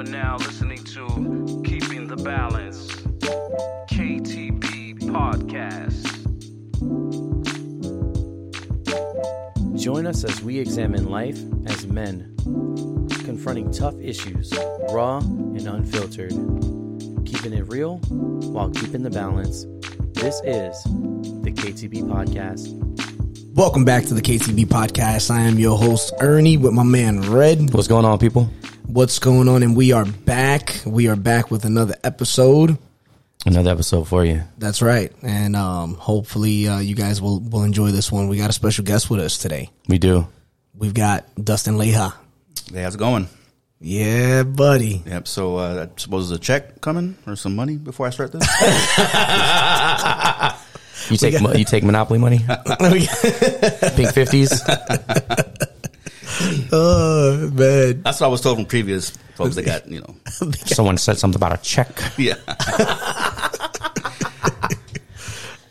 are now listening to Keeping the Balance, KTB Podcast. Join us as we examine life as men, confronting tough issues, raw and unfiltered, keeping it real while keeping the balance. This is the KTB Podcast. Welcome back to the KTB podcast. I am your host, Ernie, with my man Red. What's going on, people? What's going on? And we are back. We are back with another episode. Another episode for you. That's right. And um, hopefully uh, you guys will, will enjoy this one. We got a special guest with us today. We do. We've got Dustin Leha. Hey, how's it going? Yeah, buddy. Yep. So uh, I suppose there's a check coming or some money before I start this. You take mo- you take Monopoly money, pink fifties. oh, man. That's what I was told from previous folks that got you know. Someone said something about a check. Yeah.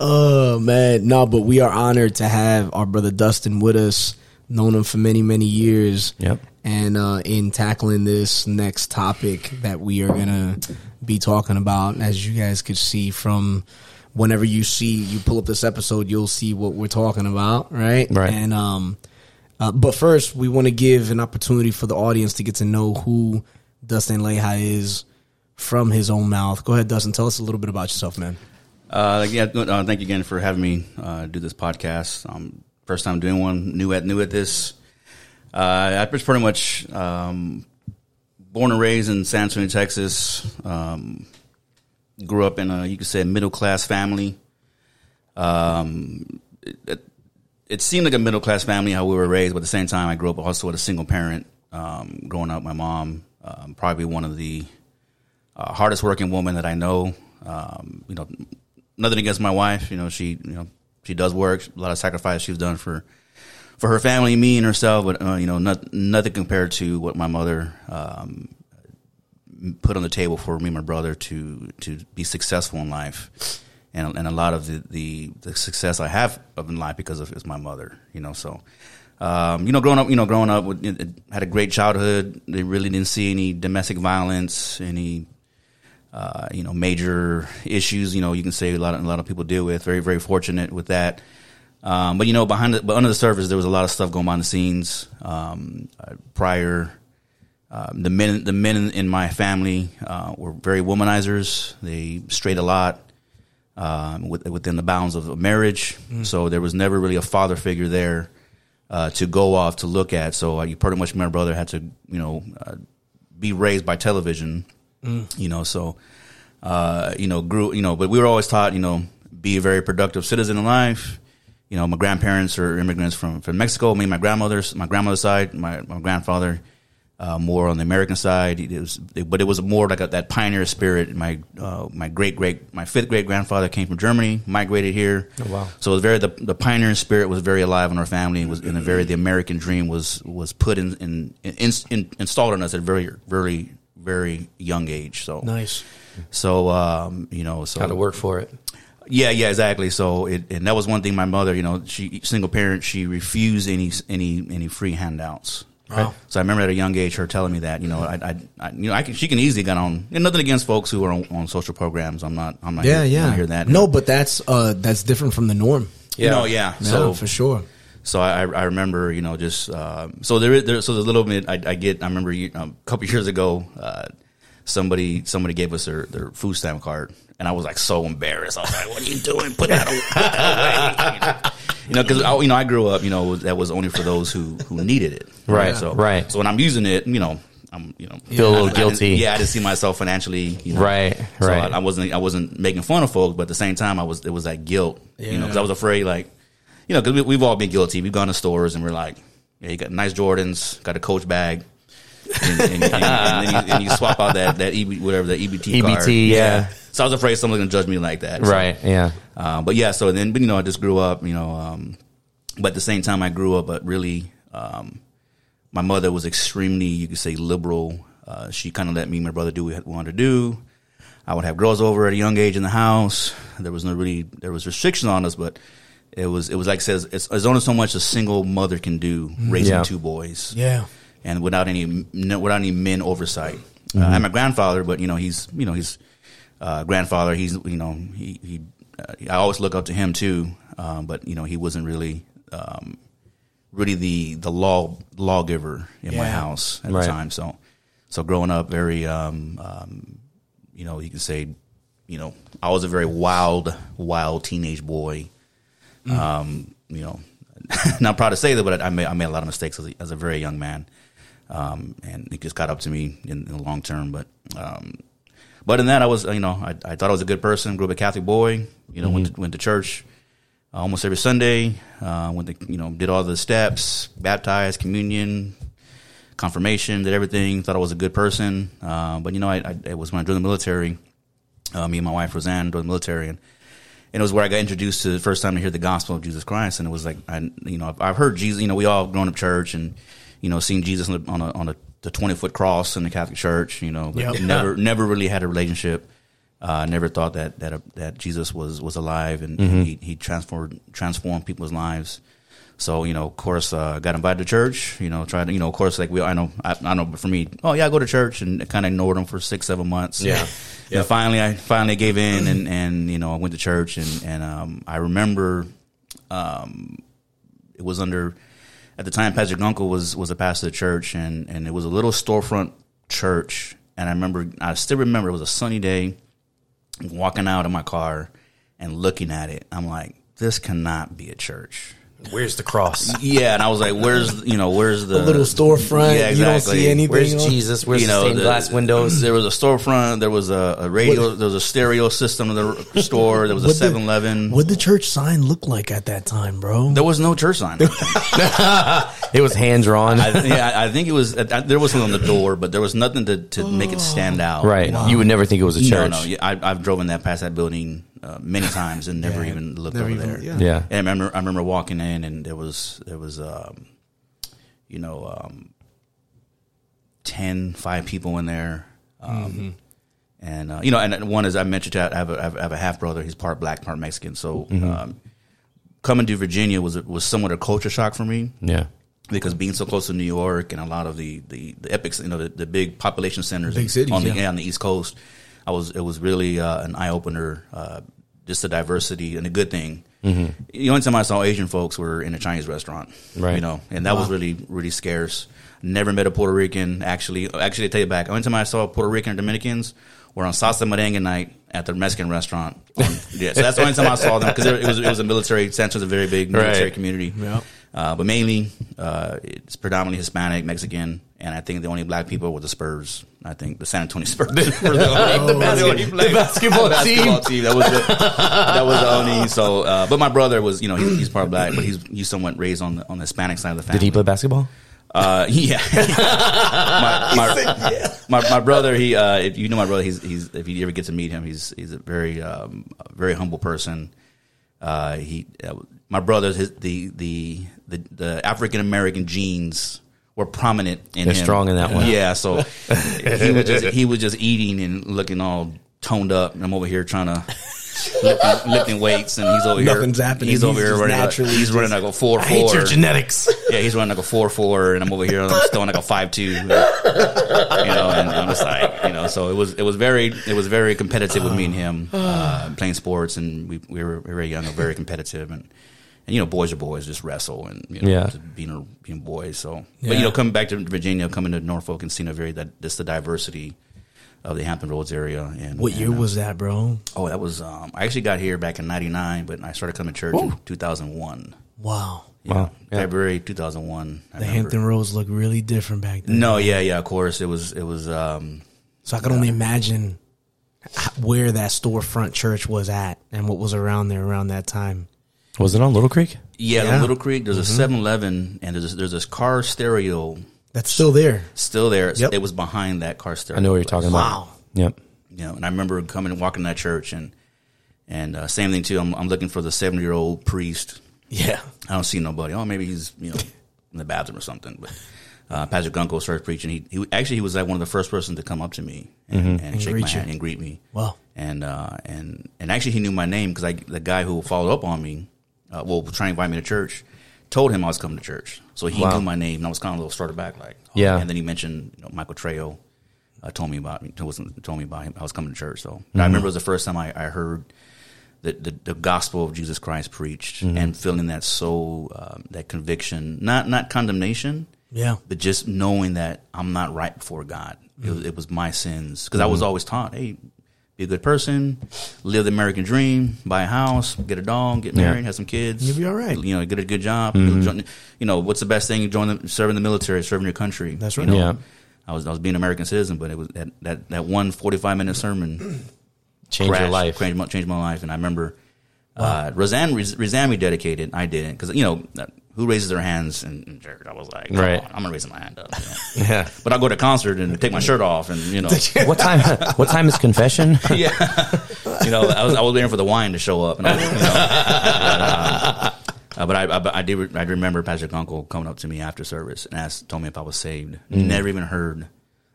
Oh, man. No, but we are honored to have our brother Dustin with us. Known him for many, many years. Yep. and uh, in tackling this next topic that we are gonna be talking about, as you guys could see from whenever you see you pull up this episode, you'll see what we're talking about, right? Right. And um, uh, but first, we want to give an opportunity for the audience to get to know who Dustin Lehi is from his own mouth. Go ahead, Dustin. Tell us a little bit about yourself, man. Uh, yeah. Uh, thank you again for having me uh, do this podcast. Um, first time doing one. New at new at this. Uh, I was pretty much um, born and raised in San Antonio, Texas. Um, grew up in a you could say middle class family. Um, it, it, it seemed like a middle class family how we were raised, but at the same time, I grew up also with a single parent. Um, growing up, my mom um, probably one of the uh, hardest working women that I know. Um, you know, nothing against my wife. You know, she you know she does work. A lot of sacrifice she's done for for her family, me, and herself. But uh, you know, not, nothing compared to what my mother um, put on the table for me and my brother to to be successful in life. And, and a lot of the, the, the success I have in life because of is my mother, you know. So, um, you know, growing up, you know, growing up, with, it, it had a great childhood. They really didn't see any domestic violence, any uh, you know, major issues. You know, you can say a lot of a lot of people deal with. Very very fortunate with that. Um, but you know, behind the, but under the surface, there was a lot of stuff going behind the scenes. Um, uh, prior, um, the men the men in, in my family uh, were very womanizers. They strayed a lot um, with, within the bounds of a marriage. So there was never really a father figure there uh, to go off to look at. So uh, you pretty much, my brother had to, you know, uh, be raised by television. You know, so uh, you know, grew, you know, but we were always taught, you know, be a very productive citizen in life. You know, my grandparents are immigrants from, from Mexico. Me and my grandmother's, my grandmother's side, my, my grandfather, uh, more on the American side. It was, but it was more like a, that pioneer spirit. My, uh, my great great, my fifth great grandfather came from Germany, migrated here. Oh, wow. So it was very, the, the pioneering spirit was very alive in our family. It was in a very, the American dream was, was put in, in, in, in installed in us at a very, very, very young age. So, Nice. so, um, you know, so Got to work for it. yeah, yeah, exactly. So, it, and that was one thing. My mother, you know, she single parent. She refused any any any free handouts. Wow. So I remember at a young age her telling me that. You know, I, I, I you know, I can she can easily get on. And nothing against folks who are on, on social programs. I'm not. I'm not. Yeah, here, yeah. Not hear that. No, but that's uh, that's different from the norm. You know, yeah. Yeah, So for sure. so I, I remember, you know, just uh, so there, is- there. So there's a little bit. I, I get. I remember you, um, a couple years ago, uh, somebody somebody gave us their, their food stamp card, and I was like so embarrassed. I was like, "What are you doing? Put that, away. Put. You know, because you know I grew up. You know, that was only for those who who needed it. Right, So right. So when I'm using it, you know. I'm, you know, Feel a little I- I guilty. yeah, I didn't see myself financially, you know. Right, So right. I, I wasn't, I wasn't making fun of folks, but at the same time, I was, it was that guilt, you know, because I was afraid, like, you know, because we, we've all been guilty. We've gone to stores and we're like, yeah, you got nice Jordans, got a Coach bag, and, and, and, and then you, and you swap out that that EB, whatever the EBT card. EBT, yeah. So I was afraid someone's gonna judge me like that. So, Right. Yeah. uh, but yeah, so then, but you know, I just grew up, you know, um, but at the same time, I grew up, but really, um, my mother was extremely, you could say, liberal. Uh, she kind of let me and my brother do what we wanted to do. I would have girls over at a young age in the house. There was no really, there was restrictions on us, but it was, it was like it says, it's, it's only so much a single mother can do raising Yeah. two boys Yeah. And without any no, without any men oversight. Uh, I'm a grandfather, but you know he's you know he's uh, grandfather. He's you know he he. Uh, I always look up to him too, um, but you know he wasn't really um, really the the law lawgiver in my house at Right. the time. So so growing up, very um, um, you know you can say you know I was a very wild wild teenage boy. Um, you know, not proud to say that, but I made I made a lot of mistakes as a, as a very young man um, and it just got up to me in, in the long term. But um, but in that, I was you know I, I thought I was a good person. Grew up a Catholic boy. You know, went to, went to church uh, almost every Sunday. Uh, went to you know did all the steps, baptized, communion, confirmation, did everything. Thought I was a good person. Uh, but you know, I, I it was when I joined the military. Uh, me and my wife Roseanne joined the military, and and it was where I got introduced to the first time to hear the gospel of Jesus Christ. And it was like, I, you know, I've, I've heard Jesus. You know, we all grown up church and you know seen Jesus on a on a, on a the twenty foot cross in the Catholic Church. You know, but Yep. never never really had a relationship. Uh, never thought that that that Jesus was was alive and, and he he transformed transformed people's lives. So you know, of course, uh, got invited to church. You know, tried to you know, of course, like we I know I, I know, but for me, oh yeah, I go to church and kind of ignored him for six seven months. Yeah. And finally, I finally gave in, and and you know, I went to church, and and um, I remember, um, it was under at the time Patrick Gunkel was was a pastor of the church, and and it was a little storefront church, and I remember I still remember it was a sunny day, walking out of my car and looking at it, I'm like, this cannot be a church. Where's the cross? Yeah, and I was like, "Where's you know where's the A little storefront. Yeah, You don't exactly. see anything. Where's on- Jesus? Where's you the know, stained the- glass windows? There was a storefront. There was a, a radio. there was a stereo system in the store. There was a What 7-Eleven. What'd the church sign look like at that time, bro? There was no church sign. It was hand drawn. I, yeah, I think it was. I, there was one on the door, but there was nothing to, to make it stand out. Right. You would never think it was a church. no. Yeah, I, I've driven that past that building uh, many times and never Yeah, even looked never over even- there. yeah. Yeah. And I remember, I remember walking in, and there was there was, um, you know, um, 10, five people in there. Um, And uh, you know, and one as I mentioned, I have a, I have a- I have a half brother. He's part black, part Mexican. So um, coming to Virginia was was somewhat a culture shock for me Yeah. because being so close to New York and a lot of the the, the epics, you know, the, the big population centers, Big cities, on the yeah. on the East Coast, I was it was really uh, an eye opener. Uh, just the diversity and a good thing. Mm-hmm. The only time I saw Asian folks were in a Chinese restaurant, Right. You know, and that was really really scarce. Never met a Puerto Rican. Actually, actually, to tell you back, the only time I saw Puerto Rican or Dominicans were on salsa merengue night at the Mexican restaurant. On, yeah, so that's the only time I saw them because it was it was a military. San Francisco's a very big military Right. community. Yep. Uh, but mainly, uh, it's predominantly Hispanic, Mexican, and I think the only black people were the Spurs. I think the San Antonio Spurs. were the, only, the basket- only black the basketball basketball team. That was the, that was the only. So, uh, but my brother was, you know, he's, he's part black, but he's he's somewhat raised on the on the Hispanic side of the family. Did he play basketball? Uh, yeah. my, my, my my brother, he uh, if you know my brother, he's he's if you ever get to meet him, he's he's a very um, a very humble person. Uh, he uh, my brother, his, the the the the African American genes were prominent in They're him. strong in that one. Yeah, so he was just he was just eating and looking all toned up, and I'm over here trying to. lifting, lifting weights, and he's over Nothing's here. happening. He's over here just running. Like, naturally he's running like a four I hate four. your genetics. Yeah, he's running like a four four, and I'm over here. I'm throwing like a five two. You know, and I'm just like, you know, so it was it was very it was very competitive with me and him uh, playing sports, and we we were very young, and very competitive, and and you know, boys are boys, just wrestle, and you know, Yeah. just being a, being boys. So, but you know, coming back to Virginia, coming to Norfolk, and seeing a very that just the diversity of the Hampton Roads area. And What and, year uh, was that, bro? Oh, that was um, I actually got here back in '99, but I started coming to church in 2001. Wow. Wow. Yeah. February 2001. I The remember. Hampton Roads look really different back then. No, yeah, yeah, of course. It was, it was, um, So I can only imagine where that storefront church was at and what was around there around that time. Was it on Little Creek? yeah, Yeah. Little Creek, there's a 7 Eleven, and there's, there's this car stereo That's still there. still there. Yep. It was behind that car stereo. I know what you're place. talking about. Wow. Yep. You know, and I remember coming and walking to that church, and, and, uh, same thing too. I'm, I'm looking for the 70 year old priest. Yeah. I don't see nobody. Oh, maybe he's, you know, in the bathroom or something. But, uh, Pastor Gunkel started preaching. He, he actually, he was like one of the first person to come up to me and, and, And shake greet my you. hand and greet me. Wow. and uh, and and actually he knew my name because I the guy who followed up on me, uh, well, trying to invite me to church, told him I was coming to church, so he Wow. knew my name, and I was kind of a little started back like, oh. Yeah. And then he mentioned you know, Michael Trejo, uh, told me about me wasn't told me about him. I was coming to church, so I remember it was the first time I, I heard the, the the gospel of Jesus Christ preached and feeling that soul um, that conviction, not not condemnation, Yeah. but just knowing that I'm not right before God. It, was, it was my sins because I was always taught, hey, be a good person, live the American dream, buy a house, get a dog, get married, have some kids. You'll be all right. You know, get a good job. Join- You know, what's the best thing? Join the, serving the military, serving your country. That's You right. know, Yeah. I was I was being an American citizen, but it was that that, that one 45 minute sermon Change your life. changed my, changed my life. And I remember uh, Roseanne Roseanne we dedicated. I didn't because you know who raises their hands in church. I was like, Right. on, I'm gonna raise my hand up. you know. Yeah. But I'll go to concert and take my shirt off, and you know, What time? What time is confession? yeah, you know, I was I was waiting for the wine to show up, and I, was, you know, but, uh, uh, but I, I, I did re- I remember Patrick Gunkel coming up to me after service and asked, told me if I was saved. Never even heard.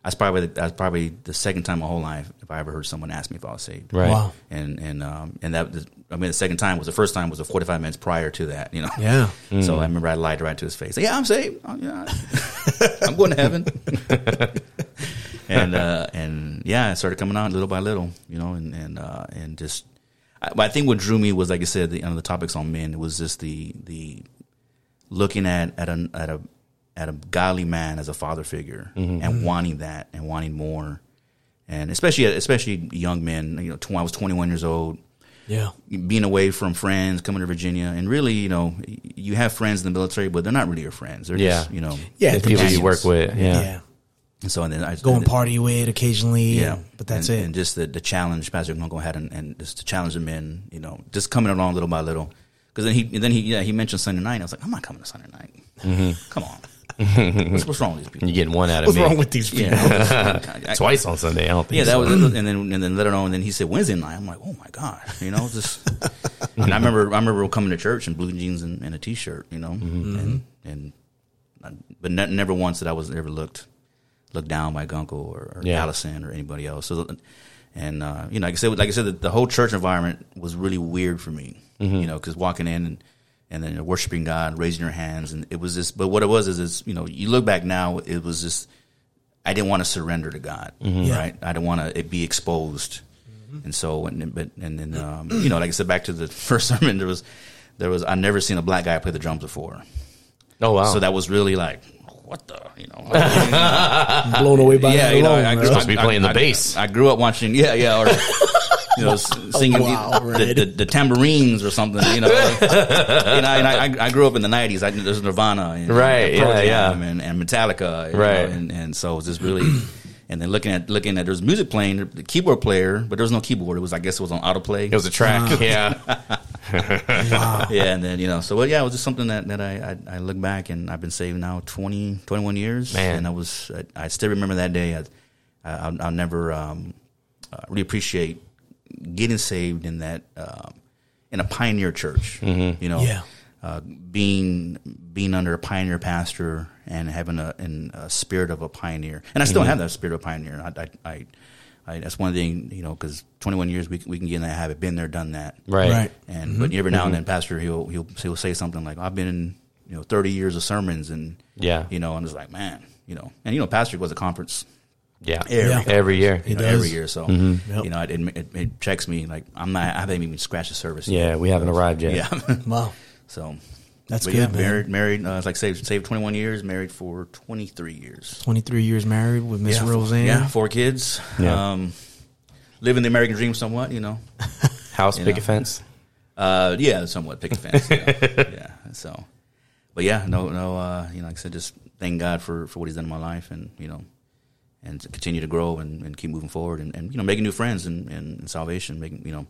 That's probably that's probably the second time in my whole life if I ever heard someone ask me if I was saved. Right. Wow. And and um and that I mean the second time was the first time was the forty five minutes prior to that. You know. Yeah. So I remember I lied right to his face. Yeah, I'm saved. Oh, yeah, I'm going to heaven. and uh, and yeah, it started coming out little by little, you know, and and uh, and just. I, I think what drew me was, like I said, the, on the topics on men was just the the looking at at a at a at a godly man as a father figure and wanting that and wanting more, and especially especially young men. You know, tw- I was 21 years old Yeah. being away from friends, coming to Virginia, and really, you know, you have friends in the military, but they're not really your friends. They're Yeah. just, you know, Yeah. The people you work with. Yeah. Yeah. And so and then I Go and and- party with occasionally. yeah, But that's and, it. And just the, the challenge Pastor Gunkel had, and, and just to challenge the men, you know, just coming along little by little. Because then he, then he, yeah, he mentioned Sunday night. I was like, I'm not coming to Sunday night. Mm-hmm. Come on, what's, what's wrong with these people? You're getting one out of What's me. wrong with these people? Yeah, Twice on Sunday. I don't think Yeah, that so. was, and then and then let her know. And then he said Wednesday night. I'm like, oh my god, you know, just. and I remember, I remember coming to church in blue jeans and, and a t-shirt, you know, and and, I, but ne- never once that I was ever looked looked down by Gunkel or, or Yeah. Allison or anybody else. So, and uh, you know, like I said, like I said, the, the whole church environment was really weird for me, you know, because walking in and. And then you're worshiping God, raising your hands, and it was just. But what it was is, is you know, you look back now, it was just I didn't want to surrender to God, Yeah. right? I didn't want to be exposed, and so and but and then um, you know, like I said, back to the first sermon, there was there was I never seen a black guy play the drums before, Oh wow. so that was really like what the you know. Blown away by yeah, you know, alone, I, I, bro. grew, Supposed to be playing the I- bass. I, grew up watching, yeah, yeah, or you know, singing the- Wow, the, Red. the, the tambourines or something. You know, you know, and I, I grew up in the '90s. I, there's Nirvana, and, Right, and yeah, yeah. And, and Metallica, Right. know, and and so it was just really. And then looking at looking at there's music playing, the keyboard player, but there was no keyboard. It was I guess it was on autoplay. it was a track. Yeah. yeah, and then you know, so well, yeah, it was just something that that I, I I look back and I've been saved now 20, 21 years, Man. and I was I, I still remember that day. I, I I'll, I'll never um, uh, really appreciate getting saved in that um, in a pioneer church. Mm-hmm. You know, Yeah. uh, being being under a pioneer pastor and having a, in a spirit of a pioneer, and I still Mm-hmm. have that spirit of a pioneer. I, I, I, I that's one thing you know because twenty one years we can- we can get in that habit, been there, done that, Right. Right. and but every now and then, Pastor he'll he'll he'll say something like, "I've been in you know thirty years of sermons," and Yeah. you know, I'm just like, man, you know, and you know, Pastor was a conference Yeah. every Yeah. Every year. you know, does. every year, so Yep. you know, it, it, it checks me like I'm not, I haven't even scratched the surface. Yeah, yet. we haven't arrived yet. yeah. Wow. so That's but good, yeah, man. married, married, uh, like saved, saved 21 years, married for 23 years. 23 years married with Miss yeah, Roseanne. yeah, four kids. Yeah. Um, living the American dream somewhat, you know. House, You picket know. fence. Uh, yeah, somewhat picket fence. Yeah. yeah. So, but yeah, no, no. Uh, you know, like I said, just thank God for for what He's done in my life, and you know, and to continue to grow and, and keep moving forward, and, and you know, making new friends and, in, in salvation. Making you know,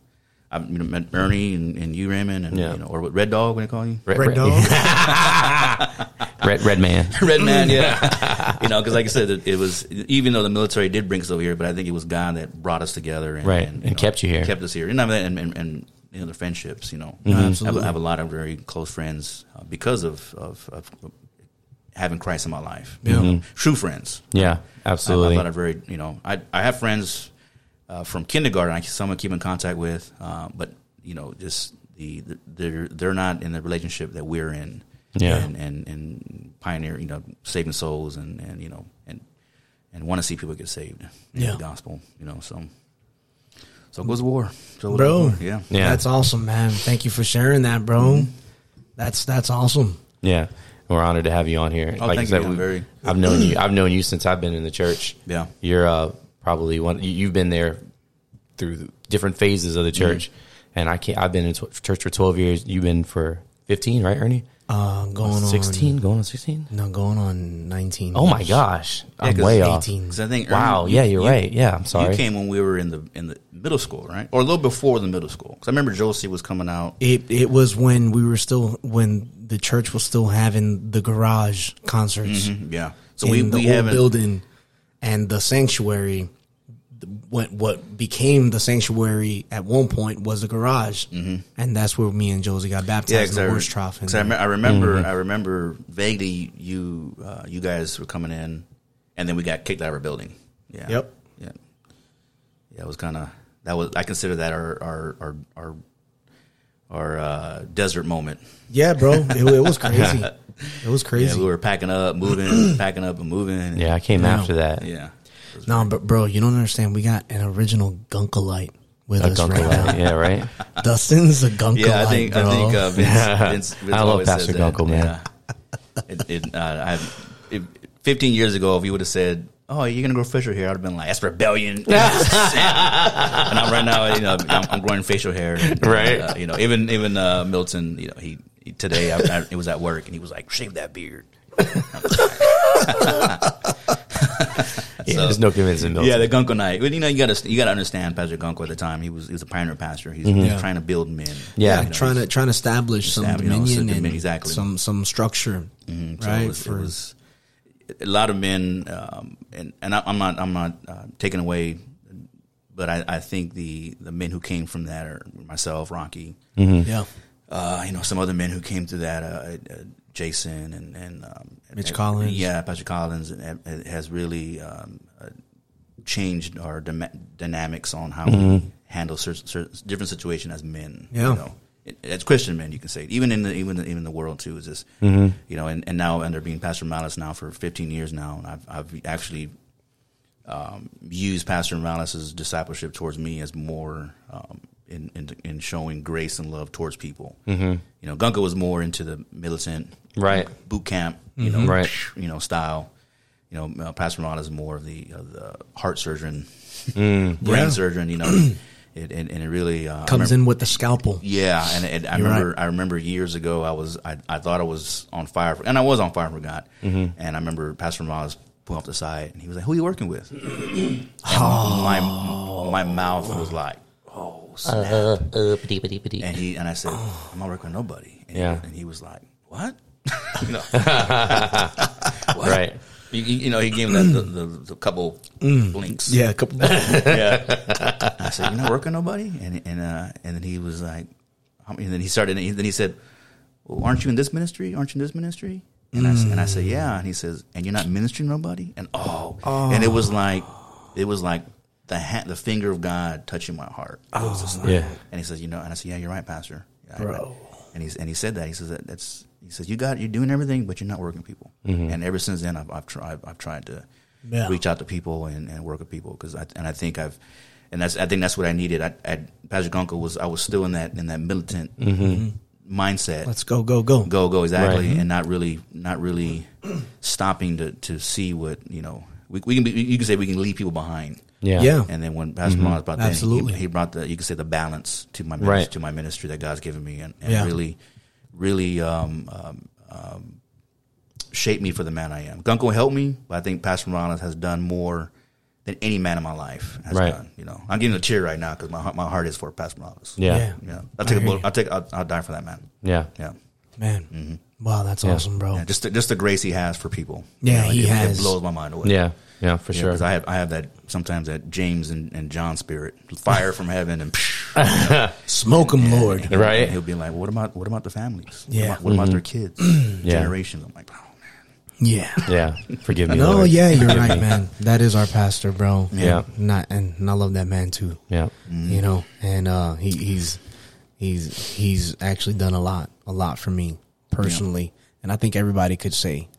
I've you know, met Bernie and, and you, Raymond, and Yeah. you know, or what Red Dog, when they call you? Red, Red Dog. Red, red man. Red Man, yeah. you know, because like I said, it, it was even though the military did bring us over here, but I think it was God that brought us together, and, Right, and, and kept you here. kept us here, and I mean, and, and, and you know, the friendships, you know, Mhm. I, have, I have a lot of very close friends uh, because of, of of having Christ in my life. Yeah. You know, true friends. Yeah, absolutely. I have absolutely. a very, you know, I I have friends uh, from kindergarten. I some I keep in contact with, uh, but you know, just the, the they're they're not in the relationship that we're in. Yeah. and and, and pioneer, you know, saving souls and and you know and and want to see people get saved. in Yeah. the gospel. You know, so so goes war, so Bro. war. Yeah, Yeah. That's awesome, man. Thank you for sharing that, bro. That's that's awesome. Yeah, we're honored to have you on here. Oh, thank you. I'm very- I've known you. I've known you since I've been in the church. Yeah. you're uh, probably one. you- You've been there through different phases of the church, and I can't. I've been in tw- church for twelve years. You've been for fifteen, right, Ernie? Uh, going Sixteen, on going on sixteen. no, going on nineteen. Oh my gosh, I'm 'cause way off. eighteen. 'Cause I think Wow. Ernie, yeah, you're you- right. Yeah, I'm sorry. You came when we were in the in the middle school, right, or a little before the middle school. Because I remember Josie was coming out. It it was when we were still when the church was still having the garage concerts Mhm, Yeah, so in we the we old haven't. building and the sanctuary. What what became the sanctuary at one point was the garage, and that's where me and Josie got baptized Yeah, in the I, horse trough. And 'cause I, rem- I remember, I remember vaguely you, uh, you guys were coming in, and then we got kicked out of our building. Yeah. Yep. Yeah. Yeah, it was kind of that was. I consider that our our our our, our uh, desert moment. yeah, bro, it, it was crazy. It was crazy. Yeah, we were packing up, moving, packing up, and moving. yeah, I came Yeah. after that. Yeah. No, but bro, you don't understand. We got an original Gunkalite with A us gunkalite, right now. yeah, right. Dustin's a Gunkalite, Yeah, I think bro. I think uh, Vince, Vince, Vince I love Pastor says that. Gunkel, man. Yeah. It, it, uh, I, if, Fifteen years ago, if you would have said, "Oh, you're gonna grow facial hair," I'd have been like, "That's rebellion." and I'm right now, you know, I'm, I'm growing facial hair. Right. Uh, you know, even even uh, Milton, you know, he, he today I, I, it was at work and he was like, "Shave that beard." Yeah, there's no convincing Milton. Yeah, the Gunko night. But you know, you got to you got to understand Pastor Gunkel at the time. He was he was a pioneer pastor. He's, he's trying to build men. Mm-hmm. Yeah. You know, trying to trying to establish some Estab- you know, dominion and exactly. some some structure, Mhm. So right? it was, for- it was a lot of men, um, and and I, I'm not I'm not uh, taking away, but I, I think the the men who came from that are myself, Rocky, yeah, uh, you know, some other men who came through that, uh, uh, Jason and and um, Mitch and- Collins. yeah, Patrick Collins, and it has really um, uh, changed our dyma- dynamics on how we handle certain, certain different situation as men. Yeah. you know. It- As Christian men, you can say it. even in the even the, even the world too is just you know, and, and now under being Pastor Miles now for 15 years now, and I've I've actually um, used Pastor Miles's discipleship towards me as more um, in, in in showing grace and love towards people. Mm-hmm. You know, Gunkel was more into the militant, Right. boot camp, you know, Right. you know, style. You know, uh, Pastor Miles is more of the of the heart surgeon, Mm. brain Yeah. surgeon. You know, it, and, and it really uh, comes remember- in with the scalpel. yeah, and, and I You're remember right. I remember years ago I was I, I thought I was on fire for, and I was on fire for God. Mm-hmm. And I remember Pastor Miles pulled off the side and he was like, "Who are you working with?" and my my mouth was like, "Oh snap!" and he and I said, "I'm not working with nobody." And, Yeah. he, and he was like, "What?" you know, Right. You, you you know, he gave me that, the, the, the couple blinks. Yeah, a couple. yeah. I said, "You're not working nobody," and and uh, and then he was like, and then he started, and then he said, "Well, aren't you in this ministry? Aren't you in this ministry?" And I s- and I said, "Yeah," and he says, "And you're not ministering nobody?" And oh, and it was like, it was like the ha- the finger of God touching my heart. It was just like- Yeah. And he says, "You know," and I said, "Yeah, you're right, Pastor." Yeah, Bro. right." And he's and he said that he says that that's he says you got you're doing everything, but you're not working with people. Mm-hmm. And ever since then, I've I've tried I've tried to Yeah. reach out to people and, and work with people because I and I think I've and that's I think that's what I needed. I, I Patrick Gunkel was I was still in that in that militant mm-hmm. mindset. Let's go, go, go. go go exactly, Right. and not really not really stopping to to see what you know. We, we can be, you can say we can leave people behind. Yeah. Yeah. And then when Pastor mm-hmm. Miles brought that, Absolutely. he, he brought the you could say the balance to my ministry, Right. to my ministry that God's given me, and, and Yeah. really, really um, um, um, shaped me for the man I am. Gunkel helped me, but I think Pastor Miles has done more than any man in my life has Right. done. You know, I'm getting a tear right now because my heart, my heart is for Pastor Miles. Yeah. Yeah. yeah. I'll take I a bullet. I'll take I'll, I'll die for that man. Yeah. Yeah. Man, wow, that's Yeah. awesome, bro. Yeah, just the, just the grace he has for people. Yeah, he it, has. It blows my mind away. Yeah. Yeah, for sure. because I have I have that sometimes that James and, and John spirit, fire from heaven, and Smoke him, Lord. Right. And he'll be like, "What about what about the families? What Yeah. about, what about their kids, Yeah. generations?" I'm like, "Oh man, Yeah. yeah. Forgive me. No, Lord. yeah, you're Forgive right, me. man. That is our pastor, bro. Yeah. Not and, and I love that man too. Yeah. You know, and uh he, he's he's he's actually done a lot, a lot for me personally. And I think everybody could say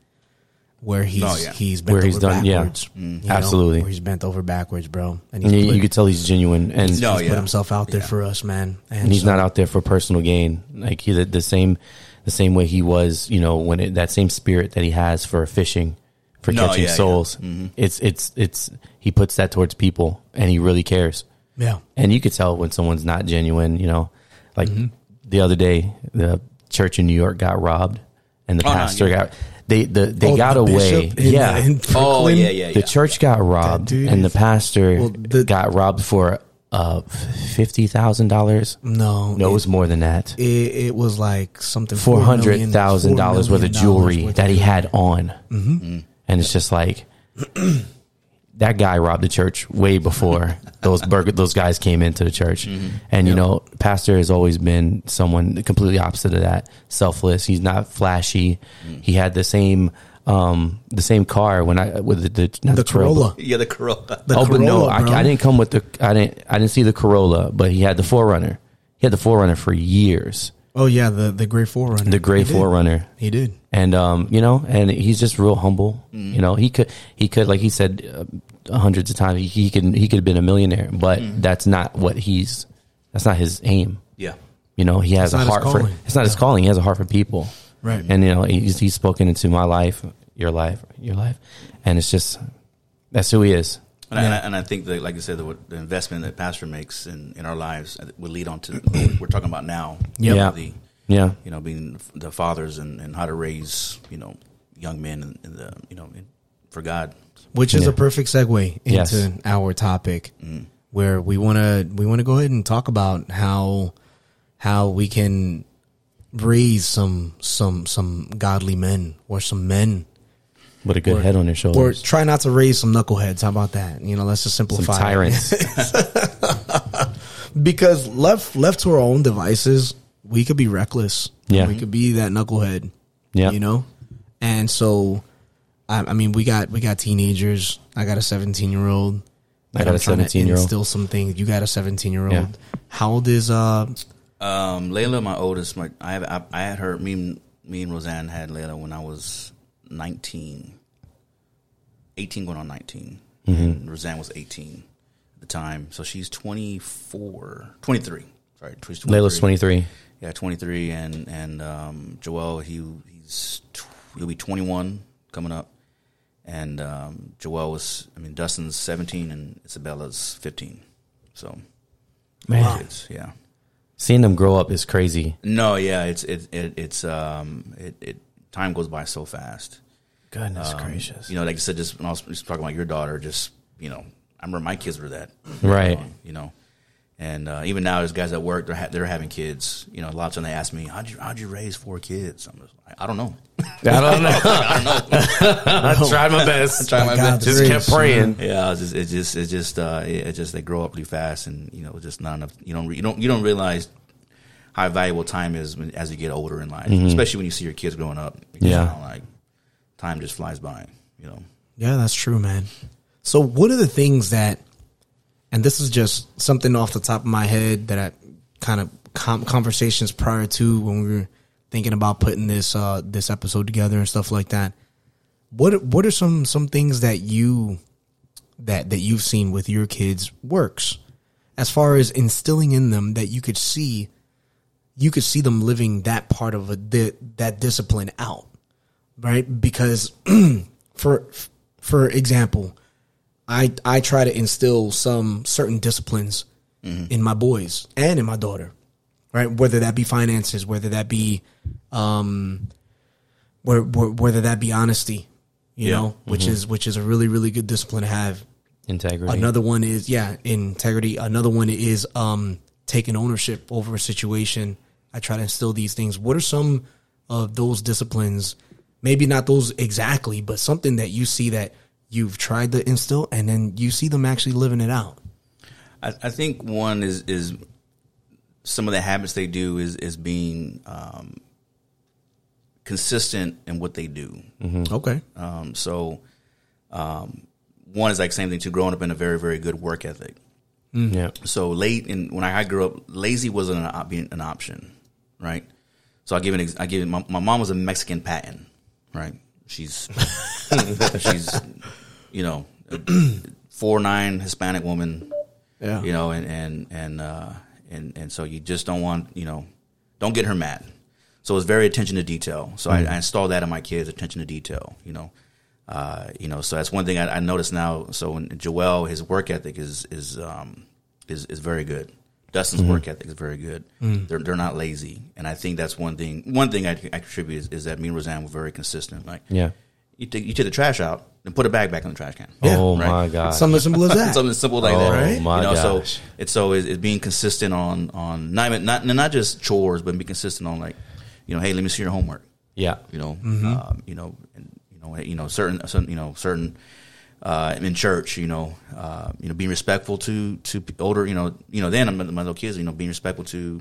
where he's Oh, yeah. he's bent Where over he's done- yeah. backwards. you know, Absolutely. where he's bent over backwards, bro. And he's And you, put, you could tell he's genuine, and No, he's yeah. put himself out there Yeah. for us, man. And, and he's so- not out there for personal gain. Like he, the, the same, the same way he was, you know, when it, that same spirit that he has for fishing, for No, catching yeah, yeah. souls. Mhm. It's it's it's he puts that towards people, and he really cares. Yeah. And you could tell when someone's not genuine. You know, like Mm-hmm. the other day, the church in New York got robbed, and the Oh, no, pastor yeah. got they the they Oh, got the away. bishop in- yeah, in Oh yeah, yeah, yeah. the church got robbed, dude and the pastor Well, the- got robbed for uh fifty thousand dollars. No, No, it was more than that. It, it was like something four hundred thousand dollars worth of jewelry worth that he had on, Mm-hmm. and it's just like that guy robbed the church way before those burger those guys came into the church. Mm-hmm. And you know, pastor has always been someone completely opposite of that, selfless. He's not flashy. Mm. He had the same um the same car when I with the the, not The Corolla. yeah, the Corolla. The oh, but no, I. I didn't come with the. I didn't. I didn't see the Corolla, but he had the Forerunner. He had the Forerunner for years. Oh yeah, the the gray forerunner. The gray He did. Forerunner, He did. and um, you know, and he's just real humble. You know, he could, he could, like he said, uh, hundreds of times, he, he could, he could have been a millionaire, but mm. that's not what he's. That's not his aim. Yeah. You know, he has It's a heart for. It's not his calling. He has a heart for people. Right. And you know, he's, he's spoken into my life, your life, your life, and it's just that's who he is. And, I, and I- and I think that, like I said, the, the investment that pastor makes in, in our lives uh, will lead on to what we're talking about now. Yep. Yeah. The, Yeah. you know, being the fathers and, and how to raise, you know, young men in, in the, you know, in, for God. Which is Yeah. a perfect segue into Yes. our topic, Mm. where we want to we want to go ahead and talk about how how we can raise some some some godly men or some men With a good Or- head on their shoulders. or try not to raise some knuckleheads. How about that? You know, let's just simplify. it. tyrants. because left left to our own devices, we could be reckless. Yeah. we could be that knucklehead. Yeah. you know, and so I, I mean, we got we got teenagers. I got a seventeen year old. I got a 17-year-old. Still some things. You got a seventeen year Yeah. old. How old is uh? Um, Layla, my oldest, my, I have, I, I had her, me and, me and Roseanne had Layla when I was 19, 18 going on 19. And Roseanne was 18 at the time. So she's 24, 23. Sorry, 23. Layla's 23. Yeah, 23, and and um, Joel, he he's he'll be 21 coming up, and um, Joel was, I mean, Dustin's 17 and Isabella's 15. So, Man. kids, yeah. Seeing them grow up is crazy. No, yeah, it's it, it it's um it, it time goes by so fast. Goodness Um, gracious. You know, like I said, just when I was just talking about your daughter, just you know, I remember my kids were that, Right. You know, and uh, even now, there's guys at work they're ha- they're having kids. You know, a lot of times they ask me, "How'd you how'd you raise four kids?" I'm just like, I don't know. I don't know. I tried my best. I tried my By God's best. Just grace, kept praying. Yeah, it's just it just it just uh, it, it's just they grow up really fast, and you know, just not enough. You don't you don't you don't realize how valuable time is when, as you get older in life, especially when you see your kids growing up. You Mm-hmm. Yeah. know, like time just flies by. You know. Yeah, that's true, man. So, what are the things that, and this is just something off the top of my head that I kind of com- conversations prior to when we were thinking about putting this uh, this episode together and stuff like that. What what are some some things that you that that you've seen with your kids works as far as instilling in them that you could see you could see them living that part of a that discipline out right? Because for for example i i try to instill some certain disciplines in my boys and in my daughter right whether that be finances whether that be um where, where, whether that be honesty you Yeah. know which is which is a really really good discipline to have Integrity. Another one is yeah, integrity. Another one is um taking ownership over a situation. I try to instill these things. What are some of those disciplines? Maybe not those exactly, but something that you see that you've tried to instill and then you see them actually living it out. I, I think one is is some of the habits they do is is being um, consistent in what they do. Okay. Um, so um, one is like same thing too. Growing up in a very very good work ethic. yeah. So late in when I grew up, lazy wasn't an, op- an option, right? So I give an ex- I give my, my mom was a Mexican patent, right? She's she's you know four nine Hispanic woman. Yeah. You know, and and and uh, and and so you just don't want you know don't get her mad. So it's very attention to detail. So I, I install that in my kids, attention to detail. You know, uh, you know. So that's one thing I, I notice now. So when Joel, his work ethic is is um, is is very good. Dustin's work ethic is very good. They're they're not lazy, and I think that's one thing. One thing I, I contribute is, is that me and Roseanne were very consistent. Like, Yeah. You take you take the trash out and put it back back in the trash can. oh right. my god. Something as simple as that. Something simple like Oh, that, right? my you know, gosh. so it's so it's, it's being consistent on on not even not not just chores, but be consistent on like, you know, hey, let me see your homework. yeah. You know, Mm-hmm. um, you know, and you know, you know, certain, certain you know, certain. Uh, in church, you know, uh, you know, being respectful to to older, you know, you know, then my, my little kids, you know, being respectful to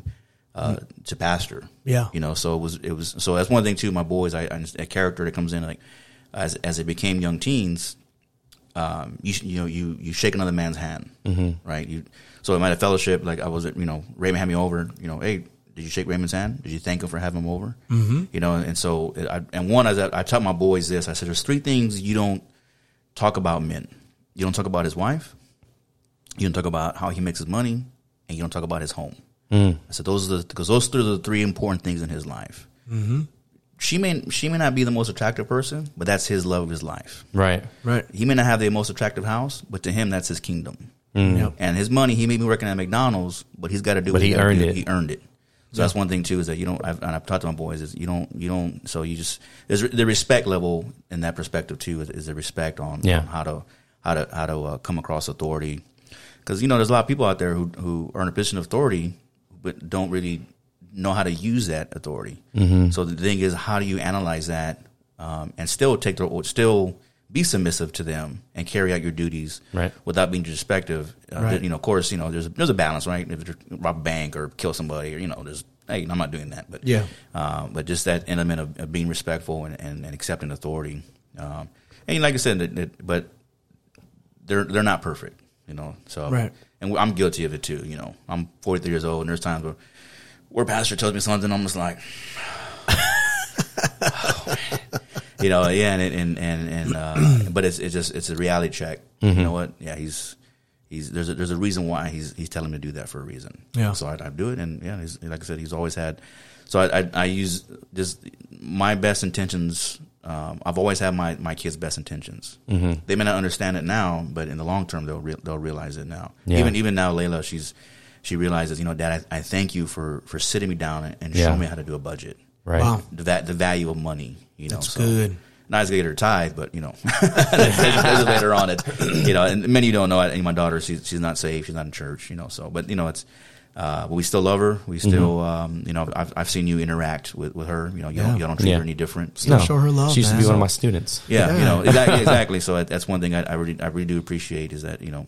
uh, to pastor, Yeah. you know. So it was it was so that's one thing too. My boys, I, I a character that comes in like as as they became young teens, um, you you know you you shake another man's hand, right? You so at a fellowship, like I was, at, you know, Raymond had me over, you know, hey, did you shake Raymond's hand? Did you thank him for having him over? Mm-hmm. You know, and so I, and one, I, I taught my boys this. I said, there's three things you don't talk about men. You don't talk about his wife. You don't talk about how he makes his money, and you don't talk about his home. I said those are the because those three are the three important things in his life. Mm-hmm. She may she may not be the most attractive person, but that's his love of his life. Right. Right. He may not have the most attractive house, but to him, that's his kingdom. Yep. And his money, he may be working at McDonald's, but he's got to do. But what he gotta earned do. it. He earned it. So that's one thing too is that you don't. I've, and I've talked to my boys is you don't. You don't. So you just there's the respect level in that perspective too is, is the respect on, Yeah. on how to how to how to uh, come across authority. Because you know there's a lot of people out there who who are in a position of authority, but don't really know how to use that authority. Mm-hmm. So the thing is, how do you analyze that um, and still take the still be submissive to them and carry out your duties Right. without being disrespectful. Uh, Right. You know, of course, you know there's there's a balance, right? If you rob a bank or kill somebody, or you know, there's hey, I'm not doing that, but Yeah. uh, but just that element of, of being respectful and, and, and accepting authority. Um, and like I said, that, that, but they're they're not perfect, you know. So Right. and I'm guilty of it too. You know, I'm 43 years old, and there's times where where pastor tells me something, I'm just like. you know, yeah, and and and, and uh, but it's it's just it's a reality check. You know what? Yeah, he's he's there's a, there's a reason why he's he's telling me to do that for a reason. Yeah. So I, I do it, and yeah, he's, like I said, he's always had. So I I, I use just my best intentions. Um, I've always had my, my kids' best intentions. Mm-hmm. They may not understand it now, but in the long term, they'll re- they'll realize it now. Yeah. Even even now, Layla, she's she realizes, you know, Dad, I, I thank you for for sitting me down and, and Yeah. showing me how to do a budget Right. Wow. the va- the value of money. You know, That's so, good. Not as good her tithe, but you know, there's, there's later on. It, you know, and many you don't know. it. My daughter, she's she's not saved. She's not in church. You know, so but you know, it's. Uh, but we still love her. We still, um, you know, I've I've seen you interact with, with her. You know, you don't you don't treat Yeah. her any different. No. show her love, She used to be one of my students. Yeah, Yeah. you know exactly. exactly. So that- that's one thing I, I really I really do appreciate is that you know,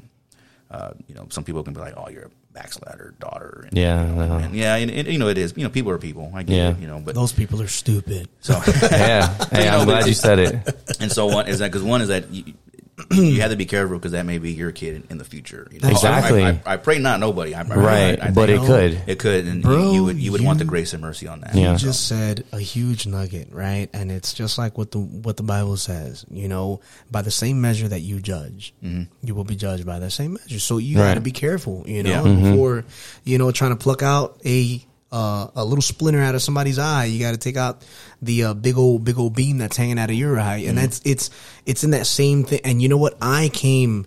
uh, you know, some people can be like, oh, you're a backslider daughter. And, Yeah, you know, and yeah, and, and, you know it is. You know, people are people. I get Yeah. it. You know, but Those people are stupid. so Yeah. Hey, You know, I'm glad you said it. and so one is that because one is that you, you have to be careful because that may be your kid in the future. You know? Exactly. I, I, I pray not nobody. I, I, Right. I, I but it could. it could, and Bro, you, you would you would want the grace and mercy on that. Yeah. You just said a huge nugget, right? And it's just like what the what the Bible says. You know, by the same measure that you judge, mm-hmm. you will be judged by the same measure. So you got to be careful, you know, Yeah. Mm-hmm. before you know trying to pluck out a uh, a little splinter out of somebody's eye. You got to take out the uh, big old big old beam that's hanging out of your eye, and that's it's it's in that same thing. And you know what? I came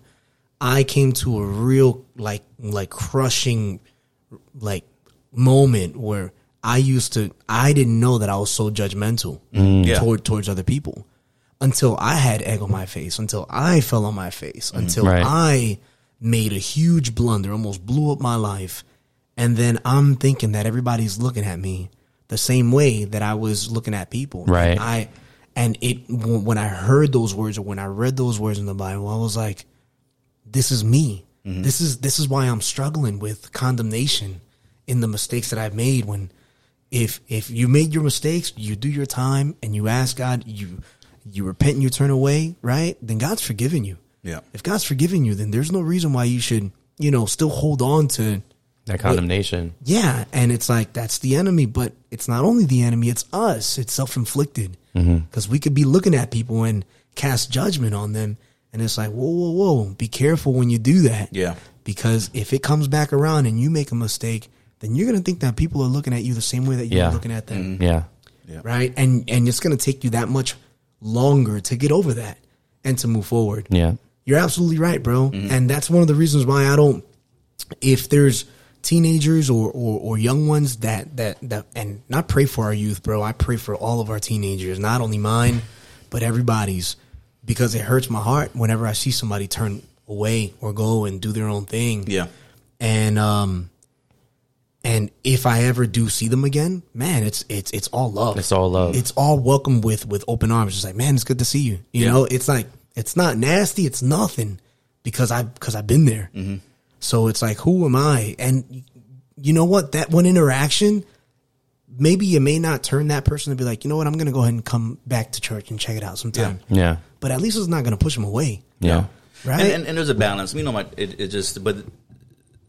I came to a real like like crushing like moment where I used to I didn't know that I was so judgmental Yeah. toward towards other people until I had egg on my face, until I fell on my face, until Right. I made a huge blunder, almost blew up my life, and then I'm thinking that everybody's looking at me the same way that I was looking at people. Right. And I and it when I heard those words or when I read those words in the Bible, I was like, this is me. Mm-hmm. This is this is why I'm struggling with condemnation in the mistakes that I've made when if if you made your mistakes, you do your time and you ask God, you you repent and you turn away, right? Then God's forgiven you. Yeah. If God's forgiven you, then there's no reason why you should, you know, still hold on to That condemnation. Yeah, and it's like that's the enemy, but it's not only the enemy; it's us. It's self inflicted because we could be looking at people and cast judgment on them, and it's like, whoa, whoa, whoa! Be careful when you do that. Yeah. because if it comes back around and you make a mistake, then you're gonna think that people are looking at you the same way that you're Yeah. looking at them, Yeah. right? And and it's gonna take you that much longer to get over that and to move forward. Yeah. You're absolutely right, bro. Mm-hmm. And that's one of the reasons why I don't. If there's teenagers or, or or young ones that that that and not pray for our youth, bro. I pray for all of our teenagers, not only mine, but everybody's, because it hurts my heart whenever I see somebody turn away or go and do their own thing. Yeah. And um, and if I ever do see them again, man, it's it's it's all love. It's all love. It's all welcome with with open arms. It's like, man, it's good to see you. You Yeah. know, it's like it's not nasty. It's nothing because I because I've been there. Mm-hmm. So it's like, who am I? And you know what? That one interaction, maybe you may not turn that person to be like, you know what? I'm going to go ahead and come back to church and check it out sometime. Yeah. But at least it's not going to push them away. Yeah. Right? And, and, and there's a balance. You know, my it, it just but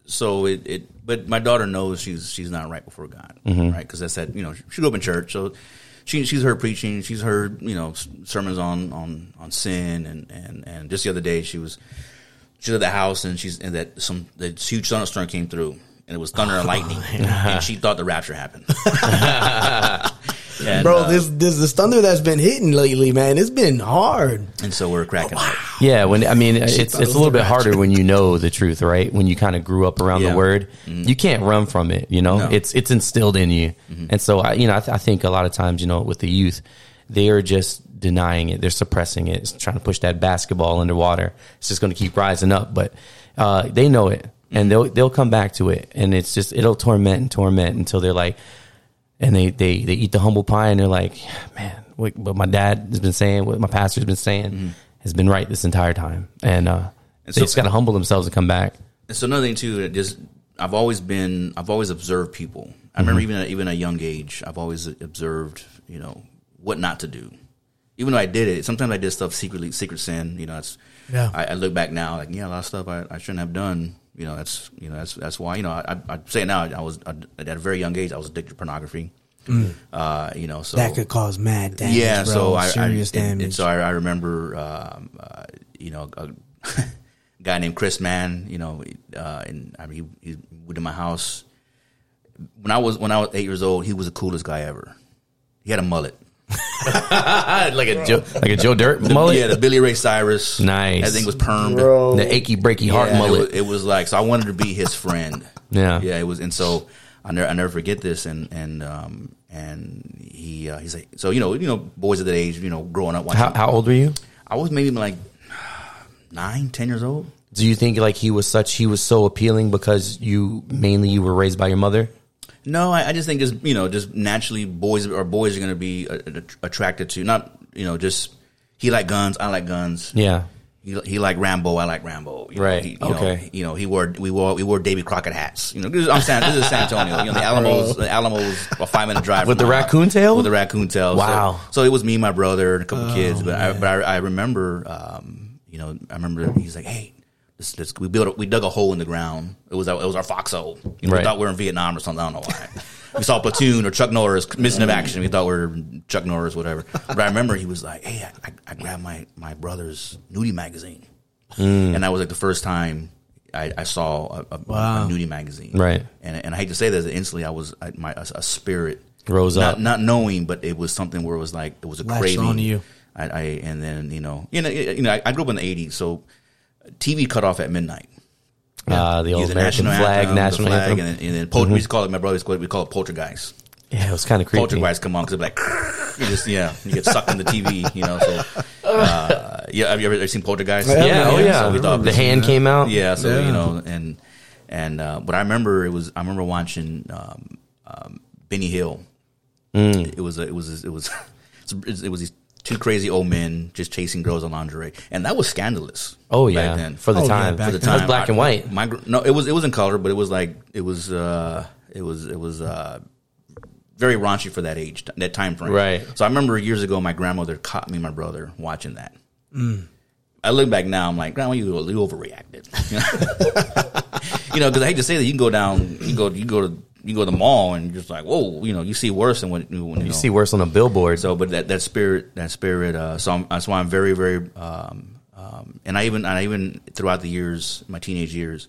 so it, it but my daughter knows she's she's not right before God, mm-hmm. right? Because I said you know she grew up in church, so she she's heard preaching, she's heard you know sermons on on on sin, and and and just the other day she was she was at the house and she's and that some the huge thunderstorm came through. And it was thunder and lightning, and she thought the rapture happened. And, Bro, uh, this this this thunder that's been hitting lately, man, it's been hard. and so we're cracking up. Yeah, when I mean it's it's a little the bit harder when you know the truth, right? When you kind of grew up around Yeah. the word, you can't run from it. You know, No. it's it's instilled in you, and so I, you know, I, th- I think a lot of times, you know, with the youth, they are just denying it, they're suppressing it, it's trying to push that basketball underwater. It's just going to keep rising up, but uh, they know it, and they'll they'll come back to it, and it's just it'll torment and torment until they're like, and they they they eat the humble pie and they're like, man, what, what my dad has been saying, what my pastor's been saying, has been right this entire time, and uh, And they so- just got to humble themselves and come back. And so another thing too, that just I've always been, I've always observed people. I remember even at, even at a young age, I've always observed, you know, what not to do. Even though I did it, sometimes I did stuff secretly, secret sin. You know, that's Yeah. I, I look back now, like yeah, a lot of stuff I, I shouldn't have done. You know, that's you know that's that's why you know I I, I say it now. I was I, at a very young age, I was addicted to pornography. Uh, you know, so that could cause mad damage. yeah, bro. so I, serious I, and- damage. And so I, I remember, um, uh, you know, a guy named Chris Mann. You know, uh, and I mean, he, he went to my house when I was when I was eight years old. He was the coolest guy ever. He had a mullet. like a Joe, like a Joe Dirt mullet. Yeah, the Billy Ray Cyrus. Nice. That thing was permed. Bro. the achy breaky heart Yeah, mullet. It was, it was like so. I wanted to be his friend. Yeah. yeah. It was, and so I never, I never forget this. And and um and he uh, he's like, so you know, you know, boys of that age, you know, growing up watching. how, how old were you? I was maybe like nine, ten years old. Do you think like he was such he was so appealing because you mainly you were raised by your mother? No, I, I just think just you know, just naturally, boys or boys are going to be uh, uh, attracted to not you know just he like guns, I like guns. Yeah. He, he like Rambo, I like Rambo. You know, Right, he- you okay. Know, you know, he wore we wore we wore Davy Crockett hats. You know, this is, I'm San, this is San Antonio. You know, the Alamos, the Alamos, a five minute drive With the my house. raccoon tail? With the raccoon tail. Wow. So, so it was me, my brother, and a couple Oh, kids. But I, but I, I remember, um, you know, I remember he's like, hey. Let's, let's, we built, a, we dug a hole in the ground. It was, our, it was our foxhole. You know, Right. We thought we were in Vietnam or something. I don't know why. we saw Platoon or Chuck Norris missing of action. We thought we were Chuck Norris, whatever. But I remember he was like, "Hey, I, I, I grabbed my my brother's nudie magazine, hmm. and that was like the first time I, I saw a, a, Wow. a nudie magazine. Right. And and I hate to say this, instantly I was I, my a, spirit Rose not, up. not knowing, but it was something where it was like it was a Latched craving. onto you. I, I and then you know you know you know I, I grew up in the '80s, so TV cut off at midnight. Uh, the old had the American flag, anthem, national the flag, anthem. and then, and then pol- we used to call it my brother used to it, we call it poltergeist. yeah, it was kind of creepy. Poltergeist come on because like you just yeah you get sucked in the TV you know so uh, yeah have you ever, ever seen poltergeist Yeah, oh yeah. so we thought the hand came out. yeah so Yeah. you know and and uh, but I remember it was I remember watching um, um, Benny Hill Mm. it was a, it was it was it was these two crazy old men just chasing girls in lingerie and that was scandalous Oh back yeah, then. for the Oh, time. back for the then. time, it was black I- and white. My no, it was it was in color, but it was like it was uh it was it was uh very raunchy for that age, that time frame. Right. So I remember years ago, my grandmother caught me and my brother watching that. Mm. I look back now, I'm like, Grandma, you, you overreacted. you know, because I hate to say that you can go down, you go, you go to, you go to the mall and you're just like, whoa, you know, you see worse than what you, when, you, You know. see worse on a billboard. So, but that, that spirit, that spirit. Uh, so I'm, that's why I'm very, very. Um, um, and I even, I even throughout the years, my teenage years,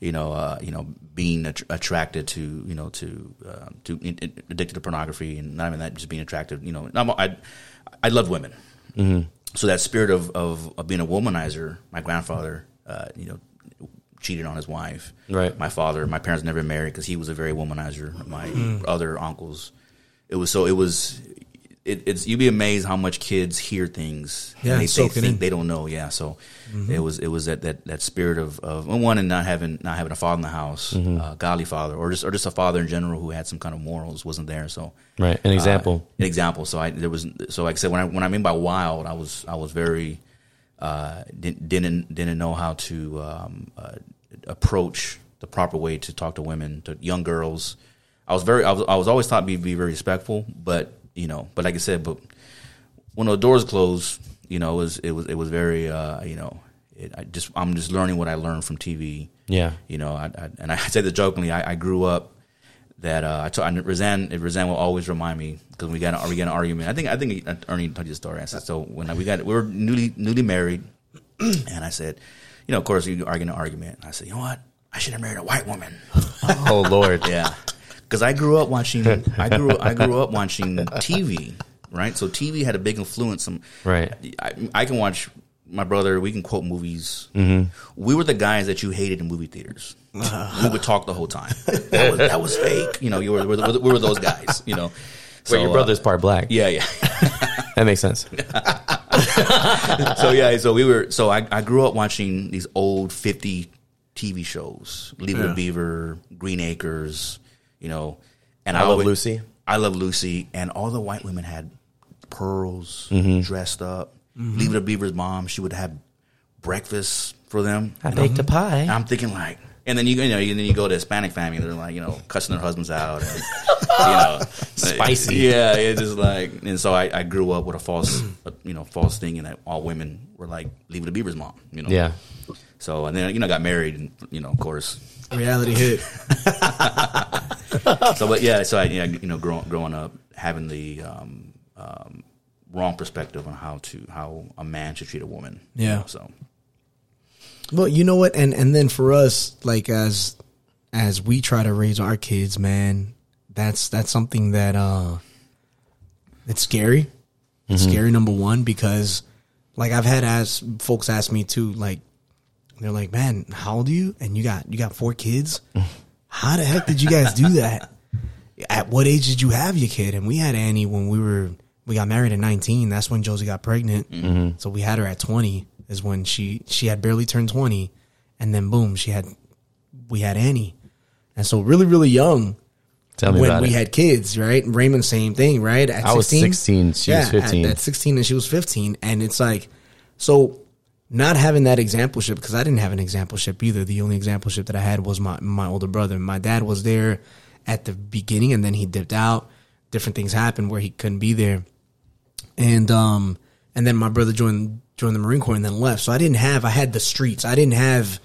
you know, uh, you know, being att- attracted to, you know, to, uh, to in, in- addicted to pornography, and not even that, just being attracted. You know, I'm, I, I love women. So that spirit of, of, of being a womanizer, my grandfather, uh, you know, cheated on his wife. Right. My father, my parents never married because he was a very womanizer. My other uncles, it was so it was. It, it's you'd be amazed how much kids hear things. Yeah, and they, they think in. they don't know. Yeah, so it was it was that that, that spirit of of one and not having not having a father in the house, uh, godly father, or just or just a father in general who had some kind of morals wasn't there. So right. An example. uh, an example. So I there was so like I said when I when I mean by wild, I was I was very uh, didn't didn't didn't know how to um, uh, approach the proper way to talk to women to young girls. I was very I was I was always taught to be, be very respectful, but you know, but like I said, but when the doors closed, you know, it was it was it was very uh, you know. It, I just I'm just learning what I learned from TV. Yeah. You know, I, I, and I say this jokingly. I, I grew up that uh, I told I, Roseanne. Roseanne will always remind me because we got we got an argument. I think I think Ernie told you the story. I said so when we got we were newly newly married, and I said, you know, of course you arguing an argument. I said, you know what? I should have married a white woman. Oh Lord. Yeah, because I grew up watching. I grew I grew up watching TV. Right, so TV had a big influence. On, Right. I, I can watch my brother. We can quote movies. Mm-hmm. We were the guys that you hated in movie theaters. we would talk the whole time. That was, that was fake. You know, you were, we were we were those guys. You know, Wait, So, your uh, brother's part black. yeah, yeah. That makes sense. so yeah, so we were. So I, I grew up watching these old fifty TV shows, Leave It Yeah. Beaver, Green Acres. You know, and I Love always- Lucy. I love Lucy, and all the white women had pearls, Mm-hmm. dressed up. Leave It a Beaver's mom, she would have breakfast for them. I baked a pie. I'm thinking like, and then you you know, and then you go to Hispanic family, they're like, you know, cussing their husbands out, and, you know, Spicy. Yeah, it's just like, and so I, I grew up with a false, uh, you know, false thinking that all women were like Leave It a Beaver's mom, you know. Yeah. So and then you know, got married, and you know, of course. Reality hit. So, but yeah, so I, yeah, you know, growing growing up, having the um, um, wrong perspective on how to how a man should treat a woman. you Yeah. know, so Well, you know what, and and then for us, like as as we try to raise our kids, man, that's that's something that uh, it's scary. It's scary number one because, like, I've had as folks ask me too, like, they're like, "Man, how old are you?" And you got you got four kids. How the heck did you guys do that? At what age did you have your kid? And we had Annie when we were we got married at 19. That's when Josie got pregnant. So we had her at 20 is when she she had barely turned 20 and then boom, she had we had Annie. And so really really young Tell me when we it. had kids, right? Raymond same thing, right? At I was 16, she was 15. At, at 16 and she was 15 and it's like so not having that exampleship because I didn't have an exampleship either. The only exampleship that I had was my my older brother. My dad was there at the beginning and then he dipped out. Different things happened where he couldn't be there. And um and then my brother joined joined the Marine Corps and then left. So I didn't have I had the streets. I didn't have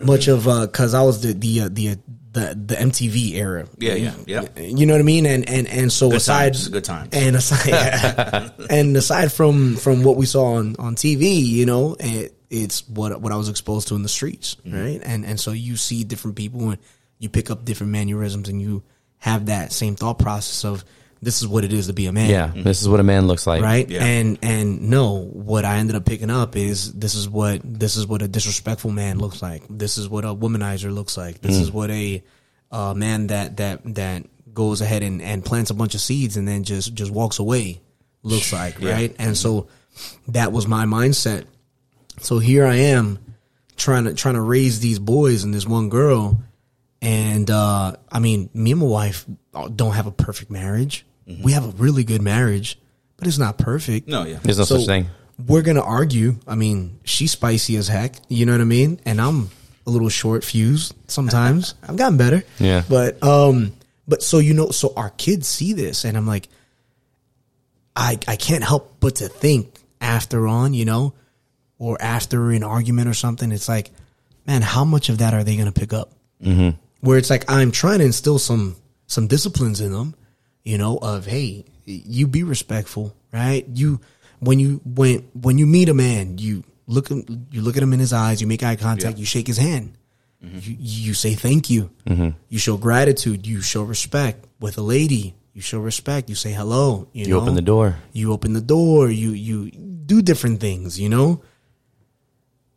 much of uh cuz I was the the uh, the uh, the the MTV era. Yeah, yeah, yeah. You know what I mean? And and and so Good aside times, good times. and aside and aside from from what we saw on on TV, you know, it, it's what what I was exposed to in the streets, Mm-hmm. right? And and so you see different people and you pick up different mannerisms and you have that same thought process of this is what it is to be a man. Yeah. This is what a man looks like. right? Yeah. and and no what i ended up picking up is this is what this is what a disrespectful man looks like. This is what a womanizer looks like. This is what a uh, man that that that goes ahead and, and plants a bunch of seeds and then just just walks away looks like Yeah. right? And so that was my mindset. So here i am trying to trying to raise these boys and this one girl. And uh i mean me and my wife don't have a perfect marriage we have a really good marriage but it's not perfect no, yeah, There's no such thing. we're gonna argue i mean she's spicy as heck you know what i mean and i'm a little short fused sometimes i've gotten better Yeah. but um but so you know so our kids see this and i'm like i i can't help but to think after on you know or after an argument or something it's like man, how much of that are they going to pick up? Mm-hmm. Where it's like I'm trying to instill some some disciplines in them, you know, of hey, you be respectful, right? You when you when when you meet a man, you look him, you look at him in his eyes, you make eye contact, Yeah. you shake his hand, you you say thank you, mm-hmm. you show gratitude, you show respect with a lady. You show respect. You say hello. You, You know? open the door. you open the door you you do different things you know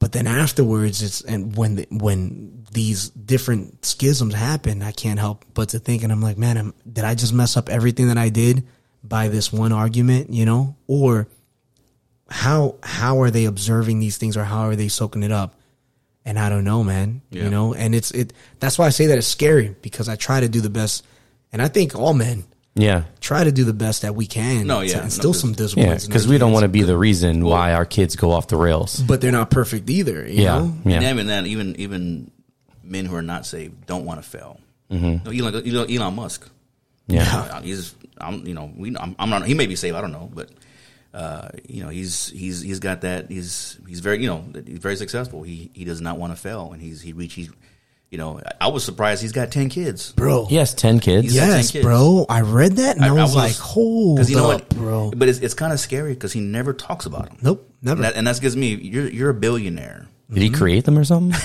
but then afterwards it's and when the, when these different schisms happen i can't help but to think and i'm like man I'm, did i just mess up everything that i did by this one argument you know? Or how how are they observing these things or how are they soaking it up? And i don't know man Yeah. you know? And it's it that's why i say that it's scary because i try to do the best. And i think all men Yeah. try to do the best that we can No, to yeah, no, instill 'cause- some Yeah. Because we don't want to be the reason why our kids go off the rails. but they're not perfect either you Yeah. know Yeah. And even then, even even men who are not saved don't want to fail. Mm-hmm. Elon, Elon, Elon Musk. Yeah. Uh, he's I'm you know we I'm, I'm not he may be saved I don't know but uh, you know he's he's he's got that he's he's very you know he's very successful he he does not want to fail and he's he reach he's you know I, I was surprised he's got ten kids. Bro. Yes, 10 kids. He's 10 yes kids. bro. I read that and i, was, like hold because you know up what? bro. But it's it's kind of scary because he never talks about them nope never. And that, and that gives me you're you're a billionaire. Did he mm-hmm. create them or something?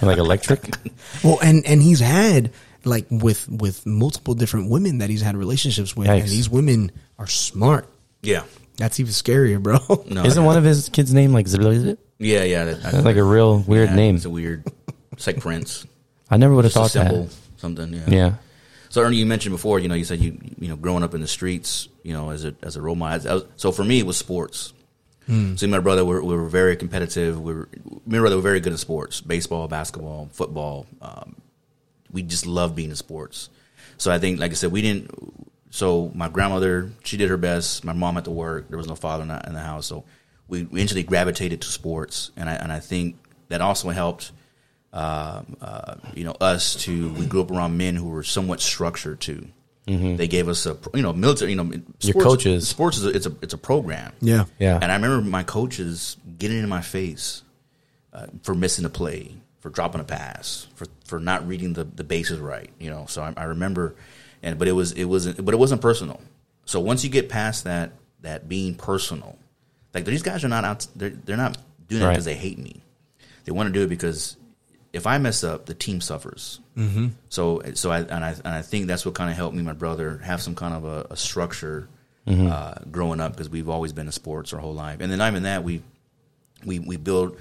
like electric? well and and he's had like with with multiple different women that he's had relationships with and these women are smart. Yeah. That's even scarier bro. No Isn't one of his kids' name like Zlizit? yeah yeah. That, That's like a real weird yeah, name. it's a weird it's like Prince I never would have thought symbol that. something yeah Yeah. So Ernie, you mentioned before, you know, you said you you know growing up in the streets, you know, as a as a role model. So for me, it was sports. So me and my brother were, we were very competitive. We were, me and my brother were very good at sports: baseball, basketball, football. Um, we just loved being in sports. So I think, like I said, we didn't. So my grandmother, she did her best. My mom had to work. There was no father in the, in the house, so we, we instantly gravitated to sports, and I and I think that also helped um, uh, you know, us to we grew up around men who were somewhat structured too. They gave us a you know military you know sports, Your coaches. sports is a, it's a it's a program yeah Yeah. and I remember my coaches getting in my face uh, for missing a play for dropping a pass for for not reading the, the bases right you know so I, I remember and but it was it wasn't but it wasn't personal so once you get past that that being personal like these guys are not out they're, they're not doing it Right. because they hate me they want to do it because if I mess up, the team suffers. Mm-hmm. So, so I and I and I think that's what kind of helped me, my brother, have some kind of a, a structure uh, growing up because we've always been in sports our whole life. And then not even that, we we we build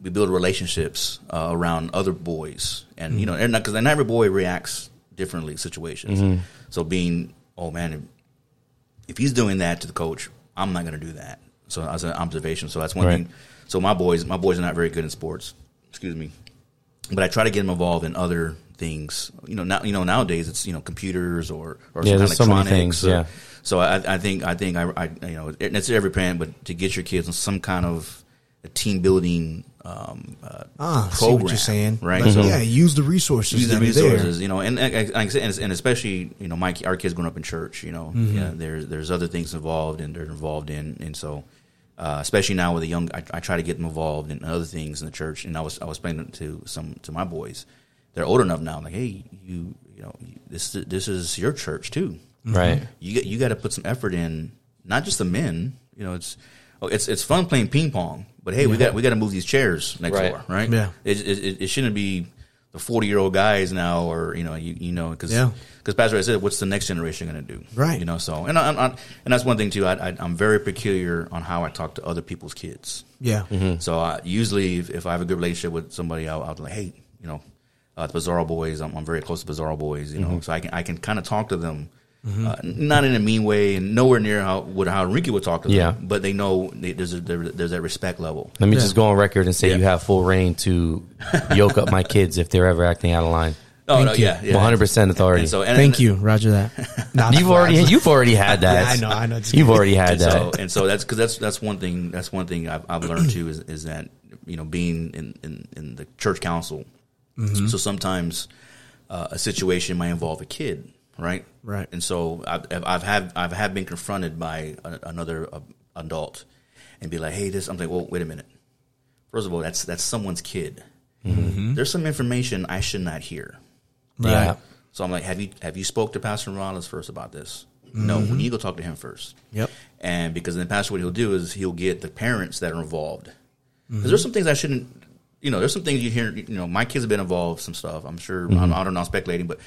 we build relationships uh, around other boys, and you know, and because not every boy reacts differently to situations. So being, oh man, if, if he's doing that to the coach, I'm not going to do that. So as an observation, so that's one Right. thing. So my boys, my boys are not very good in sports. Excuse me, but I try to get them involved in other things. You know, now you know nowadays it's you know computers or or Yeah, some there's so many electronics. things, yeah. So I, I think I think I, I you know and it's every parent, but to get your kids on some kind of a team building um, uh, ah see program, what you're saying right? Like, So- yeah use the resources use the that are there. resources, you know, and and, and, like I said, and- and especially you know, my our kids growing up in church, you know, Mm-hmm. yeah, there's there's other things involved, and they're involved in, and so. Uh, especially now with the young, I, I try to get them involved in other things in the church, and I was I was explaining to some to my boys. They're old enough now, like, hey, you you know, this this is your church too. Right. You got you got to put some effort in, not just the men. You know, it's oh, it's it's fun playing ping pong, but hey, we got we got to move these chairs next Right. door, right? Yeah. it, it, it, it shouldn't be the forty year old guys now, or you know, you you know, because Yeah. Pastor I said, what's the next generation going to do? Right. You know, so and I, I, and that's one thing too. I, I, I'm very peculiar on how I talk to other people's kids. yeah So I, usually, if, if I have a good relationship with somebody, I'll, I'll be like, hey, you know, uh, the Bizarro Boys. I'm, I'm very close to Bizarro Boys. You know, so I can I can kind of talk to them, uh, not in a mean way, and nowhere near how would how Ricky would talk to them. Yeah. but they know they, there's a, there, there's that respect level. Let me Yeah. just go on record and say Yeah. you have full rein to yoke up my kids if they're ever acting out of line. Oh Thank no, you. yeah, yeah, 100% authority. And so, and, thank and- you roger that Nah, You've already you've already had that. Yeah, I know, I know. You've already had and that. so and so that's because that's that's one thing that's one thing I've, I've learned too is, is that you know being in, in, in the church council Mm-hmm. so sometimes uh, a situation might involve a kid right Right. and so I've, I've had I've had been confronted by a, another uh, adult and be like hey this I'm like well wait a minute first of all that's that's someone's kid mm-hmm. There's some information I should not hear. Yeah. So I'm like, have you have you spoke to Pastor Morales first about this? No, we need to go talk to him first. Yep. And because then Pastor, what he'll do is he'll get the parents that are involved. Because mm-hmm. there's some things I shouldn't, you know, there's some things you hear. You know, my kids have been involved some stuff. I'm sure. Mm-hmm. I'm, I don't know. I'm speculating, but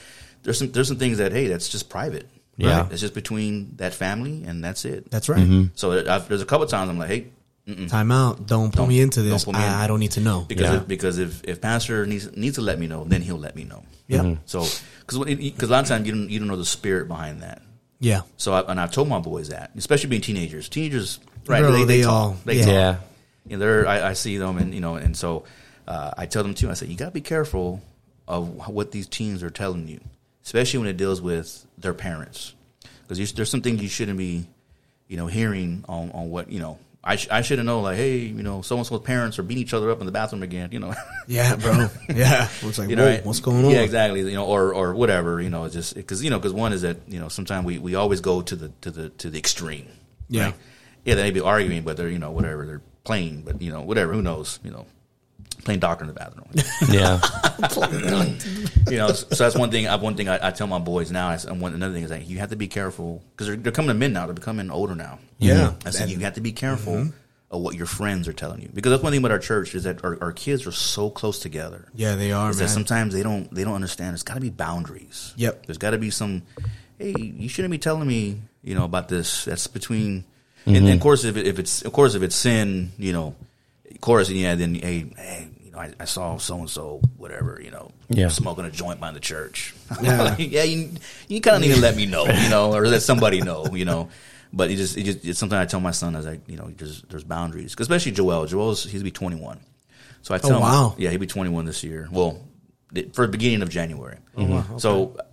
there's some there's some things that hey, that's just private. Yeah. Right? it's just between that family and that's it. That's right. so I've, there's a couple times I'm like, hey, Time out. Don't put Don't- me into don't this. put me in. I, I don't need to know. because Yeah. if, because if, if pastor needs needs to let me know, then he'll let me know. Yeah. So because because a lot of times you don't you don't know the spirit behind that. Yeah. So I, and I've told my boys that, especially being teenagers. Teenagers, right? Bro, they, they, they talk. all- they yeah. talk. Yeah. You know, I, I see them, and you know, and so uh, I tell them too. I say you got to be careful of what these teens are telling you, especially when it deals with their parents, because there's some things you shouldn't be, you know, hearing on on what you know. I, sh- I should have known, like, hey, you know, so and so's parents are beating each other up in the bathroom again, you know. Yeah, bro. Yeah. It's like, you know, what's going on? Yeah, exactly. You know, or or whatever. You know, it's just because you know, because one is that you know, sometimes we, we always go to the to the to the extreme. Yeah. right? yeah, they may be arguing, but they're you know whatever they're playing, but you know whatever. Who knows? You know, playing doctor in the bathroom. Yeah. you know, so, so that's one thing. I, one thing I, I tell my boys now. I, s- and one another thing is that you have to be careful because they're, they're coming to men now. They're becoming older now. Yeah. I said you have to be careful Mm-hmm. of what your friends are telling you because that's one thing about our church is that our, our kids are so close together. Yeah, they are, Is that sometimes they don't they don't understand. There's got to be boundaries. Yep. There's got to be some. Hey, you shouldn't be telling me, you know, about this. That's between. And, and of course, if, it, if it's of course if it's sin, you know, of course, yeah. Then hey, hey, you know, I, I saw so and so, whatever, you know, Yeah. smoking a joint behind the church. Yeah. yeah, you, you kind of need to let me know, you know, or let somebody know, you know. But it just, it just, it's something I tell my son. As I like, you know, there's, there's boundaries, especially Joel. Joel's he's be 21, so I tell him, Oh, wow. yeah, he'll be 21 this year. Well, for the beginning of January. Oh, So uh,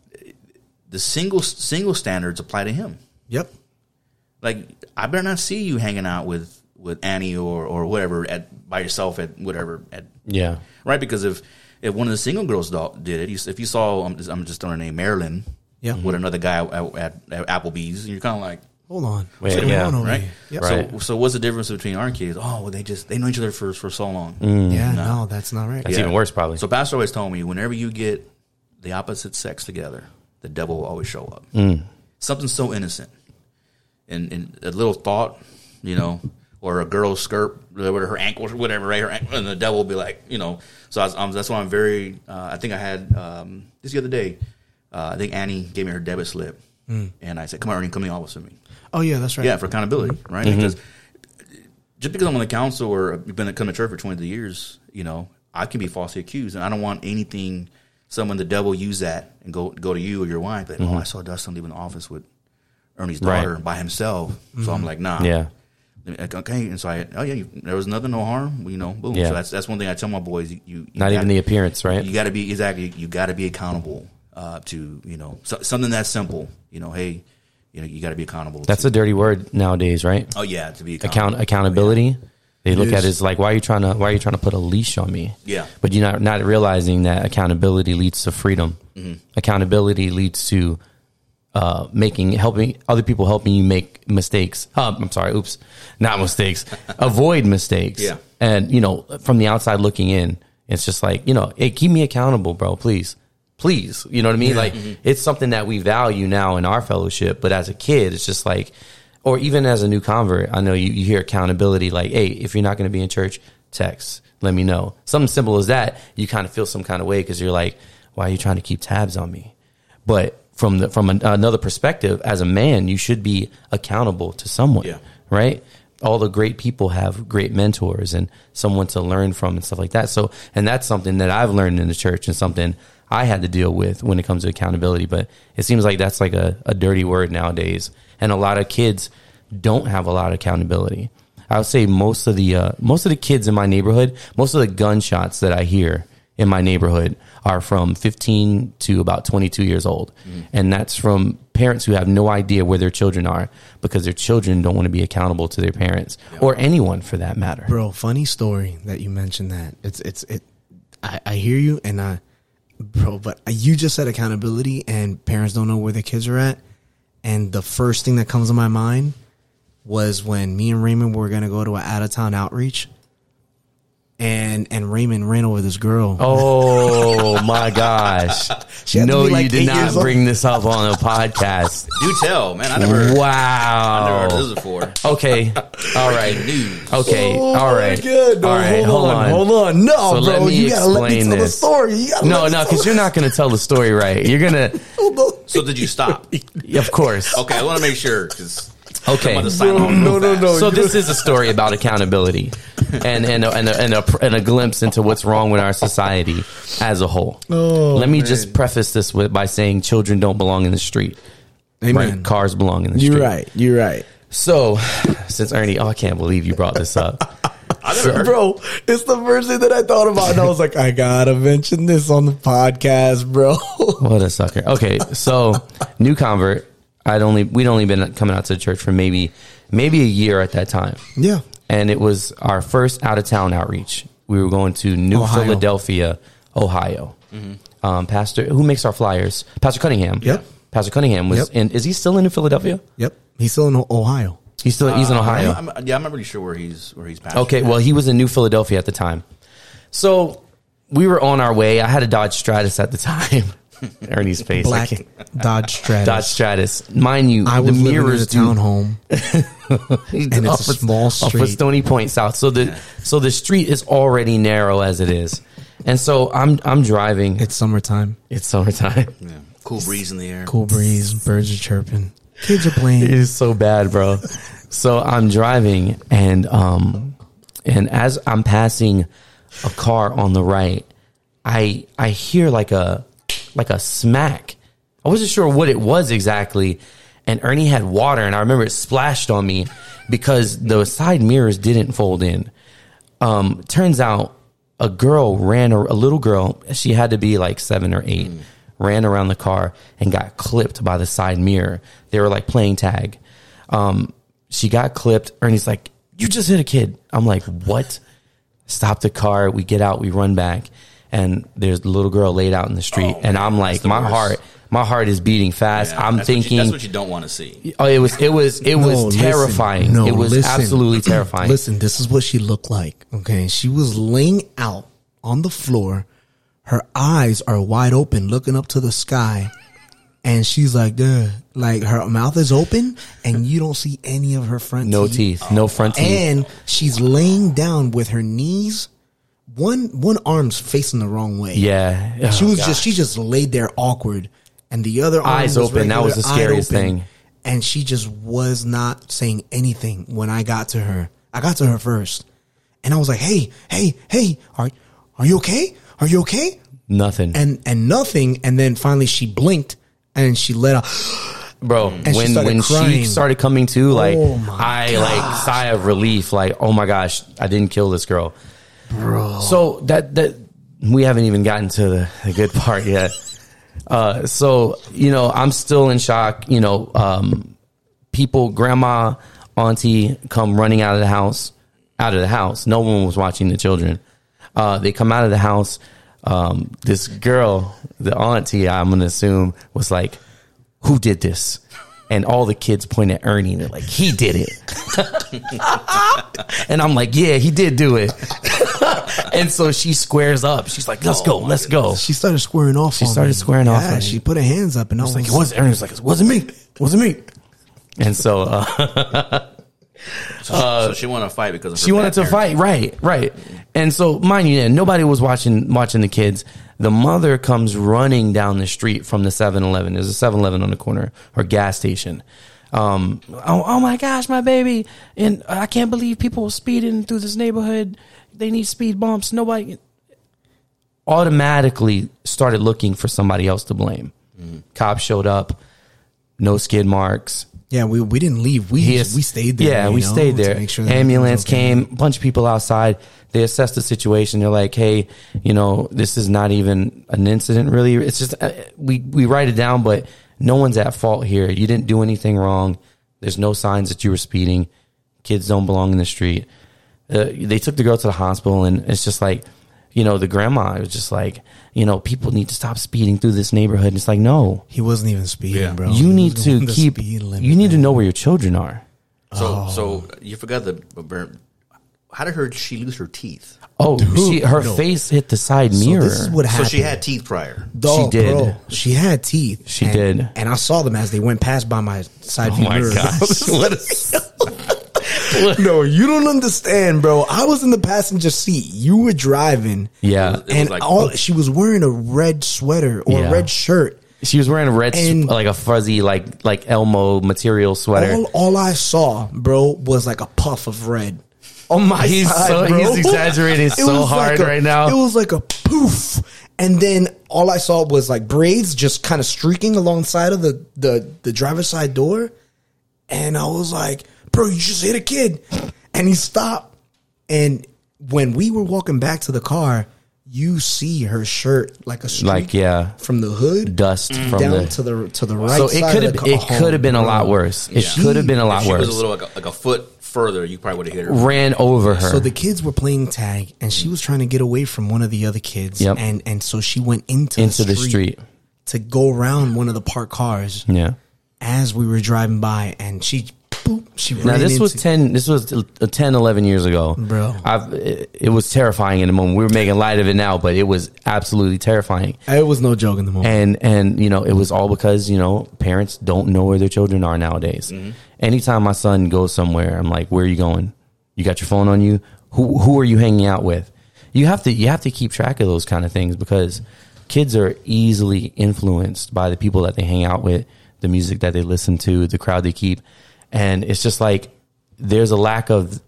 the single single standards apply to him. Yep. Like I better not see you hanging out with with Annie or or whatever at by yourself at whatever at Yeah. right because if if one of the single girls did it, you- if you saw I'm just, I'm just throwing a name Marilyn, Yeah. with another guy at, at, at Applebee's, you're kind of like. Hold on. Wait, What's yeah, on Right. Yep. Right. So, so what's the difference between our kids? Oh, well, they just they know each other for for so long. Yeah, No. no, that's not right. That's even worse, probably. So Pastor always told me, whenever you get the opposite sex together, the devil will always show up. Mm. Something so innocent, and, and a little thought, you know, or a girl's skirt, whatever her ankles or whatever, right? Her ankle, and the devil will be like, you know. So I was, um, that's why I'm very. Uh, I think I had um, this the other day. Uh, I think Annie gave me her debit slip, and I said, "Come on, Ernie, come in the office with me." Oh yeah, that's right. Yeah, for accountability, right? Because just because I'm on the council or I've been coming to church for 20 years, you know, I can be falsely accused, and I don't want anything. Someone, the devil, use that and go go to you or your wife. Like, oh, I saw Dustin leaving the office with Ernie's Right. daughter by himself. So I'm like, nah. Yeah. Okay, and so I, oh yeah, you, there was nothing, no harm, you know, boom. Yeah. So that's that's one thing I tell my boys. You, you, Not even gotta- the appearance, right? You got to be exactly. You got to be accountable uh, to you know so, something that's simple. You know, hey, you know, you got to be accountable. That's to, a dirty word nowadays, right? oh yeah, to be Account accountable. accountability. They look at it as like, why are you trying to why are you trying to put a leash on me? Yeah. But you're not not realizing that accountability leads to freedom. Mm-hmm. Accountability leads to uh, making helping other people helping you make mistakes. Uh, I'm sorry, oops, not mistakes. Avoid mistakes. Yeah. And you know, from the outside looking in, it's just like you know, hey, keep me accountable, bro. Please, please. You know what I mean? Like it's something that we value now in our fellowship. But as a kid, it's just like, or even as a new convert, I know you, you hear accountability like, hey, if you're not going to be in church, text, let me know. Something simple as that, you kind of feel some kind of way because you're like, why are you trying to keep tabs on me? But from the from an, another perspective, as a man, you should be accountable to someone, Yeah. right? All the great people have great mentors and someone to learn from and stuff like that. So, and that's something that I've learned in the church and something I had to deal with when it comes to accountability. But it seems like that's like a, a dirty word nowadays, and a lot of kids don't have a lot of accountability. I would say most of the uh, most of the kids in my neighborhood, most of the gunshots that I hear in my neighborhood are from 15 to about 22 years old, mm-hmm. and that's from parents who have no idea where their children are because their children don't want to be accountable to their parents or anyone for that matter. Bro, funny story that you mentioned that. It's it's it I, I hear you and I bro, but you just said accountability and parents don't know where their kids are at. And the first thing that comes to my mind was when me and Raymond were gonna go to an out of town outreach. And and Raymond ran over this girl. Oh my gosh! She had to no, like you did not years old. bring this up on a podcast. Do tell, man. I never, I never Wow. heard this before. Okay. All right. News. Okay. Oh all my right. God, no, all right. hold, on, hold on. No, So bro, let me you gotta let me explain tell the story. You No, no, because you're not going to tell the story right. You're going to, So did you stop? of course. Okay, I want to make sure because Okay. I'm about to sign No, no, no, no. So this is a story about accountability, and and a, and, a, and, a, and a glimpse into what's wrong with our society as a whole. Oh, Let me man. just preface this with by saying children don't belong in the street. Amen. Right? Cars belong in the street. You're right. You're right. So, since Ernie, oh, I can't believe you brought this up. Heard. Bro, it's the first thing that I thought about, and I was like, I gotta mention this on the podcast, bro. What a sucker. Okay, so new convert. I'd only we'd only been coming out to the church for maybe maybe a year at that time. Yeah. And it was our first out of town outreach. We were going to New Ohio. Philadelphia, Ohio. Um, Pastor, who makes our flyers? Pastor Cunningham. Yep. Pastor Cunningham was Yep. in. Is he still in New Philadelphia? Yep. He's still in Ohio. He's still. he's in Ohio. I'm, I'm- yeah, I'm not really sure where he's where he's passed. Okay, well, he was in New Philadelphia at the time. So we were on our way. I had a Dodge Stratus at the time. Ernie's face. I Black Dodge Stratus. Dodge Stratus. Mind you, I the was living in a do townhome. and it's a small Off of street. Stony Point South. So the so the street is already narrow as it is, and so I'm I'm driving. It's summertime. It's summertime. Yeah. Cool breeze in the air. Cool breeze. Birds are chirping. Kids are playing. It is so bad, bro. So I'm driving, and um, and as I'm passing a car on the right, I I hear like a like a smack. I wasn't sure what it was exactly, and Ernie had water, and I remember it splashed on me because the side mirrors didn't fold in. Um, turns out a girl ran a, a little girl. She had to be like seven or eight. Ran around the car and got clipped by the side mirror. They were like playing tag. Um, she got clipped. Ernie's like, "You just hit a kid." I'm like, "What?" Stop the car. We get out. We run back, and there's the little girl laid out in the street. Oh, and man, I'm like, my worst. heart, my heart is beating fast. Yeah, I'm that's what you- thinking, that's what you don't want to see. oh, it was, it was, it No, was listen. terrifying. No, it was listen. absolutely terrifying. Listen, this is what she looked like. Okay. She was laying out on the floor. Her eyes are wide open, looking up to the sky. And she's like, Duh. like her mouth is open and you don't see any of her front No teeth. teeth, no front teeth. And she's laying down with her knees, one one arm's facing the wrong way. yeah, She Oh, was gosh. just she just laid there awkward, and the other arm Eyes was open, that was the scariest thing. And she just was not saying anything when I got to her. I got to her first, and I was like, "Hey, hey, hey, are are you okay? Are you okay?" nothing, And and nothing. And then finally she blinked and she let out. bro. she when started when she started coming to, like, Oh I like sigh of relief, like, oh my gosh, I didn't kill this girl, Bro, So that that we haven't even gotten to the, the good part yet. Uh, so you know, I'm still in shock. You know, um, people, grandma, auntie, come running out of the house, out of the house. No one was watching the children. Uh, they come out of the house. Um, this girl, the auntie, I'm gonna assume, was like, "Who did this?" And all the kids point at Ernie. and They're like, "He did it." and I'm like, "Yeah, he did do it." and so she squares up. She's like, "Let's go, let's go." she started squaring off. She started squaring off on me. She put her hands up, and I was Like it was Ernie. was like, it wasn't me. It wasn't me. And so uh, So, she, so she wanted to fight because of her she wanted to parents. fight, right, right. And so, mind you, yeah, nobody was watching watching the kids. The mother comes running down the street from the 7-Eleven. There's a 7-Eleven on the corner or gas station. Um, oh, oh my gosh, my baby! And I can't believe people speeding through this neighborhood. They need speed bumps. Nobody automatically started looking for somebody else to blame. Cops showed up. No skid marks. Yeah, we we didn't leave. We we stayed there. Yeah, we know, stayed there. make sure Ambulance okay. came, a bunch of people outside. They assessed the situation. They're like, "Hey, you know, this is not even an incident. Really, it's just uh, we we write it down, but no one's at fault here. You didn't do anything wrong. There's no signs that you were speeding. Kids don't belong in the street." Uh, they took the girl to the hospital, and it's just like, you know, the grandma was just like, you know, people need to stop speeding through this neighborhood. And it's like, no, He wasn't even speeding, Yeah. bro. you He need was to the keep. speed limit, You need to man. know where your children are. So, oh. so you forgot the. how did her she lose her teeth? Oh, she her no. face hit the side So mirror. this is what happened. So she had teeth prior. Dog, She did. Bro, she had teeth. She And- did. and I saw them as they went past by my side oh view Oh my mirror. gosh. What is- no, you don't understand, bro. I was in the passenger seat. You were driving. yeah, and like- all she was wearing a red sweater or Yeah. a red shirt. she was wearing a red, s- And- like a fuzzy, like like Elmo material sweater. All, all I saw, bro, was like a puff of red Oh my He's side, so- bro. he's exaggerating It so was hard a- right now. It was like a poof, and then all I saw was like braids just kind of streaking alongside of the the the driver's side door, and I was like, "Bro, you just hit a kid," and he stopped, and when we were walking back to the car. You see her shirt like a streak Like, yeah. from the hood Dust mm. from down the. to the to the right. so it could have it oh, could have been a lot worse. It She- could have been a lot If she worse. was a little like a, like a foot further, you probably would have hit her. Ran over her. So the kids were playing tag, and she was trying to get away from one of the other kids. Yep. And and so she went into into the the street, street. to go around one of the parked cars Yeah. as we were driving by, and she boop, she Now ran this was 10 this was uh, 10 11 years ago. Bro. I've it, it was terrifying in the moment. We were making light of it now, but it was absolutely terrifying. It was no joke in the moment. And and you know, it was all because, you know, parents don't know where their children are nowadays. Anytime my son goes somewhere, I'm like, "Where are you going? You got your phone on you? Who who are you hanging out with?" You have to you have to keep track of those kind of things because kids are easily influenced by the people that they hang out with, the music that they listen to, the crowd they keep. And it's just like there's a lack of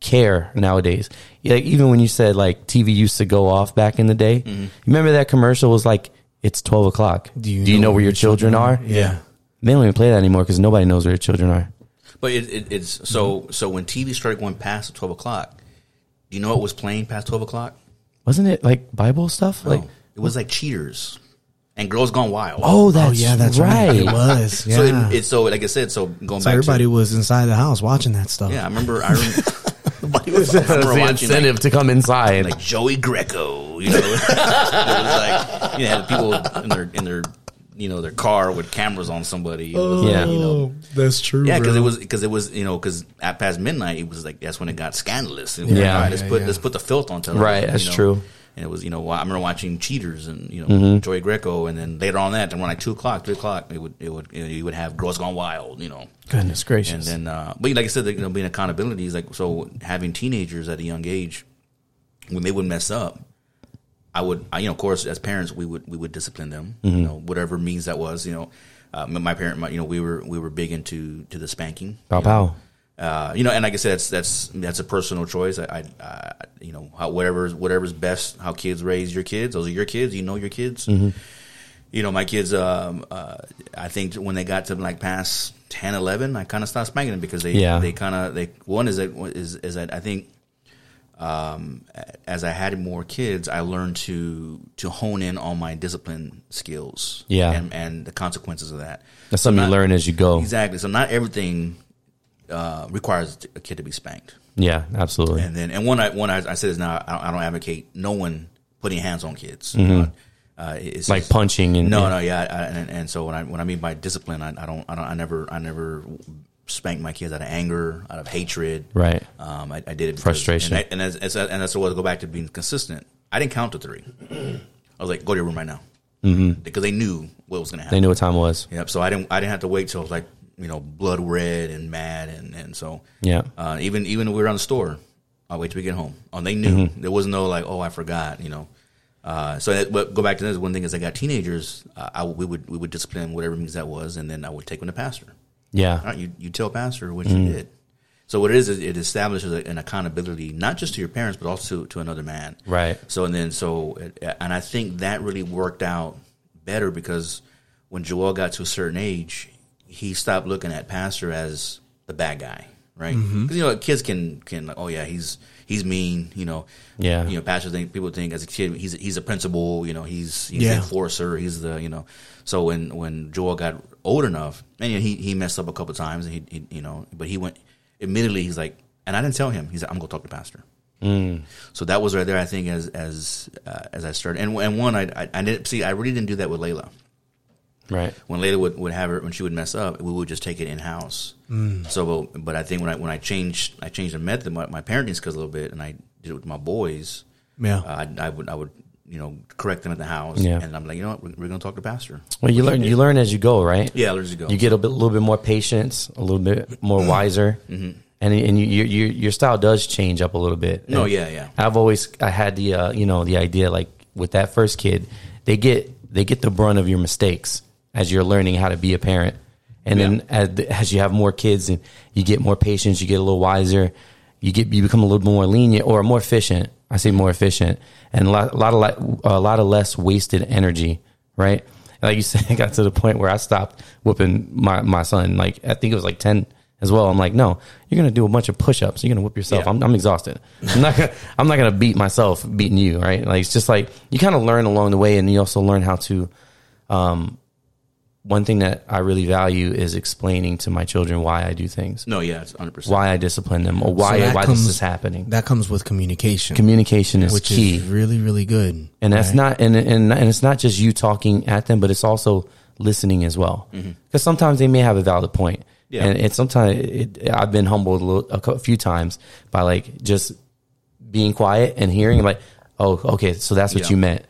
care nowadays. Like even when you said like TV used to go off back in the day, you remember that commercial was like, "It's twelve o'clock. Do you, know, where your children, are?" yeah. They don't even play that anymore because nobody knows where their children are. But it, it, it's so mm-hmm. so when TV started going past twelve o'clock, do you know what was playing past twelve o'clock? Wasn't it like Bible stuff? Like, Like it was like Cheaters and Girls Gone Wild. Oh, oh, that's, yeah, that's right. right. It was. Yeah. so it, it's so like I said. So going so back everybody to was inside the house watching that stuff. yeah, I remember I remember, I That's remember the watching incentive like, to come inside. like Joey Greco. You know, it was like you know had people in their in their you know their car with cameras on somebody. It was, Yeah. you know. Oh, that's true. Yeah, because it was because it was you know because at past midnight it was like that's when it got scandalous. It Yeah. like, all right, let's Yeah, put yeah. let's put the filth on television. Right, that's you know? true. And it was you know I remember watching Cheaters and you know Mm-hmm. Joey Greco, and then later on that, then around like two o'clock, three o'clock, it would it would you, know, you would have Girls Gone Wild, you know. Goodness gracious! And gracious. then, uh, but like I said, you know, being accountability is like so having teenagers at a young age when they would mess up. I would, I, you know, of course, as parents, we would we would discipline them, Mm-hmm. you know, whatever means that was. You know, uh, my parent, my, you know, we were we were big into to the spanking. Pow you know. Uh, you know, and like I said, that's that's that's a personal choice. I, I, I you know, how, whatever's whatever's best. How kids raise your kids, those are your kids. You know your kids. You know, my kids. Um, uh, I think when they got to like past 10, 11, I kind of stopped spanking them because they Yeah. they kind of they one is that is is that I think um, as I had more kids, I learned to to hone in on my discipline skills. Yeah. and, and the consequences of that. That's something not- you learn as you go. Exactly. So not everything uh, requires a kid to be spanked. Yeah, absolutely. And then, and one I one I, I said is now I don't, I don't advocate no one putting hands on kids. You know, uh, it's Mm-hmm. Like just- punching and no, no, yeah. I, and, and so when I when I mean by discipline, I, I don't, I don't, I never, I never spank my kids out of anger, out of hatred. Right. Um, I, I did it because, Frustration. and, I, and as, as and that's what I go back to being consistent. I didn't count to three. I was like, go to your room right now, mm-hmm. because they knew what was going to happen. They knew what time it was. Yep. So I didn't. I didn't have to wait till like you know blood red and mad and and so Yeah. uh, even even when we were on the store, I'll wait till we get home. Oh, they knew Mm-hmm. there was no like oh I forgot you know. Uh, so that, but go back to this one thing is I got teenagers. Uh, I we would we would discipline whatever means that was, and then I would take them to pastor. Yeah. right, you you tell pastor what Mm-hmm. you did. So what it is is it establishes an accountability not just to your parents but also to another man. Right. So and then so and I think that really worked out better because when Joel got to a certain age, he stopped looking at pastor as the bad guy, right? Because Mm-hmm. you know kids can can like, oh yeah he's he's mean, you know. Yeah. You know, pastor think people think as a kid he's he's a principal, you know, he's he's Yeah. the enforcer, he's the you know. So when when Joel got old enough, and you know, he he messed up a couple times, and he, he you know, but he went admittedly he's like, and I didn't tell him. He's like, I'm gonna talk to pastor. So that was right there. I think as as uh, as I started, and and one I, I I didn't see. I really didn't do that with Layla. Right. When Layla would, would have her when she would mess up, we would just take it in house. Mm. So, but, but I think when I when I changed I changed the method my, my parenting skills a little bit, and I did it with my boys. Yeah. uh, I, I would I would you know correct them at the house, Yeah. and I'm like, you know what, we're, we're going to talk to the pastor. Well, you learn you learn as you go, right? Yeah, let's go. You get a bit, little bit more patience, a little bit more wiser, and and you, you, you, your style does change up a little bit. No, And yeah, yeah. I've always I had the uh, you know the idea like with that first kid, they get they get the brunt of your mistakes as you're learning how to be a parent, and then as, as you have more kids and you get more patience, you get a little wiser, you get you become a little more lenient or more efficient. I say more efficient, and a lot, a lot of a lot of less wasted energy, right? Like you said, it got to the point where I stopped whooping my, my son. Like I think it was like ten as well. I'm like, no, you're gonna do a bunch of push-ups. You're gonna whip yourself. Yeah. I'm, I'm exhausted. I'm not gonna, I'm not gonna beat myself beating you, right? Like it's just like you kind of learn along the way, and you also learn how to. Um, one thing that I really value is explaining to my children why I do things, no, yeah, it's 100. percent why I discipline them, or why So why comes- this is happening. That comes with communication, Communication is which key is really really good. and that's right? not and, and and it's not just you talking at them but it's also listening as well mm-hmm. because sometimes they may have a valid point Yeah. and it's sometimes it, i've been humbled a, little, a few times by like just being quiet and hearing like oh okay so that's what Yeah. you meant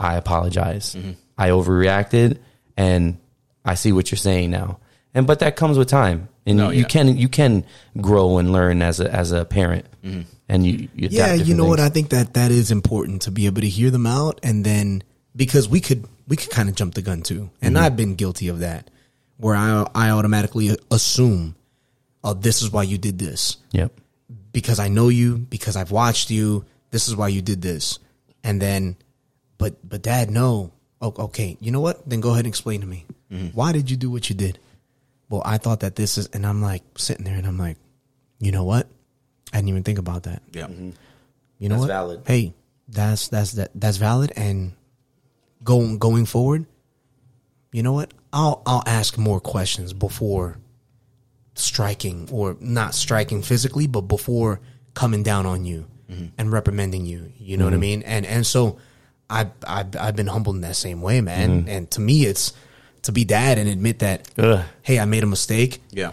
i apologize mm-hmm. i overreacted and i see what you're saying now. And but that comes with time. And No, you, you yeah. can you can grow and learn as a as a parent. And you, you adapt yeah you different know what? i think that that is important to be able to hear them out and then because we could we could kind of jump the gun too. And Mm-hmm. i've been guilty of that where i i automatically assume oh this is why you did this. Yep. Because i know you because i've watched you this is why you did this. And then but but dad no. Oh, okay you know what? Then go ahead and explain to me Mm-hmm. why did you do what you did well i thought that this is and i'm like sitting there and i'm like you know what i didn't even think about that Yeah, mm-hmm. you know That's what? valid. Hey, that's that's that that's valid. And going going forward, you know what? I'll I'll ask more questions before striking or not striking physically, but before coming down on you mm-hmm. and reprimanding you. You know what I mean? And and so I I've, I've been humbled in that same way, man. And to me, it's to be dad and admit that Ugh. hey, I made a mistake. yeah,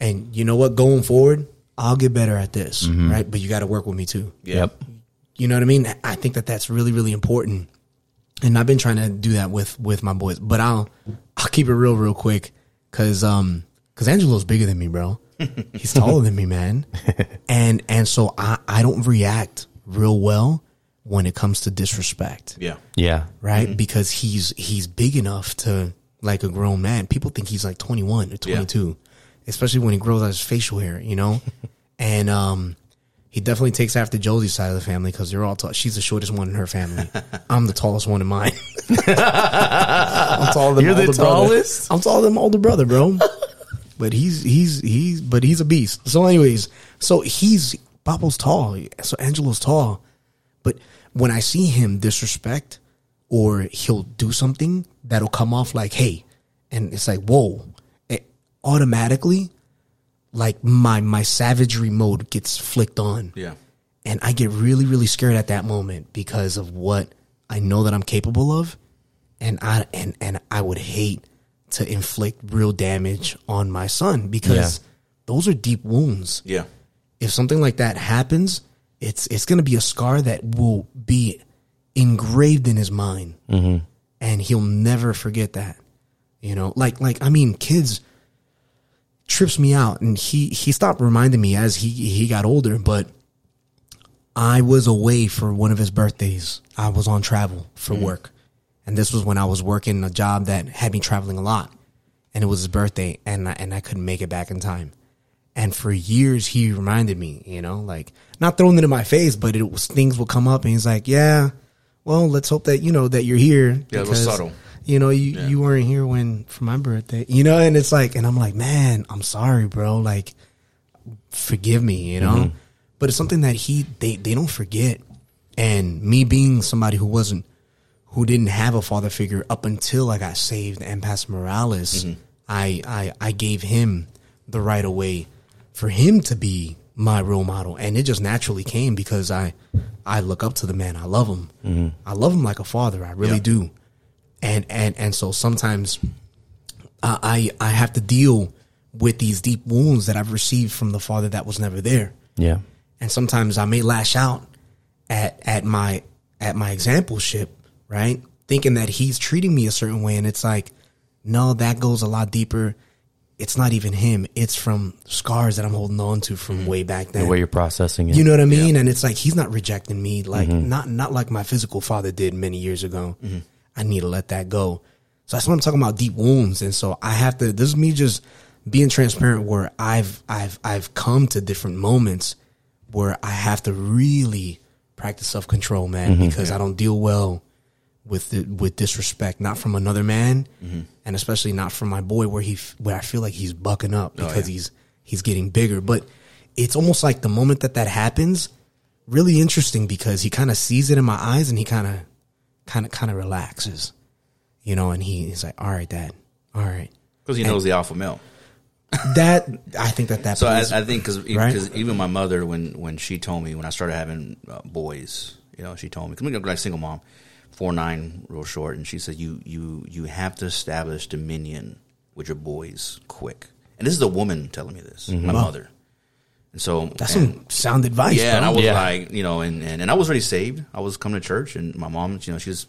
And you know what? Going forward, I'll get better at this, right? But you got to work with me too. yeah. yep You know what I mean? I think that that's really, really important. And I've been trying to do that with, with my boys, but I'll, I'll keep it real, real quick. Cause, um, cause Angelo's bigger than me, bro. He's taller than me, man. And, and so I, I don't react real well when it comes to disrespect, yeah. yeah right? Because he's, he's big enough to like a grown man. People think he's like 21 or 22, especially when he grows out his facial hair, you know? and, um, he definitely takes after Josie's side of the family because they're all tall. She's the shortest one in her family. I'm the tallest one in mine. I'm taller than You're the older brother. tallest? I'm taller than my older brother, bro. but he's he's he's but he's a beast. So, anyways, so he's Papo's tall. So Angelo's tall. But when I see him disrespect or he'll do something that'll come off like, hey, and it's like, whoa, it automatically like my my savagery mode gets flicked on Yeah. and I get really, really scared at that moment because of what I know that I'm capable of, and I and and I would hate to inflict real damage on my son because Yeah. those are deep wounds. Yeah. If something like that happens, it's it's going to be a scar that will be engraved in his mind, mm-hmm. and he'll never forget that. You know, like like I mean, kids trips me out, and he he stopped reminding me as he he got older, but. I was away for one of his birthdays. I was on travel for mm-hmm. work. And this was when I was working a job that had me traveling a lot. And it was his birthday and I, and I couldn't make it back in time. And for years he reminded me, you know, like not throwing it in my face, but it was things will come up and he's like, "Yeah, well, let's hope that you know that you're here Yeah, it was subtle. You know, you you weren't here when for my birthday. You know, and it's like and I'm like, "Man, I'm sorry, bro. Like forgive me, you know. Mm-hmm. But it's something that he they they don't forget. And me being somebody who wasn't who didn't have a father figure up until I got saved and Pastor Morales, mm-hmm. I I I gave him the right of way for him to be my role model, and it just naturally came because I I look up to the man. I love him. Mm-hmm. I love him like a father. I really Yeah. do. and and and so sometimes I I have to deal with these deep wounds that I've received from the father that was never there, Yeah. and sometimes I may lash out at at my at my exampleship, right? Thinking that he's treating me a certain way, and it's like, no, that goes a lot deeper. It's not even him; it's from scars that I'm holding on to from mm-hmm. way back then. The way you're processing it. You know what I mean? And it's like he's not rejecting me, like mm-hmm. not not like my physical father did many years ago. Mm-hmm. I need to let that go. So that's what I'm talking about, deep wounds. And so I have to. This is me just being transparent, where I've I've I've come to different moments where I have to really practice self control, man, because I don't deal well with the, with disrespect, not from another man, and especially not from my boy, where he where I feel like he's bucking up because yeah. he's he's getting bigger. But it's almost like the moment that that happens, really interesting because he kind of sees it in my eyes and he kind of kind of kind of relaxes, you know, and he, he's like, "All right, Dad, all right." because he knows the alpha male. That I think that that So I, plays- I think because Right. even my mother when when she told me when I started having uh, boys, you know, she told me because I'm like single mom, four nine, real short, and she said you you you have to establish dominion with your boys quick. And this is a woman telling me this, my mm-hmm. mother. And so that's and- some sound advice. yeah, and. I was Yeah. like, you know, and, and, and I was already saved. I was coming to church, and my mom, you know, she's,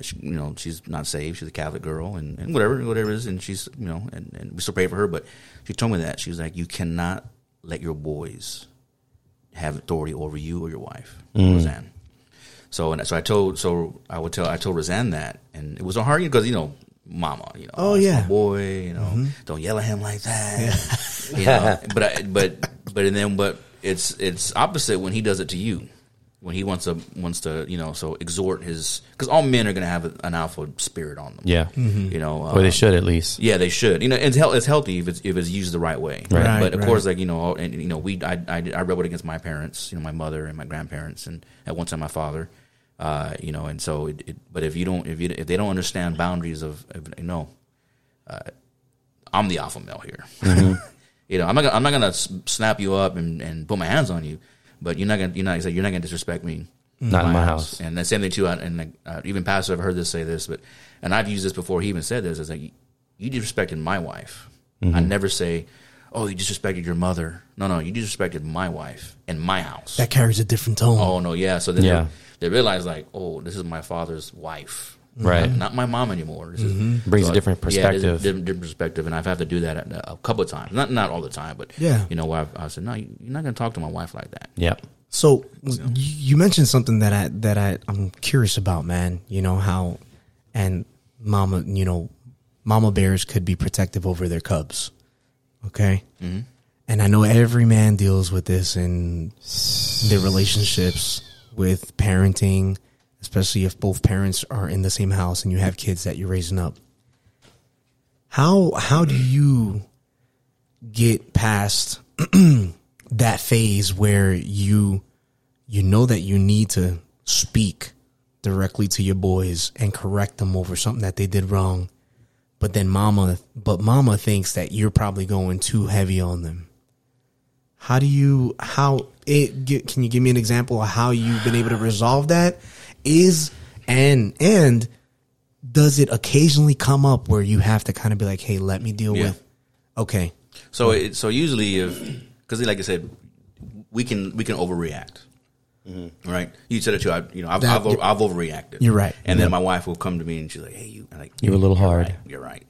she, you know, she's not saved. She's a Catholic girl, and, and whatever, whatever it is, and she's, you know, and, and we still pray for her. But she told me that she was like, you cannot let your boys have authority over you or your wife, mm. Roseanne. So and so I told so I would tell I told Roseanne that, and it was a hard because you know. Mama, you know, Oh, yeah. Mm-hmm. boy, you know, don't yell at him like that, you know. But I, but but and then but it's it's opposite when he does it to you, when he wants to wants to you know so exhort his because all men are going to have an alpha spirit on them, Yeah. you know, Or they uh, should at least. yeah, they should. You know, it's, hel- it's healthy if it's if it's used the right way. Right. Right, but of right. course, like you know, and you know, we I, I I rebelled against my parents, you know, my mother and my grandparents, and at one time my father. Uh, you know, and so, it, it, but if you don't, if you if they don't understand boundaries of, of you know, uh, I'm the alpha male here. you know, I'm not gonna, I'm not gonna snap you up and, and put my hands on you, but you're not gonna you're not you're not gonna disrespect me. Not in my house. And the same thing too. And uh, even Pastor, I've heard this say this, but and I've used this before. He even said this. Is like you disrespected my wife. I never say, "Oh, you disrespected your mother." No, no, you disrespected my wife and my house. that carries a different tone. oh no, yeah. So then Yeah. they, they realize like, "Oh, this is my father's wife." Right. Not, not my mom anymore. This is, mm-hmm. Brings a so, different Yeah, a perspective. different, different perspective, and I've had to do that a, uh, a couple of times. Not not all the time, but Yeah. you know, I've, I said, "No, you- you're not going to talk to my wife like that." Yeah. So you you mentioned something that I that I I'm curious about, man. You know how, and mama, you know, mama bears could be protective over their cubs. Okay, mm-hmm. and I know every man deals with this in their relationships with parenting, especially if both parents are in the same house and you have kids that you're raising up. How how do you get past that phase where you you know that you need to speak directly to your boys and correct them over something that they did wrong but then mama but mama thinks that you're probably going too heavy on them how do you how it can you give me an example of how you've been able to resolve that is and and does it occasionally come up where you have to kind of be like hey let me deal Yeah. with okay So it, so usually if because like I said, we can we can overreact. Right, you said it too. I, you know, I've, Mm-hmm. That- I've, I've overreacted. You're right. And then my wife will come to me and she's like, "Hey, you," I'm like You're a little hard. right, You're right.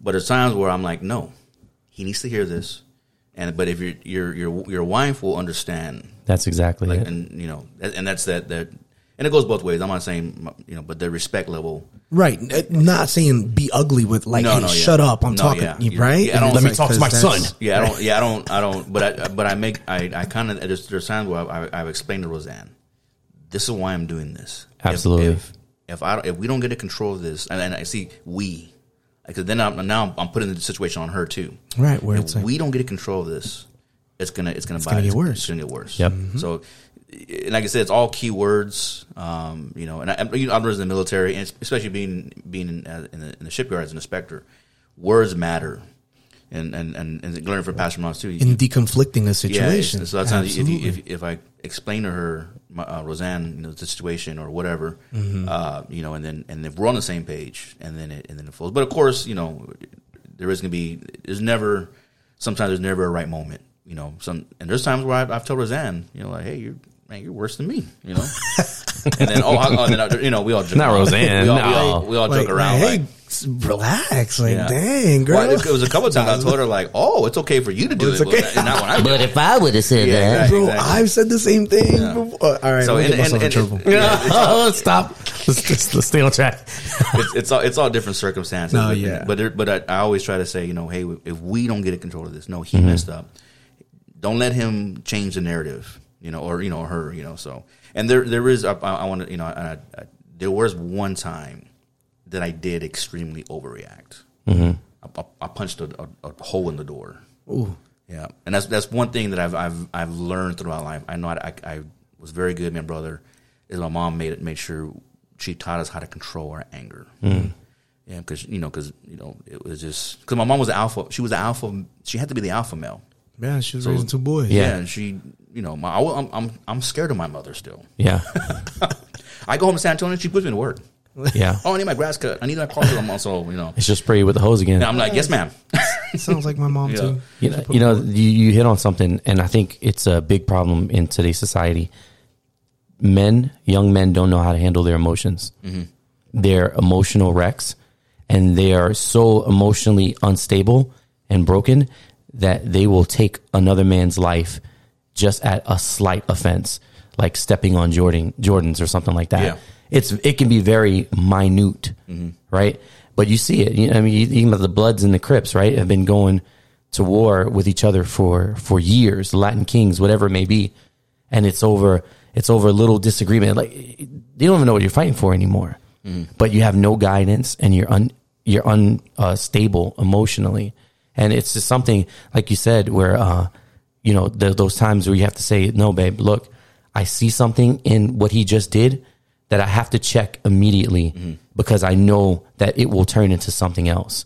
But there's times where I'm like, "No, he needs to hear this." And but if your your your your wife will understand, That's exactly like, it. and you know, and that's that that, and it goes both ways. I'm not saying you know, but the respect level. Right. Not saying be ugly with like, No, hey, no, yeah. shut up. I'm No, talking. yeah. You, right? yeah, I don't- And Let me it's talk to my son. Yeah, I don't. Yeah, I don't. I don't. But I. But I make. I. I kind of. There's, there's times where I, I, I've explained to Roseanne, this is why I'm doing this. Absolutely. If, if, I don't, if we don't get to control of this, and, and I see we, because then I'm, now I'm putting the situation on her too. Right, where if it's like- we don't get a control of this, it's gonna. It's gonna. gonna bite- get worse. It's gonna get worse. Yep. So. And Like I said, it's all keywords. um, you know. And I, I, you know, I was in the military, and especially being being in, uh, in, the, in the shipyard as an inspector, words matter and and and, and learning from Pastor Moss too. You- in deconflicting a situation. it's- so that's how if, you, if if I explain to her my, uh, Roseanne, you know, the situation or whatever, Mm-hmm. uh, you know, and then and if we're on the same page, and then it and then it flows. But of course, you know, there is gonna be there's never sometimes there's never a right moment, you know. Some and there's times where I've, I've told Roseanne, you know, like, hey, you're man, you're worse than me, you know. and then oh, I, oh and then, I- you know, we all joke Not around. Roseanne, we all, we no. all, we all like, joke around hey, like. relax, like, Yeah. dang, girl. Well, it, it was a couple of times I told her like, "Oh, it's okay for you to do It's it, okay. but not when I But if I would have said Yeah, that, exactly. Bro, I've said the same thing before. All right, So so and, get and, myself and, trouble. yeah, it's all- oh, stop. Let's, let's, let's stay on track. it's, it's all it's all different circumstances. No, but, yeah. but there, but I, I always try to say, you know, hey, if we don't get in control of this, no, Mm-hmm. he messed up. Don't let him change the narrative, you know, or you know, her, you know. So, and there there is, I, I want to, you know, I, I, there was one time that I did extremely overreact. Mm-hmm. I, I, I punched a, a, a hole in the door. Ooh. Yeah, and that's that's one thing that I've I've I've learned throughout life. I know I, I, I was very good. My brother is my mom made it made sure she taught us how to control our anger. Yeah, because you know, because you know, it was just because my mom was the alpha. She was the alpha. She had to be the alpha male. Yeah, she was raising two boys. Yeah. and she, you know, my I, am I'm I'm scared of my mother still. Yeah. I go home to San Antonio, she puts me to work. Yeah. Oh, I need my grass cut. I need my car. I'm also, you know, It's just spray with the hose again. and I'm like, yes, ma'am. Sounds like my mom Yeah. too. You know, you know, you, you hit on something, and I think it's a big problem in today's society. Men, young men, don't know how to handle their emotions. Mm-hmm. They're emotional wrecks, and they are so emotionally unstable and broken that they will take another man's life just at a slight offense, like stepping on Jordan Jordans or something like that. Yeah. It's it can be very minute, right? But you see it. You know, I mean, even the Bloods and the Crips, right, have been going to war with each other for for years, Latin Kings, whatever it may be, and it's over it's over a little disagreement. Like they don't even know what you're fighting for anymore. But you have no guidance, and you're un you're unstable emotionally, and it's just something like you said where uh, you know the, those times where you have to say, "No, babe, look, I see something in what he just did." That I have to check immediately because I know that it will turn into something else.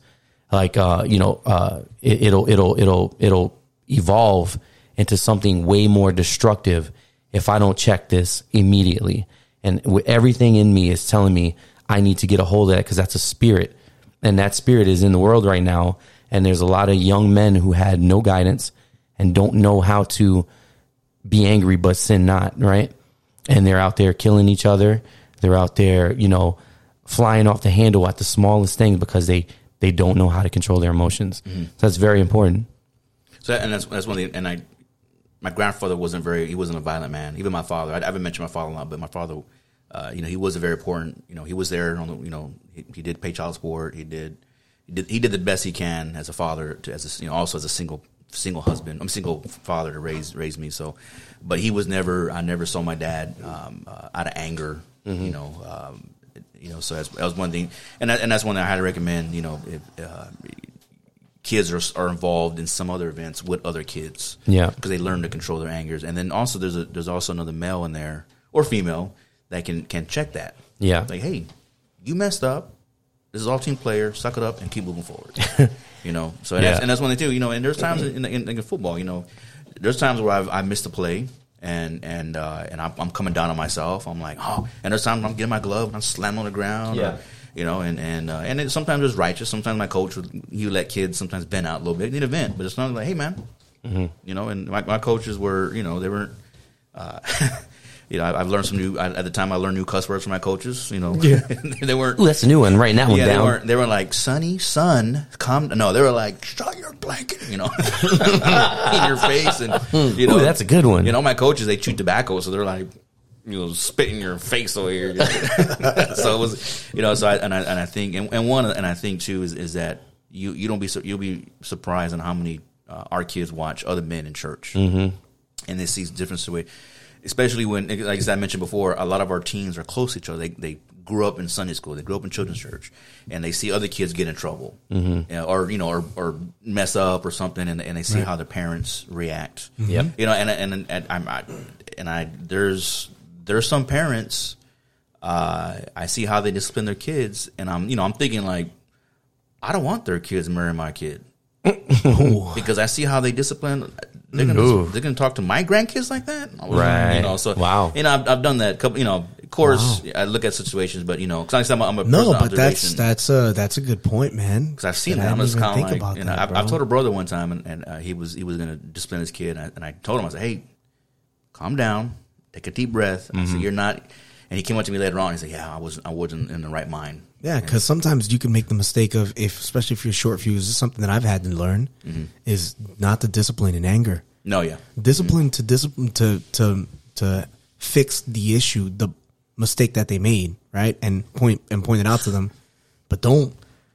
Like uh you know uh it, it'll it'll it'll it'll evolve into something way more destructive if i don't check this immediately. And with everything in me is telling me i need to get a hold of that because that's a spirit. And that spirit is in the world right now. And there's a lot of young men who had no guidance and don't know how to be angry but sin not right and they're out there killing each other they're out there you know flying off the handle at the smallest things because they they don't know how to control their emotions so that's very important So and that's that's one of the and I my grandfather wasn't very he wasn't a violent man. Even my father, I, I haven't mentioned my father a lot, but my father, uh, you know, he was a very important. You know, he was there on the you know he, he did pay child support. He did he did he did the best he can as a father to as a, you know also as a single single husband. I'm single father to raise raise me. So, but he was never I never saw my dad um, uh, out of anger. You know. Um, you know, so that's, that was one thing, and that, and that's one that I highly recommend. You know, if, uh, kids are, are involved in some other events with other kids. Yeah. because they learn to control their angers, and then also there's a there's also another male in there or female that can can check that. Yeah. like hey, you messed up. This is all team player. Suck it up and keep moving forward. you know, so that's, Yeah. and that's one thing too. You know, and there's times in, in, in football. You know, there's times where I've I missed a play. And and uh, and I'm, I'm coming down on myself. I'm like, oh. And there's times I'm getting my glove and I'm slamming on the ground. Yeah. Or, you know, and and uh, and it, sometimes it's righteous. Sometimes my coach would you let kids sometimes bend out a little bit. Need a vent, but it's not like, hey man, you know. And my, my coaches were, you know, they weren't. Uh, you know, I've learned some new. I, at the time, I learned new cuss words from my coaches. You know, Yeah. they weren't. Ooh, that's a new one writing that one Yeah, they down weren't. They were like, sunny son, come." No, they were like, "Shut your blanket," you know, in your face, and you know, Ooh, that's a good one. You know, my coaches they chew tobacco, so they're like, you know, spit in your face over here. so it was, you know, so I and I and I think and, and one and I think too is is that you you don't be su- you'll be surprised on how many uh, our kids watch other men in church, mm-hmm. and they see different situations. Especially when, like as I mentioned before, a lot of our teens are close to each other. They they grew up in Sunday school, they grew up in children's church, and they see other kids get in trouble, mm-hmm. or you know, or, or mess up or something, and, and they see how their parents react. Yep. you know, and and and I'm I, and I there's there's some parents uh, I see how they discipline their kids, and I'm you know I'm thinking like I don't want their kids marrying my kid. because I see how they discipline. They're gonna Ooh. they're gonna talk to my grandkids like that, Right. You know, so Wow. You know, I've, I've done that. Couple, you know, of course, I look at situations, but you know, because I'm, a- I'm a No, but that's that's a that's a good point, man. Because I've seen That. I I'm just kind of like, about you know, that, bro. I've told a brother one time, and, and uh, he was he was going to discipline his kid, and I, and I told him, I said, "Hey, calm down, take a deep breath." I Mm-hmm. said, "You're not." And he came up to me later on. He said, "Yeah, I wasn't I wasn't in the right mind." Yeah, because sometimes you can make the mistake of if, especially if you're short fuse. Is something that I've had to learn Mm-hmm. is not to discipline in anger. No, yeah, Discipline to discipline to to to fix the issue, the mistake that they made, right? And point and point it out to them, but don't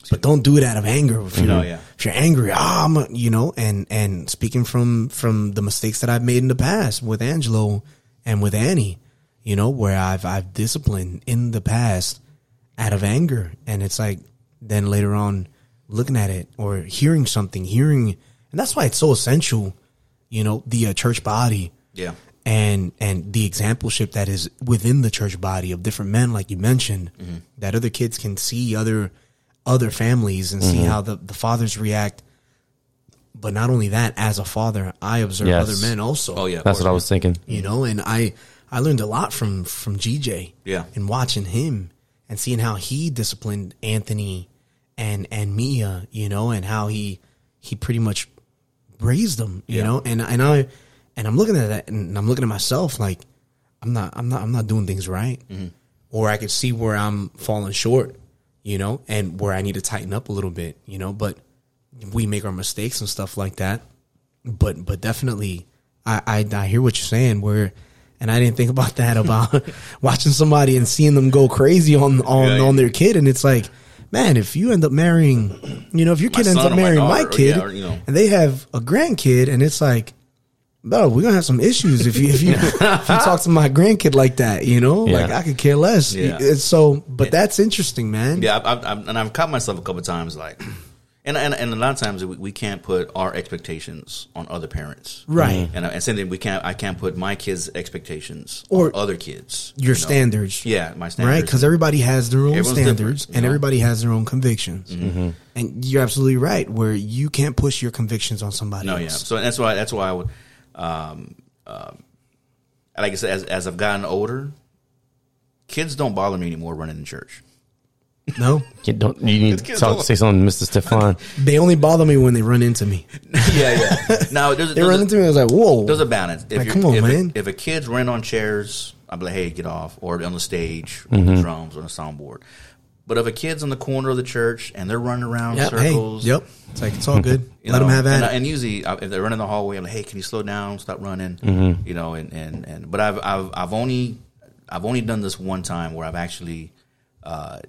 but don't do it out of anger. If, you No, yeah. if you're angry, ah, you know, and and speaking from from the mistakes that I've made in the past with Angelo and with Annie, you know, where I've I've disciplined in the past out of anger, and it's like then later on looking at it or hearing something, hearing, and that's why it's so essential, you know, the uh, church body yeah, and and the exampleship that is within the church body of different men like you mentioned that other kids can see other other families and see how the, the fathers react but not only that as a father i observe Yes. other men also oh yeah. That's what I was thinking. you know and i i learned a lot from from gj Yeah. and watching him and seeing how he disciplined anthony and and mia you know and how he he pretty much raised them you Yeah. know and and i and i'm looking at that and i'm looking at myself like i'm not i'm not i'm not doing things right Mm-hmm. or i could see where i'm falling short you know and where i need to tighten up a little bit you know but we make our mistakes and stuff like that but but definitely I, I I hear what you're saying where and I didn't think about that about watching somebody and seeing them go crazy on on Yeah, yeah. on their kid and it's like man if you end up marrying you know if your kid ends up or my marrying my, daughter, or kid yeah, or, you know. and they have a grandkid and it's like bro we're gonna have some issues if you if you if you talk to my grandkid like that you know like I could care less Yeah. it's so but that's interesting man Yeah, I've, I've, I've, and I've caught myself a couple of times like, and, and and a lot of times we, we can't put our expectations on other parents, Right. And, and same thing, we can't. I can't put my kids' expectations Or on other kids. your you know? standards Yeah, my standards, right? Because everybody has their own Everyone's standards and know? everybody has their own convictions. Mm-hmm. And you're absolutely right, where you can't push your convictions on somebody No, else. yeah. So that's why that's why I would, um, um, like I said, as as I've gotten older, kids don't bother me anymore running in church. No, You, don't, you need to talk, don't- say something, to Mr. Stefan. they only bother me when they run into me. yeah, yeah. Now there's, They there's run a- into me, I was like, whoa. There's a balance. If Like, you're- come on, if, man. if a kid's running on chairs, I'd be like, hey, get off, or on the stage, Mm-hmm. on the drums, on the soundboard. But if a kid's in the corner of the church and they're running around Yep, hey, circles, yep. It's like it's all good. you Let know, them have and, at it. and usually, uh, if they're running the hallway, I'm like, hey, can you slow down, stop running, Mm-hmm. you know, and, and, and but I've I've I've only I've only done this one time where I've actually uh,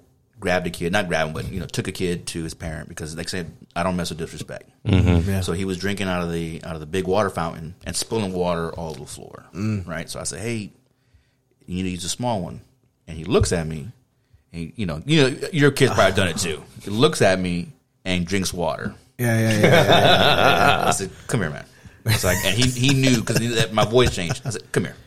grabbed a kid, not grabbed him, but you know, took a kid to his parent because, like I said, I don't mess with disrespect. Mm-hmm. Yeah. So he was drinking out of the out of the big water fountain and spilling water all over the floor. Mm. Right. So I said, "Hey, you need to use a small one." And he looks at me, and he, you know, you know, your kid's probably done it too. He looks at me and drinks water. yeah, yeah, yeah. yeah. I said, "Come here, man." It's like, and he he knew because my voice changed. I said, "Come here."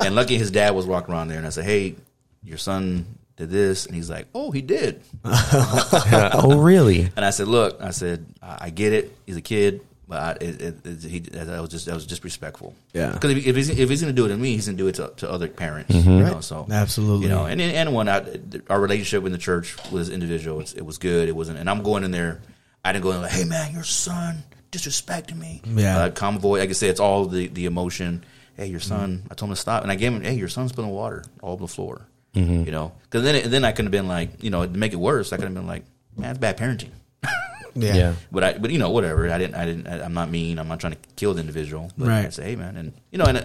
And lucky his dad was walking around there, and I said, "Hey, your son did this," and he's like, "Oh, he did." oh, really? And I said, "Look," I said, "I I get it. He's a kid, but I, it, it, it, he, that was just that was disrespectful. Yeah. because if, if he's if he's going to do it to me, he's going to do it to, to other parents. You know, so Absolutely. you know, and and when I, our relationship in the church was individual, it's, it was good. It wasn't, and I'm going in there. I didn't go in like, "Hey, man, your son disrespecting me." Yeah. uh, calm voice. Like I said, it's all the the emotion. Hey, your son. I told him to stop, and I gave him. Hey, your son's spilling water all over the floor. Mm-hmm. You know, because then it, then I could have been like, you know, to make it worse, I could have been like, man, it's bad parenting. yeah. Yeah. But I, but you know, whatever. I didn't, I didn't. I, I'm not mean. I'm not trying to kill the individual. But Right. I say, hey, man, and you know, and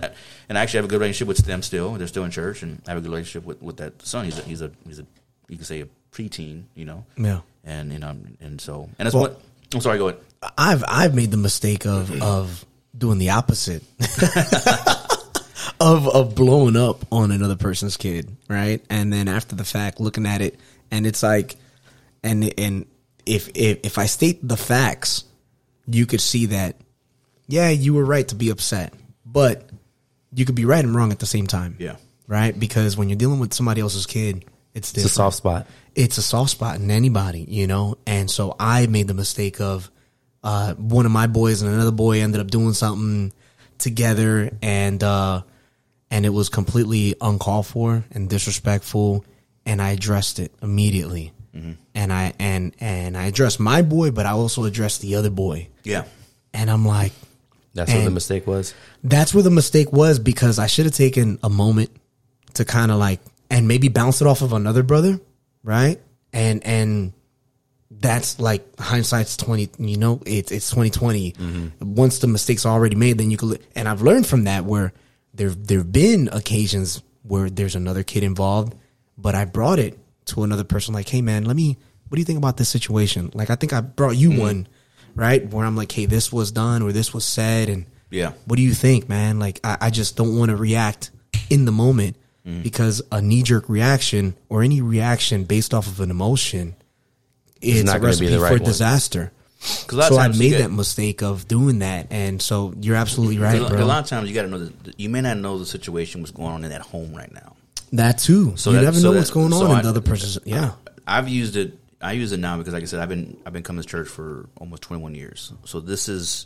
and I actually have a good relationship with them still. They're still in church, and I have a good relationship with, with that son. He's a, he's a, he's a, you can say a preteen. You know. Yeah. And you know, and so, and that's Well- what. I'm sorry. Go ahead. I've I've made the mistake of of doing the opposite. of of blowing up on another person's kid, right? And then after the fact looking at it and it's like and and if if if I state the facts, you could see that yeah, you were right to be upset. But you could be right and wrong at the same time. Yeah. Right? Because when you're dealing with somebody else's kid, it's It's a soft spot. it's a soft spot in anybody, you know? And so I made the mistake of uh, one of my boys and another boy ended up doing something together, and uh, and it was completely uncalled for and disrespectful, and I addressed it immediately. Mm-hmm. And I and and I addressed my boy, but I also addressed the other boy. Yeah. And I'm like, That's where the mistake was. that's where the mistake was because I should have taken a moment to kind of like and maybe bounce it off of another brother, right? And and that's like hindsight's twenty. You know, it's it's twenty mm-hmm. Once the mistakes are already made, then you could. And I've learned from that where there there've been occasions where there's another kid involved, but I brought it to another person. Like, hey man, let me. What do you think about this situation? Like, I think I brought you mm-hmm. one, right? Where I'm like, hey, this was done or this was said, and Yeah. what do you think, man? Like, I, I just don't want to react in the moment mm. because a knee jerk reaction or any reaction based off of an emotion is not a gonna be recipe the right for one. disaster. 'Cause a lot So I times you made get- that mistake of doing that, and so you're absolutely right, a, a lot of times you got to know that you may not know the situation what's going on in that home right now. that too. So you that- never so know that- what's going so on I- in the other person's. Yeah, I've used it. I use it now because, like I said, I've been I've been coming to church for almost 21 years. So this is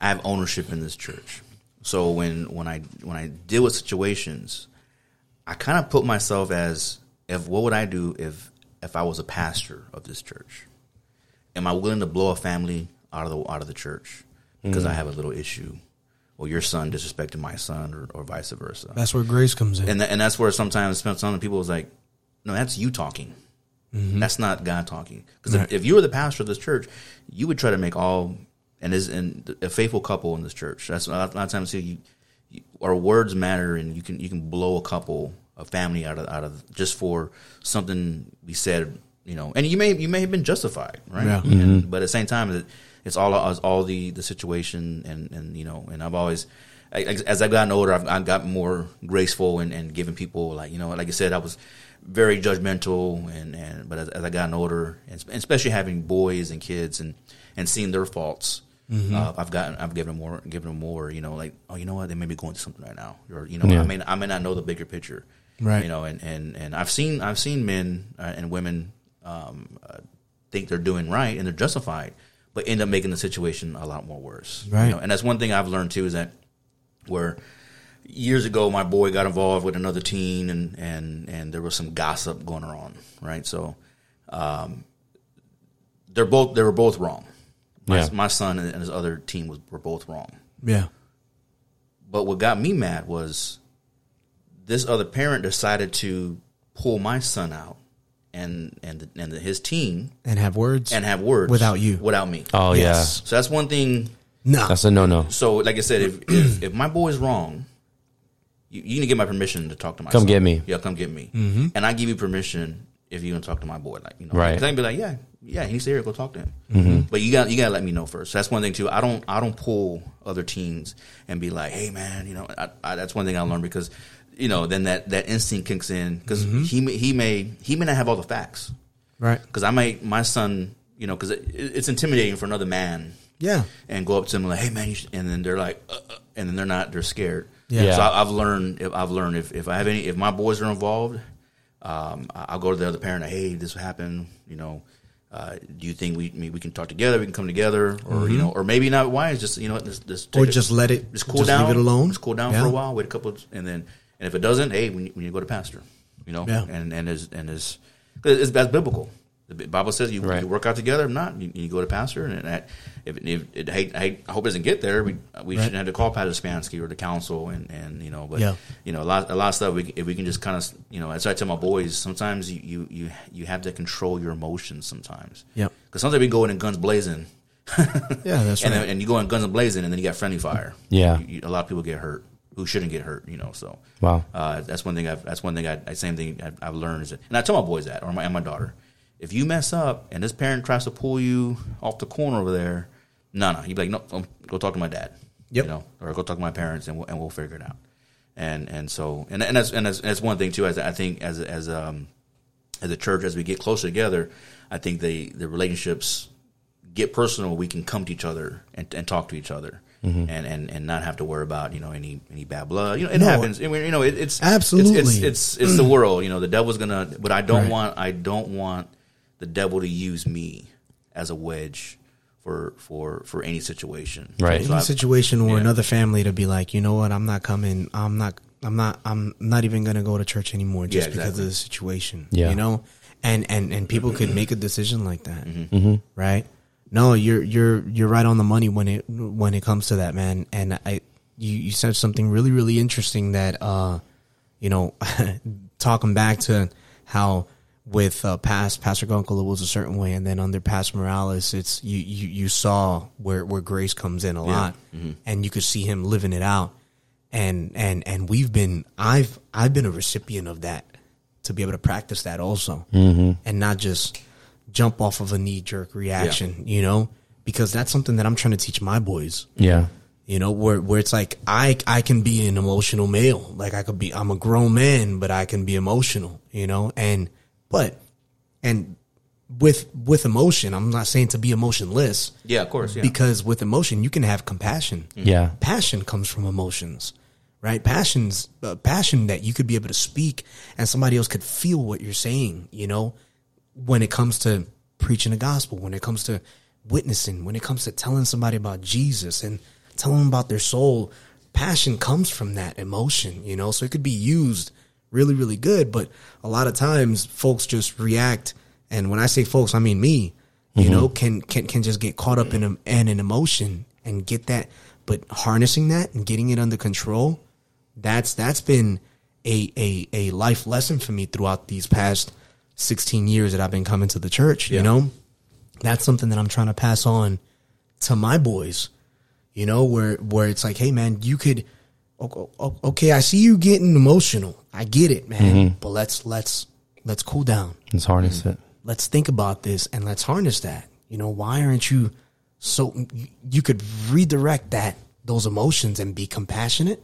I have ownership in this church. So when when I when I deal with situations, I kind of put myself as if what would I do if if I was a pastor of this church? Am I willing to blow a family out of the out of the church because I mm. have a little issue, or your son disrespected my son, or, or vice versa? that's where grace comes in. and tha- and that's where sometimes some people is like, no, that's you talking. Mm-hmm. That's not God talking. Because Right. if, if you were the pastor of this church, you would try to make all and is and a faithful couple in this church. That's a lot, a lot of times you, you, our words matter, and you can you can blow a couple, a family out of out of just for something we said. You know, and you may you may have been justified, right? Yeah. And, but at the same time, it's all it's all the the situation, and and you know, and I've always I- as I've gotten older, I've, I've gotten more graceful and, and giving people like you know, like I said, I was very judgmental, and, and but as, as I gotten older, and especially having boys and kids, and and seeing their faults, uh, I've gotten I've given them more, given them more, you know, like oh, you know what, they may be going through something right now, or you know, Yeah. I may I may not know the bigger picture, Right. You know, and and and I've seen I've seen men uh, and women um, uh, think they're doing right and they're justified, but end up making the situation a lot more worse, you Right. know? And that's one thing I've learned too is that where years ago my boy got involved with another teen and and and there was some gossip going on right so um they're both they were both wrong my, Yeah. my son and his other team was were both wrong yeah, but what got me mad was this other parent decided to pull my son out and and and his team and have words and have words Without you. without me Oh Yes. so that's one thing no, that's a no no. so, like I said, if if, if my boy's wrong, you, you need to get my permission to talk to my Come son. get me. Yeah, come get me. Mm-hmm. And I give you permission if you're gonna talk to my boy. Like you know, Right. 'Cause I can be like, yeah, yeah, he's here. Go talk to him. But you got you gotta let me know first. So that's one thing too. I don't I don't pull other teens and be like, hey man, you know, I, I, that's one thing I learned because you know then that that instinct kicks in because he may- he may he may not have all the facts right? because I might my son you know because it, it's intimidating for another man Yeah, and go up to them like, "Hey man," you and then they're like, uh, uh, and then they're not, they're scared. Yeah. Yeah. So I, I've learned, if, I've learned if, if I have any, if my boys are involved, um, I'll go to the other parent. Hey, this happened. You know, uh, do you think we we can talk together? We can come together, or you know, or maybe not. Why? It's just you know, just, just Mm-hmm. or just let it, just cool just down, leave it alone. Just cool down Yeah. for a while. Wait a couple, and then and if it doesn't, hey, when you, we need to go to pastor. You know, Yeah. and and is and is it's that's biblical. The Bible says you, Right. you work out together. If not, you, you go to pastor, and that, if, if it, I, hate- I, I hope it doesn't get there. We we Right. shouldn't have to call Pastor Spansky or the council, and, and you know, but Yeah. you know, a lot a lot of stuff. We, can- if we can just kind of you know, as I tell my boys, sometimes you you you, you have to control your emotions sometimes. Yeah, Because sometimes we go in and guns blazing, Yeah, that's and right. then, and you go in guns blazing, and then you got friendly fire. Yeah. You- you- a lot of people get hurt who shouldn't get hurt. You know, so Wow. uh, that's one thing. I've, that's one thing. I, I same thing I've, I've learned is that, and I tell my boys that, or my and my daughter, if you mess up and this parent tries to pull you off the corner over there, no, no, you'd be like, no, um, go talk to my dad. Yep. You know, or go talk to my parents, and we'll, and we'll figure it out. And and so and and that's and that's, that's one thing too. As I think as as um as a church, as we get closer together, I think the the relationships get personal. We can come to each other and, and talk to each other. And, and, and not have to worry about you know any any bad blood you know it No. happens you know it, it's Absolutely. it's, it's it's it's the world you know the devil's gonna but I don't Right. want I don't want the devil to use me as a wedge for for for any situation. Right. So Any I- situation or yeah. another family to be like, you know what, I'm not coming. I'm not. I'm not. I'm not even gonna go to church anymore just Yeah, because of the situation. Yeah. You know, and and and people could make a decision like that, Mm-hmm. right? No, you're you're you're right on the money when it when it comes to that, man. And I, you you said something really really interesting that, uh, you know, talking back to how with uh, past Pastor Gunkel it was a certain way, and then under Pastor Morales, it's you you you saw where where grace comes in a lot, and you could see him living it out, and and and we've been I've I've been a recipient of that to be able to practice that also, and not just jump off of a knee jerk reaction, you know, because that's something that I'm trying to teach my boys. Yeah. you know where where it's like i i can be an emotional male. Like i could be i'm a grown man but i can be emotional you know? And but and with with emotion i'm not saying to be emotionless. Yeah, of course. Yeah. because with emotion you can have compassion. Yeah. passion comes from emotions right? Passions uh, passion that you could be able to speak and somebody else could feel what you're saying you know when it comes to preaching the gospel when it comes to witnessing when it comes to telling somebody about jesus and telling them about their soul passion comes from that emotion you know? So it could be used really really good but a lot of times folks just react and when i say folks i mean me you mm-hmm. know can can can just get caught up in a, in an emotion and get that but harnessing that and getting it under control that's that's been a a a life lesson for me throughout these past 16 years that I've been coming to the church, you know? That's something that I'm trying to pass on to my boys. You know, where where it's like, "Hey man, you could okay, I see you getting emotional. I get it, man. Mm-hmm. But let's let's let's cool down Let's harness mm. it. let's think about this and let's harness that. You know, why aren't you so you- you could redirect that those emotions and be compassionate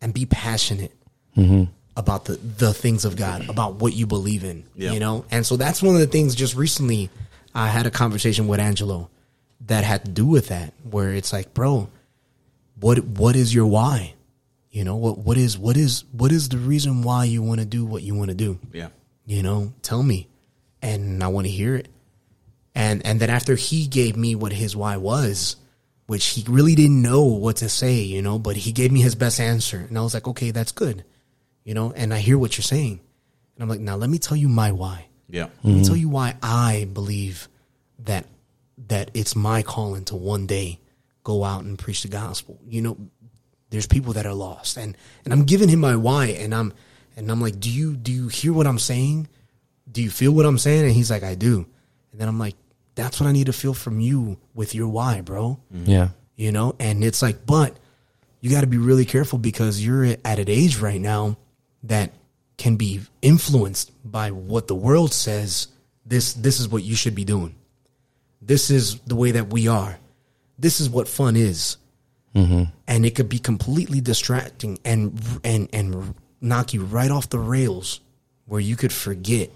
and be passionate mm-hmm. About the the things of God, about what you believe in, Yeah. you know? And so that's one of the things just recently I had a conversation with Angelo that had to do with that where it's like, bro, what what is your why? You know, what what is what is what is the reason why you want to do what you want to do? yeah. you know tell me and i want to hear it and and then after he gave me what his why was which he really didn't know what to say you know but he gave me his best answer and i was like okay that's good you know and i hear what you're saying. And i'm like now let me tell you my why. Yeah. let me mm-hmm. tell you why i believe that that it's my calling to one day go out and preach the gospel. You know there's people that are lost. And and i'm giving him my why. And i'm and i'm like do you do you hear what i'm saying? Do you feel what i'm saying? And he's like i do. And then i'm like that's what i need to feel from you with your why bro. Mm-hmm. Yeah. you know and it's like but you got to be really careful because you're at an age right now that can be influenced by what the world says this this is what you should be doing. This is the way that we are. This is what fun is. And it could be completely distracting and and and knock you right off the rails where you could forget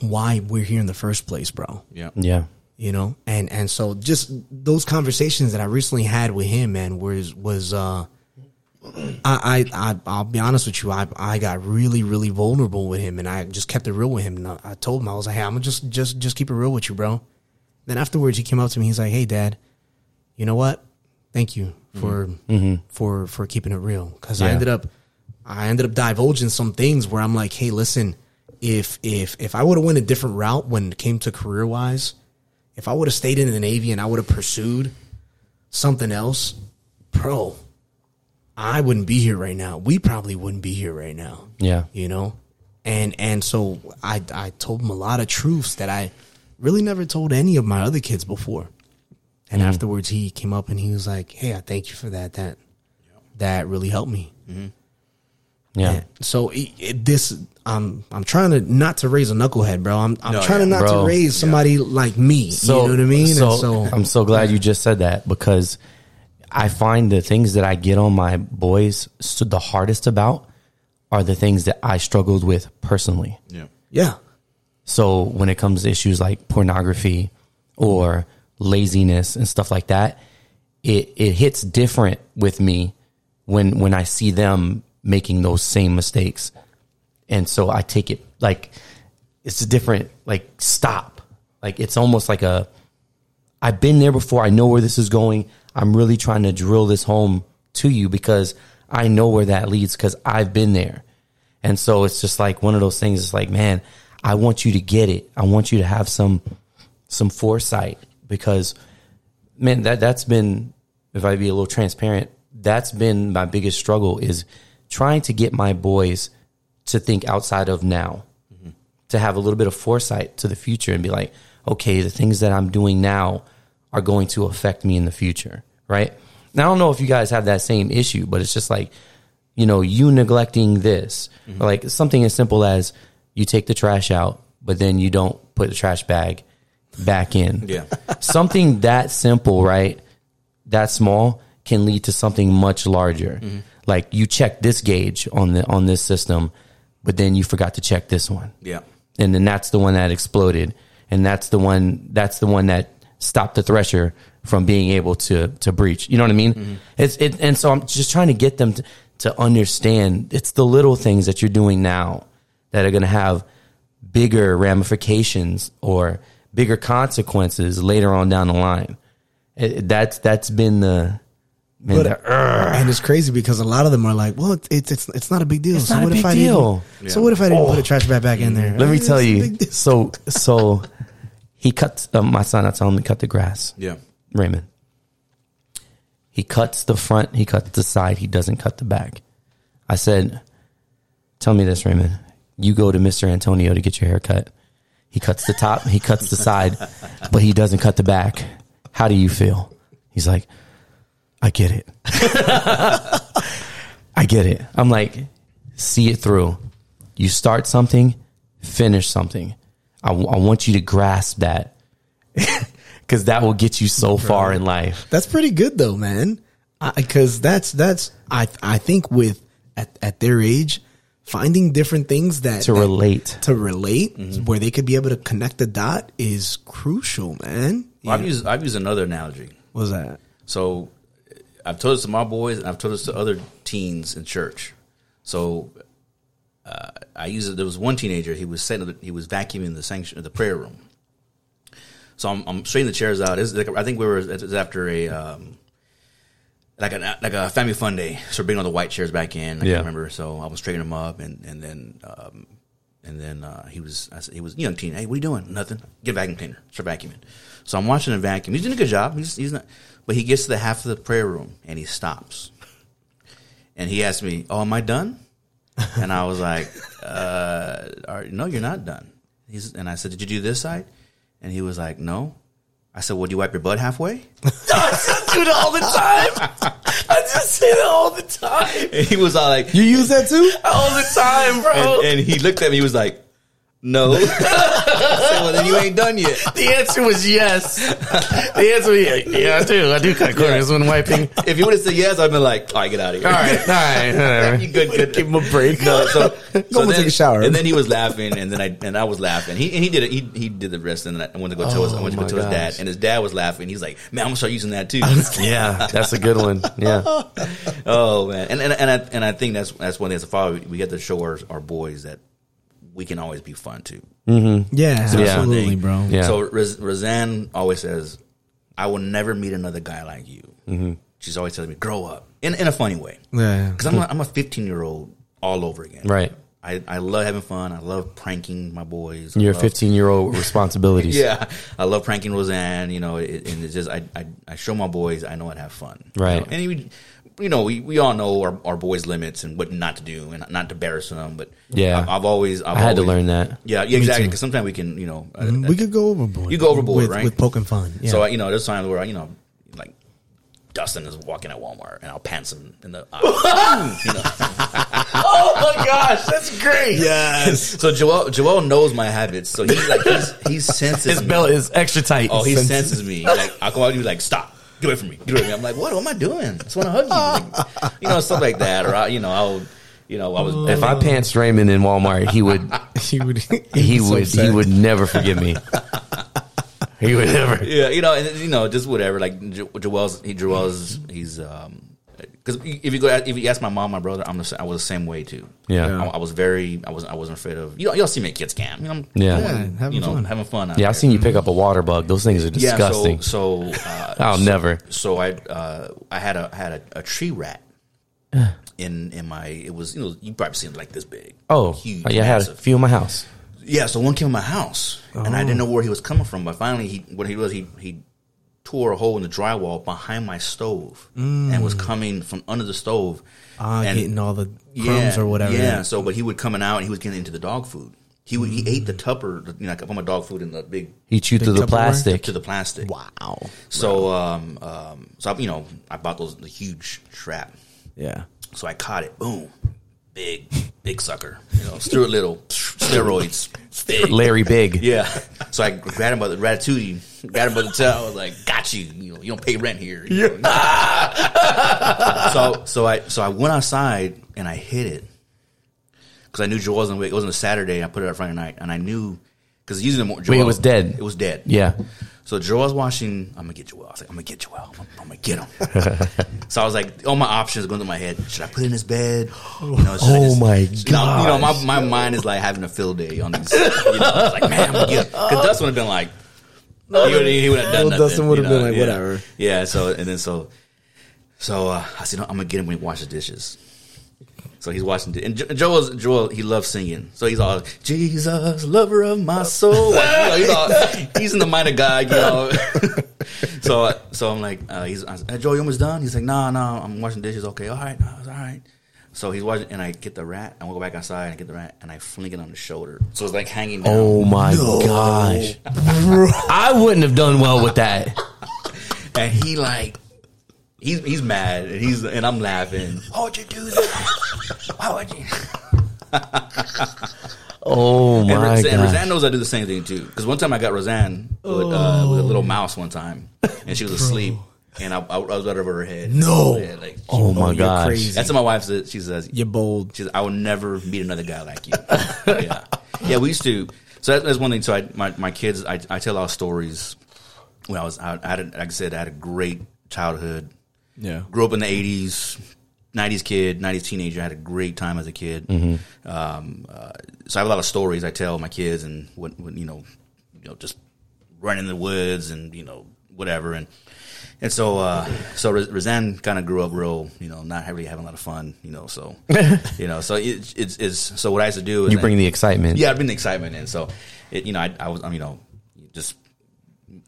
why we're here in the first place bro. Yeah. Yeah. you know? And and so just those conversations that i recently had with him man was was uh I, I I I'll be honest with you. I I got really really vulnerable with him, and I just kept it real with him. And I, I told him I was like, "Hey, I'm gonna just just just keep it real with you, bro." Then afterwards, he came up to me. He's like, "Hey, Dad, you know what? Thank you for mm-hmm. for for keeping it real." Because I ended up I ended up divulging some things where I'm like, "Hey, listen, if if if I would have went a different route when it came to career wise, if I would have stayed in the Navy and I would have pursued something else, bro, I wouldn't be here right now. We probably wouldn't be here right now. Yeah. You know? And and so I I told him a lot of truths that I really never told any of my other kids before. And mm-hmm. afterwards he came up and he was like, Hey, I thank you for that. That that really helped me. Mm-hmm. Yeah. And so it, it, this, I'm I'm trying to not to raise a knucklehead, bro. I'm I'm No, trying to not Bro. to raise somebody like me. you know what I mean? So, and so I'm so glad you just said that because I find the things that I get on my boys so the hardest about are the things that I struggled with personally. Yeah. yeah, So when it comes to issues like pornography or laziness and stuff like that, it, it hits different with me when when I see them making those same mistakes. And so I take it like it's a different like stop. Like it's almost like a I've been there before. I know where this is going. I'm really trying to drill this home to you because I know where that leads because I've been there. And so it's just like one of those things. It's like, man, I want you to get it. I want you to have some, some foresight because man, that, that's been, if I be a little transparent, that's been my biggest struggle is trying to get my boys to think outside of now, to have a little bit of foresight to the future and be like, okay, the things that I'm doing now are going to affect me in the future, right? Now, I don't know if you guys have that same issue, but it's just like, you know, you neglecting this, or like something as simple as you take the trash out, but then you don't put the trash bag back in. Yeah. something that simple, right? That small can lead to something much larger. Mm-hmm. Like you check this gauge on the on this system, but then you forgot to check this one Yeah. and then that's the one that exploded and that's the one that's the one that stopped the thresher from being able to to breach you know what i mean it's it and so i'm just trying to get them to, to understand it's the little things that you're doing now that are going to have bigger ramifications or bigger consequences later on down the line It- that's that's been the man, But- the- Ugh. and it's crazy because a lot of them are like, "Well, it's it's it's, it's not a big deal." so not a what big if I deal. didn't? So what if I didn't put a trash bag back in there? let me tell you so so he cuts uh, my son i tell him to cut the grass Yeah. Raymond. He cuts the front, he cuts the side, he doesn't cut the back. I said, Tell me this, Raymond. You go to Mr. Antonio to get your hair cut. He cuts the top, he cuts the side, but he doesn't cut the back. How do you feel? He's like, I get it. I get it. I'm like, see it through. You start something, finish something. I, I want you to grasp that because that will get you so far in life. That's pretty good though, man. Because that's that's I I think with at at their age, finding different things that To that- relate. to relate where they could be able to connect the dot is crucial, man. Well, I've used I've used another analogy. What was that? So I've told this to my boys, and I've told this to other teens in church. So uh, I use it. There was one teenager. He was setting. He was vacuuming the sanction, the prayer room. So I'm, I'm straightening the chairs out. Like, I think we were. It was after a um, like a like a family fun day. So we're bringing all the white chairs back in. I Yeah. remember. So I was straightening them up, and and then um, and then uh, he was I said, he was young teen. Hey, what are you doing? Nothing. Get a vacuum cleaner. Start vacuuming. So I'm watching him vacuum. He's doing a good job. He's he's not. But he gets to the half of the prayer room and he stops. And he asked me, "Oh, am I done?" And I was like, uh, "No, you're not done." He's and I said, "Did you do this side?" And he was like, "No." I said, "Well, do you wipe your butt halfway?" I do it all the time. I just say that all the time. And he was all like, You use that too? All the time, bro. and, and he looked at me. He was like, "No." "Well, then you ain't done yet." the answer was yes. The answer was yeah, yeah I do. I do cut corners when wiping. If you would have said yes, I'd been like, "All right, get out of here." All right, all right, whatever. you good, good. Give him a break. No, so, so and then, take a shower. And then he was laughing, and then I and I was laughing. He and he did it. He, he did the rest, and I went to go tell his I went to Oh, go my tell his dad, and his dad was laughing. He's like, "Man, I'm gonna start using that too." Yeah, that's a good one. Yeah. oh man, and and and I and I think that's that's one thing as a father we get to show our, our boys that we can always be fun too. Yeah, so absolutely, thing. bro. Yeah. So Roz- Roseanne always says, "I will never meet another guy like you." Mm-hmm. She's always telling me, "Grow up," in in a funny way. Yeah. because I'm a, I'm a 15 year old all over again. Right. I, I love having fun. I love pranking my boys. I You're a love- 15 year old responsibilities. Yeah, I love pranking Roseanne. You know, it, and it's just I, I I show my boys I know how to have fun. you Right. know? And we, you know, we, we all know our, our boys' limits and what not to do and not to embarrass them. But Yeah. I've, I've always I've I had to learn that. Yeah, yeah, exactly. Because sometimes we can, you know, uh, We could go overboard. You go overboard, with, right? With poking fun. Yeah. So I, you know, there's times where I, you know, like Dustin is walking at Walmart and I'll pants him in the eye. you know. Oh my gosh, that's great. yes. So Joel Joel knows my habits. So he's like he's he senses His me. belt is extra tight. Oh, he Sense- senses me. Like I'll come out and he's like, stop. Get away from me. Get away from me. I'm like, what, what am I doing? I just want to hug you. Like, you know, stuff like that. Or I, you know, I'll you know, I was If I pants Raymond in Walmart, he would he would. he would he would never forgive me. He would never. Yeah, you know, and you know, just whatever. Like Jo- Joel's, he Joel's, he's um, because if you go if you ask my mom, my brother, I'm the, sa- I was the same way too. Yeah. I, I was very I was I wasn't afraid of you know y'all see me at kids camp. You know, I'm, Yeah. Yeah, having you know fun. having fun. out Yeah, there. I've seen you pick up a water bug. Those things are disgusting. Yeah, so, so uh, I'll so- never. So I uh, I had a had a, a tree rat in in my it was you know you probably seen like this big. oh, huge, yeah, I had a few in my house. Yeah, so one came in my house, and I didn't know where he was coming from. But finally, he what he was he he tore a hole in the drywall behind my stove and was coming from under the stove. Ah, and getting all the crumbs or whatever. Yeah. So, but he would coming out and he was getting into the dog food. He would, he ate the tupper. You know, I put my dog food in the big He chewed through the Tupperware? plastic. to the plastic. Wow. So, um, um, so I, you know, I bought those the huge trap. Yeah. So I caught it. Boom, big, big sucker. You know, Stuart Little steroids. Big. Larry Big. Yeah. So I grabbed him by the ratatouille, grabbed him by the tail. I was like, "Got you. You know, you don't pay rent here." You know? so so I so I went outside and I hit it because I knew Joel wasn't. It wasn't a Saturday. I put it out Friday night, and I knew because using the more. Wait, it was dead. It was dead. Yeah. So Joel was watching. I'm gonna get Joel. I was like, I'm gonna get Joel. I'm, I'm gonna get him. so I was like, all my options going through my head. Should I put it in his bed? You know, should I Oh my god! you know, my, my mind is like having a field day on these. You know, it's like, man, I'm gonna get because Dustin would have been like, he would he would have done Well, nothing. Dustin would have you know, been like, yeah. whatever. Yeah. So and then so, so uh, I said, no, I'm gonna get him when he washes dishes. So he's watching, and Jo- Joel, Joel, he loves singing. So he's all Jesus, lover of my soul. Like, you know, he's, all, he's in the mind of God, you know. so, so I'm like, uh, he's, I said, hey, Joel, you almost done? He's like, nah, nah, I'm washing dishes. Okay, all right, nah, it's all right. So he's watching, and I get the rat, and we go back outside, and I get the rat, and I fling it on the shoulder. So it's like hanging down. Oh my gosh. I wouldn't have done well with that. and he like he's he's mad and he's and I'm laughing. Why would you do that? Why would you? Oh And, my Roseanne, and gosh. Roseanne knows I do the same thing too. Because one time I got Roseanne with, uh, with a little mouse one time, and she was asleep, and I, I was right over her head. No. Yeah, like, Oh my you're gosh. crazy. that's what my wife says. She says, You're bold. She says, I will never meet another guy like you. yeah. Yeah, we used to. So that, that's one thing. So I, my, my kids, I, I tell a lot of stories. When I was, I, I had, a, like I said, I had a great childhood. Yeah. Grew up in the 80s, 90s kid, 90s teenager. I had a great time as a kid. Um, uh, so I have a lot of stories I tell my kids and what, what you know, you know, just running in the woods and, you know, whatever. And, and so, uh, so Roseanne kind of grew up real, you know, not really having a lot of fun, you know, so, you know, so it, it's, it's, so what I used to do is You bring the excitement. yeah, I bring the excitement in. So, it, you know, I, I was, um, you know, just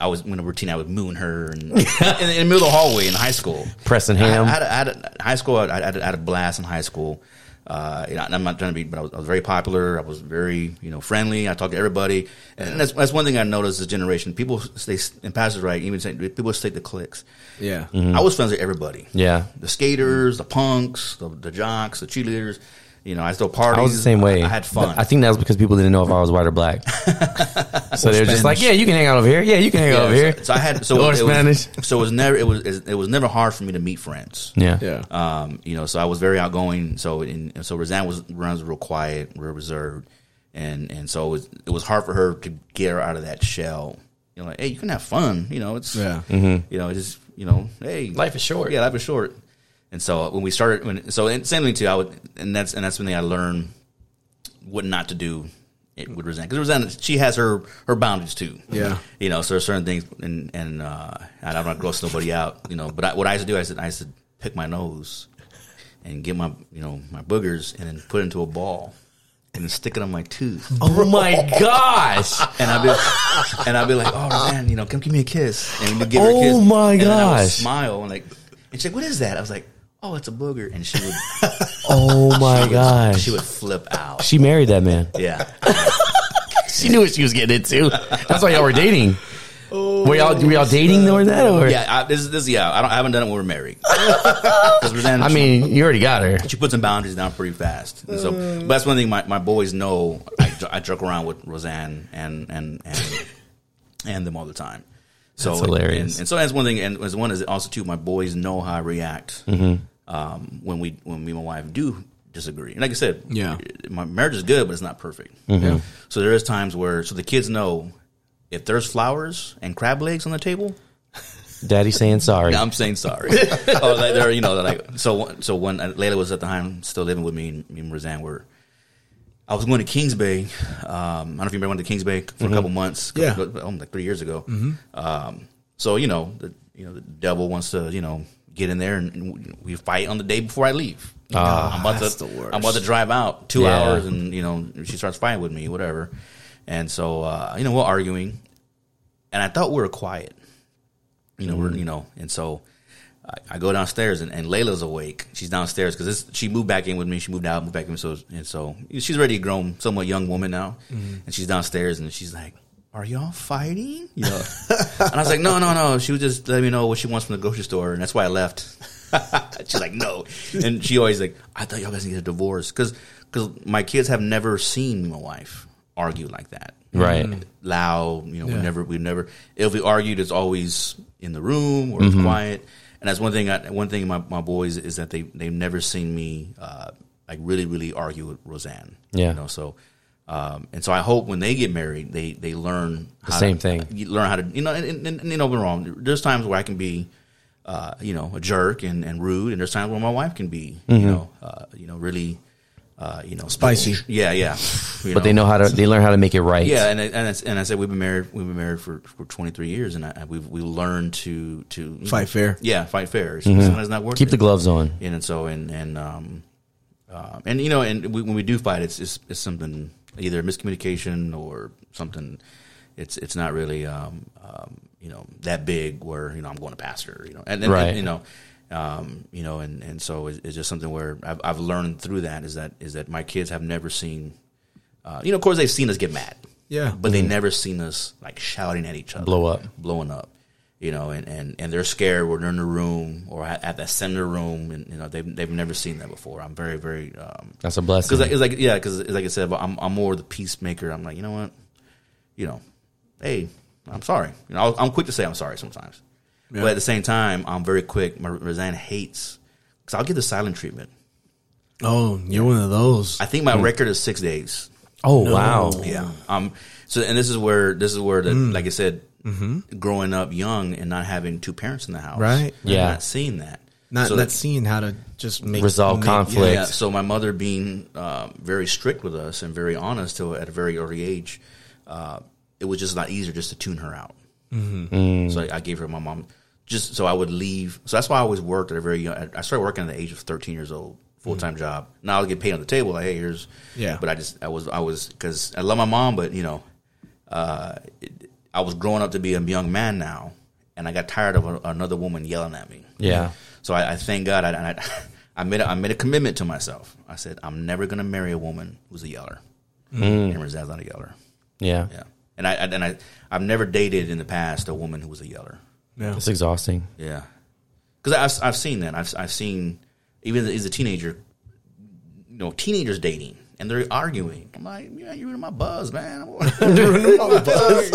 I was in a routine. I would moon her and in, in the middle of the hallway in high school. Pressing I, ham. I had, a, I had a, high school. I had, a- I had a blast in high school. Uh, you know, and I'm not trying to be, but I was, I was very popular. I was very, you know, friendly. I talked to everybody, and that's that's one thing I noticed this generation. People stay, and Pastor's right. Even say people stay the cliques. Yeah. I was friends with everybody. Yeah. the skaters, the punks, the, the jocks, the cheerleaders. You know, I still parties. I was the same way. I, I had fun. I think that was because people didn't know if I was white or black. so they were just like, "Yeah, you can hang out over here. Yeah, you can hang out over Yeah, here." So, so I had so Or it Spanish. Was, so it was never it was it was never hard for me to meet friends. Yeah. Yeah. Um, you know, so I was very outgoing. So and, and so Roseanne was runs real quiet, real reserved, and and so it was it was hard for her to get her out of that shell. You know, like hey, you can have fun. You know, it's Yeah. You know, it's just you know, hey, Life is short. Yeah, life is short. And so when we started, when so and same thing too. I would, and that's and that's when I learned what not to do it with Roseanne because Roseanne she has her her boundaries too. Yeah. you know, so there's certain things, and and uh, I don't want to gross nobody out, you know. But I, what I used to do, I said I used to pick my nose and get my you know my boogers and then put it into a ball and then stick it on my tooth. Oh my gosh. And I'd be, and I'd be like, "Oh, man, you know, come give me a kiss." And give her a Oh my then I would gosh. smile and like, and she's like, "What is that?" I was like, "Oh, it's a booger." And she would, Oh my gosh. she would flip out. She married that man. Yeah, She knew what she was getting into. That's why y'all were dating. Oh, were y'all were y'all dating or that? Or yeah. I, this, is- this, yeah. I don't. I haven't done it when we're married. 'Cause Roseanne, I mean, you already got her. she puts some boundaries down pretty fast. And so, but that's one thing my, my boys know. I, I joke around with Roseanne and and and and them all the time. So That's hilarious. And, and so that's one thing. And as one is also too, my boys know how I react um, when we when me and my wife do disagree. And like I said, Yeah. my marriage is good, but it's not perfect. Yeah. So there is times where so the kids know if there's flowers and crab legs on the table, Daddy saying sorry. I'm saying sorry. oh, like, they're you know they're like so so when Layla was at the time still living with me and me and Roseanne were. I was going to Kings Bay. Um, I don't know if you remember went to Kings Bay for a couple months. Yeah. couple- oh, like three years ago. Um, so you know the you know the devil wants to you know get in there and, and we fight on the day before I leave. Ah, I'm about that's to the worst. I'm about to drive out two Yeah. hours and you know she starts fighting with me whatever, and so uh, you know we're arguing, and I thought we were quiet. You know, we're you know, and so I, I go downstairs and, and Layla's awake. She's downstairs because she moved back in with me. She moved out, moved back in. So and so she's already a grown, somewhat young woman now, mm-hmm. and she's downstairs and she's like, "Are y'all fighting?" You know, and I was like, "No, no, no." She was just letting me know what she wants from the grocery store, and that's why I left. she's like, "No," and she always like, "I thought y'all guys need a divorce because because my kids have never seen my wife argue like that." Right. loud. You know, we never, we never. If we argued, it's always in the room or it's quiet. And that's one thing. I, one thing my, my boys is that they they've never seen me uh, like really really argue with Roseanne. Yeah. You know, so. Um, and so I hope when they get married, they they learn The how same to, thing. You learn how to you know, and, and, and you know, wrong. There's times where I can be, uh, you know, a jerk and, and rude, and there's times where my wife can be, Mm-hmm. you know, uh, you know, really, uh, you know, Spicy. Yeah, yeah. You But they know how to. They learn how to make it right. yeah, and I, and, and I said we've been married. We've been married for, for 23 years, and I, we've we learned to to Fight fair. Yeah, fight fair. Sometimes not working. Mm-hmm. Keep the gloves on. And, and so and and um, uh, and you know, and we, when we do fight, it's, it's it's something either miscommunication or something. It's it's not really um, um, you know that big where you know I'm going to pastor. You know, and, and, Right. you know. Um, you know, and, and so it's, it's just something where I've, I've learned through that is that is that my kids have never seen, uh, you know, of course they've seen us get mad, Yeah. but they never seen us like shouting at each other, Blow up. blowing up, you know, and, and, and they're scared when they're in the room or at, at the center room, and you know they've they've never seen that before. I'm very very um, That's a blessing. because it's like yeah, because like I said, I'm I'm more the peacemaker. I'm like you know what, you know, hey, I'm sorry. You know, I'll, I'm quick to say I'm sorry sometimes, Yeah. but at the same time, I'm very quick. My Roseanne hates because I'll give the silent treatment. Oh, you're one of those. I think my record is six days. oh wow. Yeah. Um. So, and this is where this is where the like I said, growing up young and not having two parents in the house, Right. and Yeah. not seeing that, not So not that- seeing how to just make Resolve make- conflict. yeah. So my mother being um, very strict with us and very honest to at a very early age, uh, it was just a lot easier just to tune her out. Mm. So I, I gave her my mom just so I would leave. So that's why I always worked at a very young. I- I started working at the age of thirteen years old, full time job. Now I get paid on the table. Like, hey, here's Yeah. But I just I was I was because I love my mom, but you know, uh, it, I was growing up to be a young man now, and I got tired of a, another woman yelling at me. Yeah. So I, I thank God. I, I, I made a, I made a commitment to myself. I said I'm never going to marry a woman who's a yeller. Mm. And not a yeller. Yeah. Yeah, and I and I I've never dated in the past a woman who was a yeller. Yeah. It's exhausting. Yeah, because I've I've seen that. I've I've seen even as a teenager, you know, teenagers dating and they're arguing. I'm like, yeah, you're in my buzz, man. you're my buzz.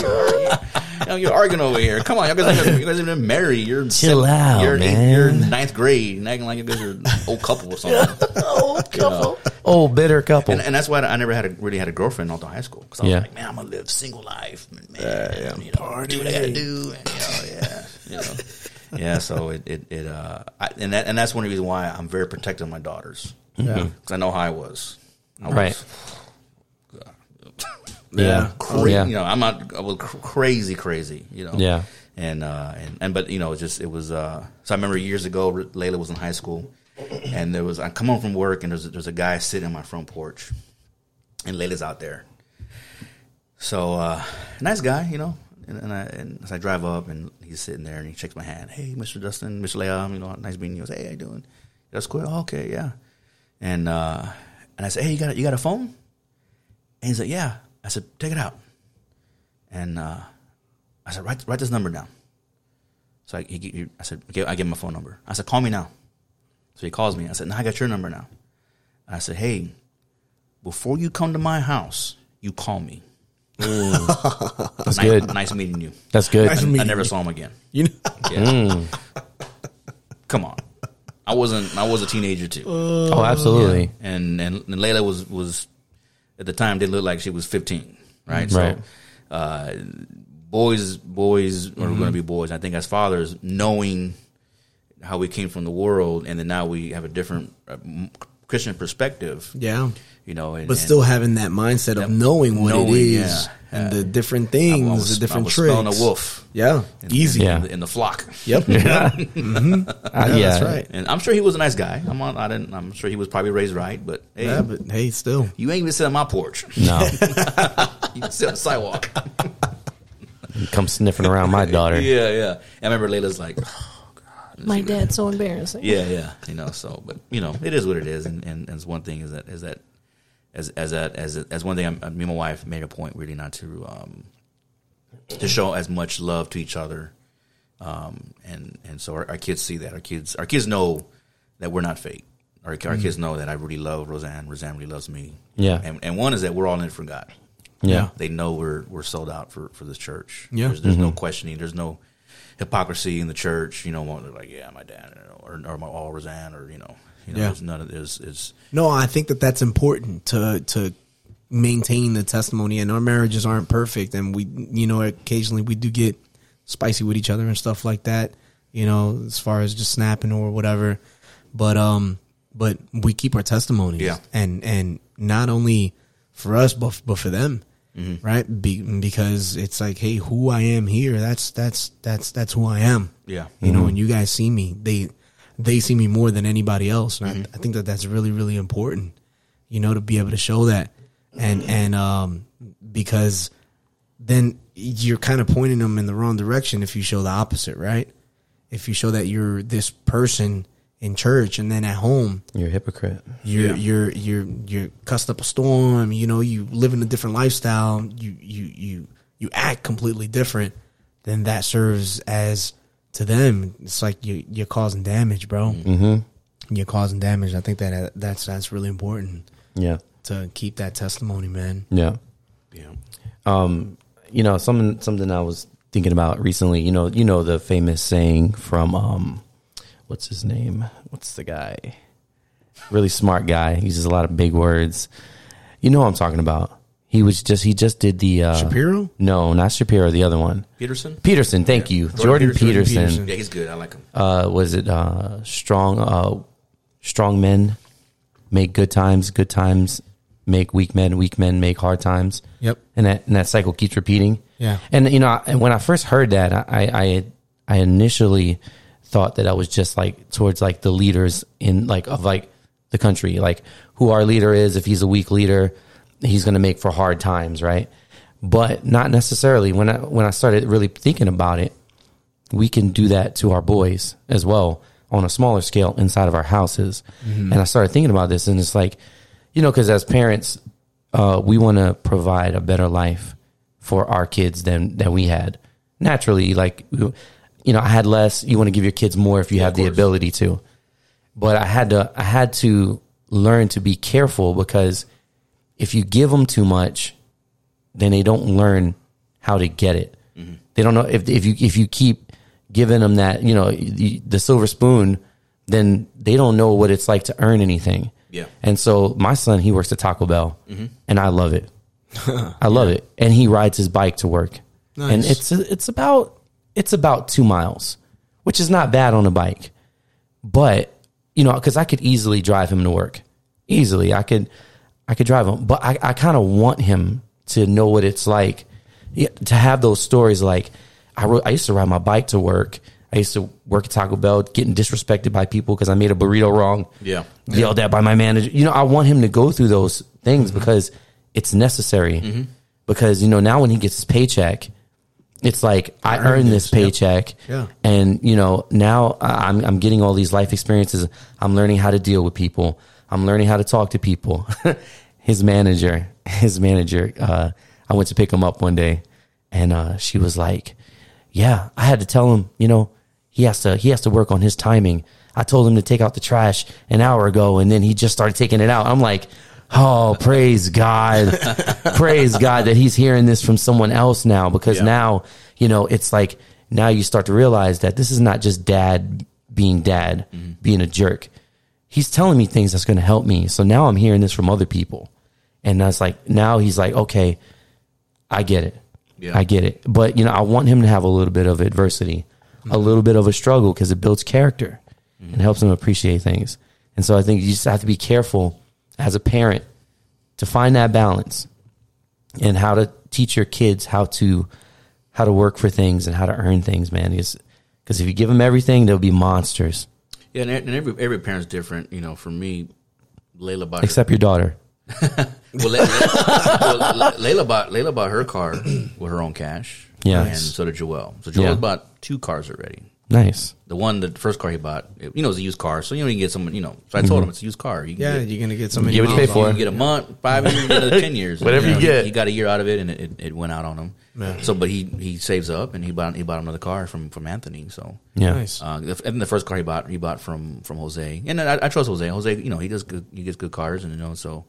you know, you're arguing over here. Come on, you guys, ain't- you guys even married. You're Chill seven- out, you're man. you're ninth grade, and acting like you guys are old couple or something. Old couple. Oh, bitter couple. And, and that's why I never had a, really had a girlfriend all through high school because I was Yeah. like, man, I'm gonna live single life, man. You know, do what I gotta do, and you know, yeah, you know, yeah. So it it, it uh, I, and that and that's one of the reasons why I'm very protective of my daughters. Yeah. because I know how I was. I was Right. Yeah. cra- Yeah. You know, I'm not. I was cr- crazy, crazy. You know. Yeah. And uh, and and but you know, it just it was. Uh, so I remember years ago, Layla was in high school, and there was I come home from work, and there's there's a guy sitting on my front porch, and Layla's out there. So uh, nice guy, you know. And, and I and as I drive up, and he's sitting there, and he shakes my hand. Hey, Mr. Dustin, Mr. Leah, you know, nice meeting you. I hey, how you doing? That's cool. Oh, okay, yeah. And uh, and I said, hey, you got a, you got a phone? And he's like, yeah. I said, take it out. And uh, I said, write write this number down. So I, he, he, I said, okay, I give him my phone number. I said, call me now. So he calls me. I said, now I got your number now. I said, hey, before you come to my house, you call me. That's nice, good. Nice meeting you. That's good. Nice I, I never you. saw him again. You know, Yeah. Come on. I wasn't. I was a teenager too, oh, absolutely. and, and and Layla was was at the time didn't look like she was fifteen, right? Right. So, uh, boys boys are going to be boys. I think as fathers, knowing how we came from the world, and then now we have a different uh, Christian perspective. Yeah. You know, and, But and still having that mindset of knowing what knowing, it is yeah. and Yeah. the different I things, was- the different I was tricks. smelling a wolf. Yeah. Easy. Yeah. in the, in the flock. Yep. Uh, Yeah, yeah, that's right. And I'm sure he was a nice guy. I'm on, I didn't. I'm sure he was probably raised right. But hey, Yeah, but hey, still. you ain't even sit on my porch. No, You sit on the sidewalk. come sniffing around my daughter. yeah, yeah. I remember Layla's like, My dad's so embarrassing. yeah, yeah. You know, so but you know, it is what it is. And and, and it's one thing is that is that as as that as as one thing, I'm, me and my wife made a point really not to um to show as much love to each other. Um, and and so our, our kids see that our kids our kids know that we're not fake. Our, our kids know that I really love Roseanne. Roseanne really loves me. Yeah. And and one is that we're all in it for God. Yeah. They know we're we're sold out for for this church. Yeah. There's, there's no questioning. There's no hypocrisy in the church. You know, like, yeah, my dad, or or my all Roseanne, or you know, you know, Yeah. none of this. Is No, I think that that's important to to maintain the testimony. And our marriages aren't perfect, and we, you know, occasionally we do get spicy with each other and stuff like that. You know, as far as just snapping or whatever. But um, but we keep our testimonies. Yeah. and and not only for us, but but for them. Mm-hmm. Right, Be, because it's like, hey, who I am here. That's that's that's that's who I am. yeah, You know, mm-hmm. when you guys see me, they they see me more than anybody else, and I, mm-hmm. I think that that's really really important. You know, to be able to show that, and and um because then you're kind of pointing them in the wrong direction if you show the opposite, right? If you show that you're this person in church and then at home You're a hypocrite. you're Yeah. you're you're you're cussed up a storm. You know, you live in a different lifestyle. You you you you act completely different. Then that serves as to them. It's like you you're causing damage, bro. Mm-hmm. You're causing damage. I think that that's that's really important Yeah. to keep that testimony, man. Yeah. yeah, Um, you know, something something I was thinking about recently. You know, you know the famous saying from um, what's his name? What's the guy? Really smart guy. He uses a lot of big words. You know what I'm talking about. He was just he just did the uh, Shapiro? No, not Shapiro. The other one, Peterson. Peterson. Thank you, Jordan, Peterson. Peterson. Peterson. Yeah, he's good. I like him. Uh, was it uh, strong? Uh, strong men make good times. Good times make weak men. Weak men make hard times Yep. and that and that cycle keeps repeating. Yeah. And you know, I- and when I first heard that, I I I initially thought that I was just like towards like the leaders in like of like the country, like who our leader is. If he's a weak leader, he's going to make for hard times, right? But not necessarily. When I when I started really thinking about it, we can do that to our boys as well on a smaller scale inside of our houses. And I started thinking about this, and it's like, you know, because as parents, uh, we want to provide a better life for our kids than than we had. Naturally, like you know, I had less. You want to give your kids more if you have the ability to, but I had to I had to learn to be careful because if you give them too much, then they don't learn how to get it. Mm-hmm. They don't know if if you if you keep giving them that you know the, the silver spoon, then they don't know what it's like to earn anything. Yeah. And so my son, he works at Taco Bell, mm-hmm. and I love it. I love it, and he rides his bike to work, and it's it's about it's about two miles, which is not bad on a bike, but you know because I could easily drive him to work, easily I could I could drive him, but I I kind of want him to know what it's like to have those stories like I wrote, I used to ride my bike to work. I used to work at Taco Bell, getting disrespected by people because I made a burrito wrong. Yeah. yelled at by my manager. You know, I want him to go through those things mm-hmm. because it's necessary. Mm-hmm. Because you know now when he gets his paycheck, it's like I, earned this paycheck, Yeah. and you know now I- I'm I'm getting all these life experiences. I'm learning how to deal with people. I'm learning how to talk to people. his manager, his manager, uh, I went to pick him up one day, and uh, she was like, "Yeah, I had to tell him, you know, he has to he has to work on his timing. I told him to take out the trash an hour ago, and then he just started taking it out. I'm like." Oh, praise God. praise God that he's hearing this from someone else now because Yeah. now, you know, it's like now you start to realize that this is not just dad being dad, mm-hmm. being a jerk. He's telling me things that's going to help me. So now I'm hearing this from other people. And that's like, now he's like, okay, I get it. Yeah. I get it. But, you know, I want him to have a little bit of adversity, a mm-hmm. little bit of a struggle because it builds character mm-hmm. and helps him appreciate things. And so I think you just have to be careful as a parent to find that balance and how to teach your kids how to how to work for things and how to earn things, man. Because if you give them everything, they'll be monsters. Yeah, and, and every every parent's different. You know, for me, Layla bought her- Except your daughter. well, well, Layla bought Layla bought her car with her own cash. Yeah. and so did Joel. So Joel Yeah. bought two cars already. Nice. The one, the first car he bought, it, you know, it was a used car. So you know, you can get someone, you know. So I told him it's a used car. You can Yeah, get, you're gonna get so many. Get what you miles pay for. You it. can get a month, five years, you get another ten years. Whatever you know, get. He, he got a year out of it, and it, it, it went out on him. Yeah. So, but he he saves up, and he bought he bought another car from from Anthony. So, Yeah. Nice. uh, the- and the first car he bought he bought from from Jose, and I, I trust Jose. Jose, you know, he does good. He gets good cars, and you know, so.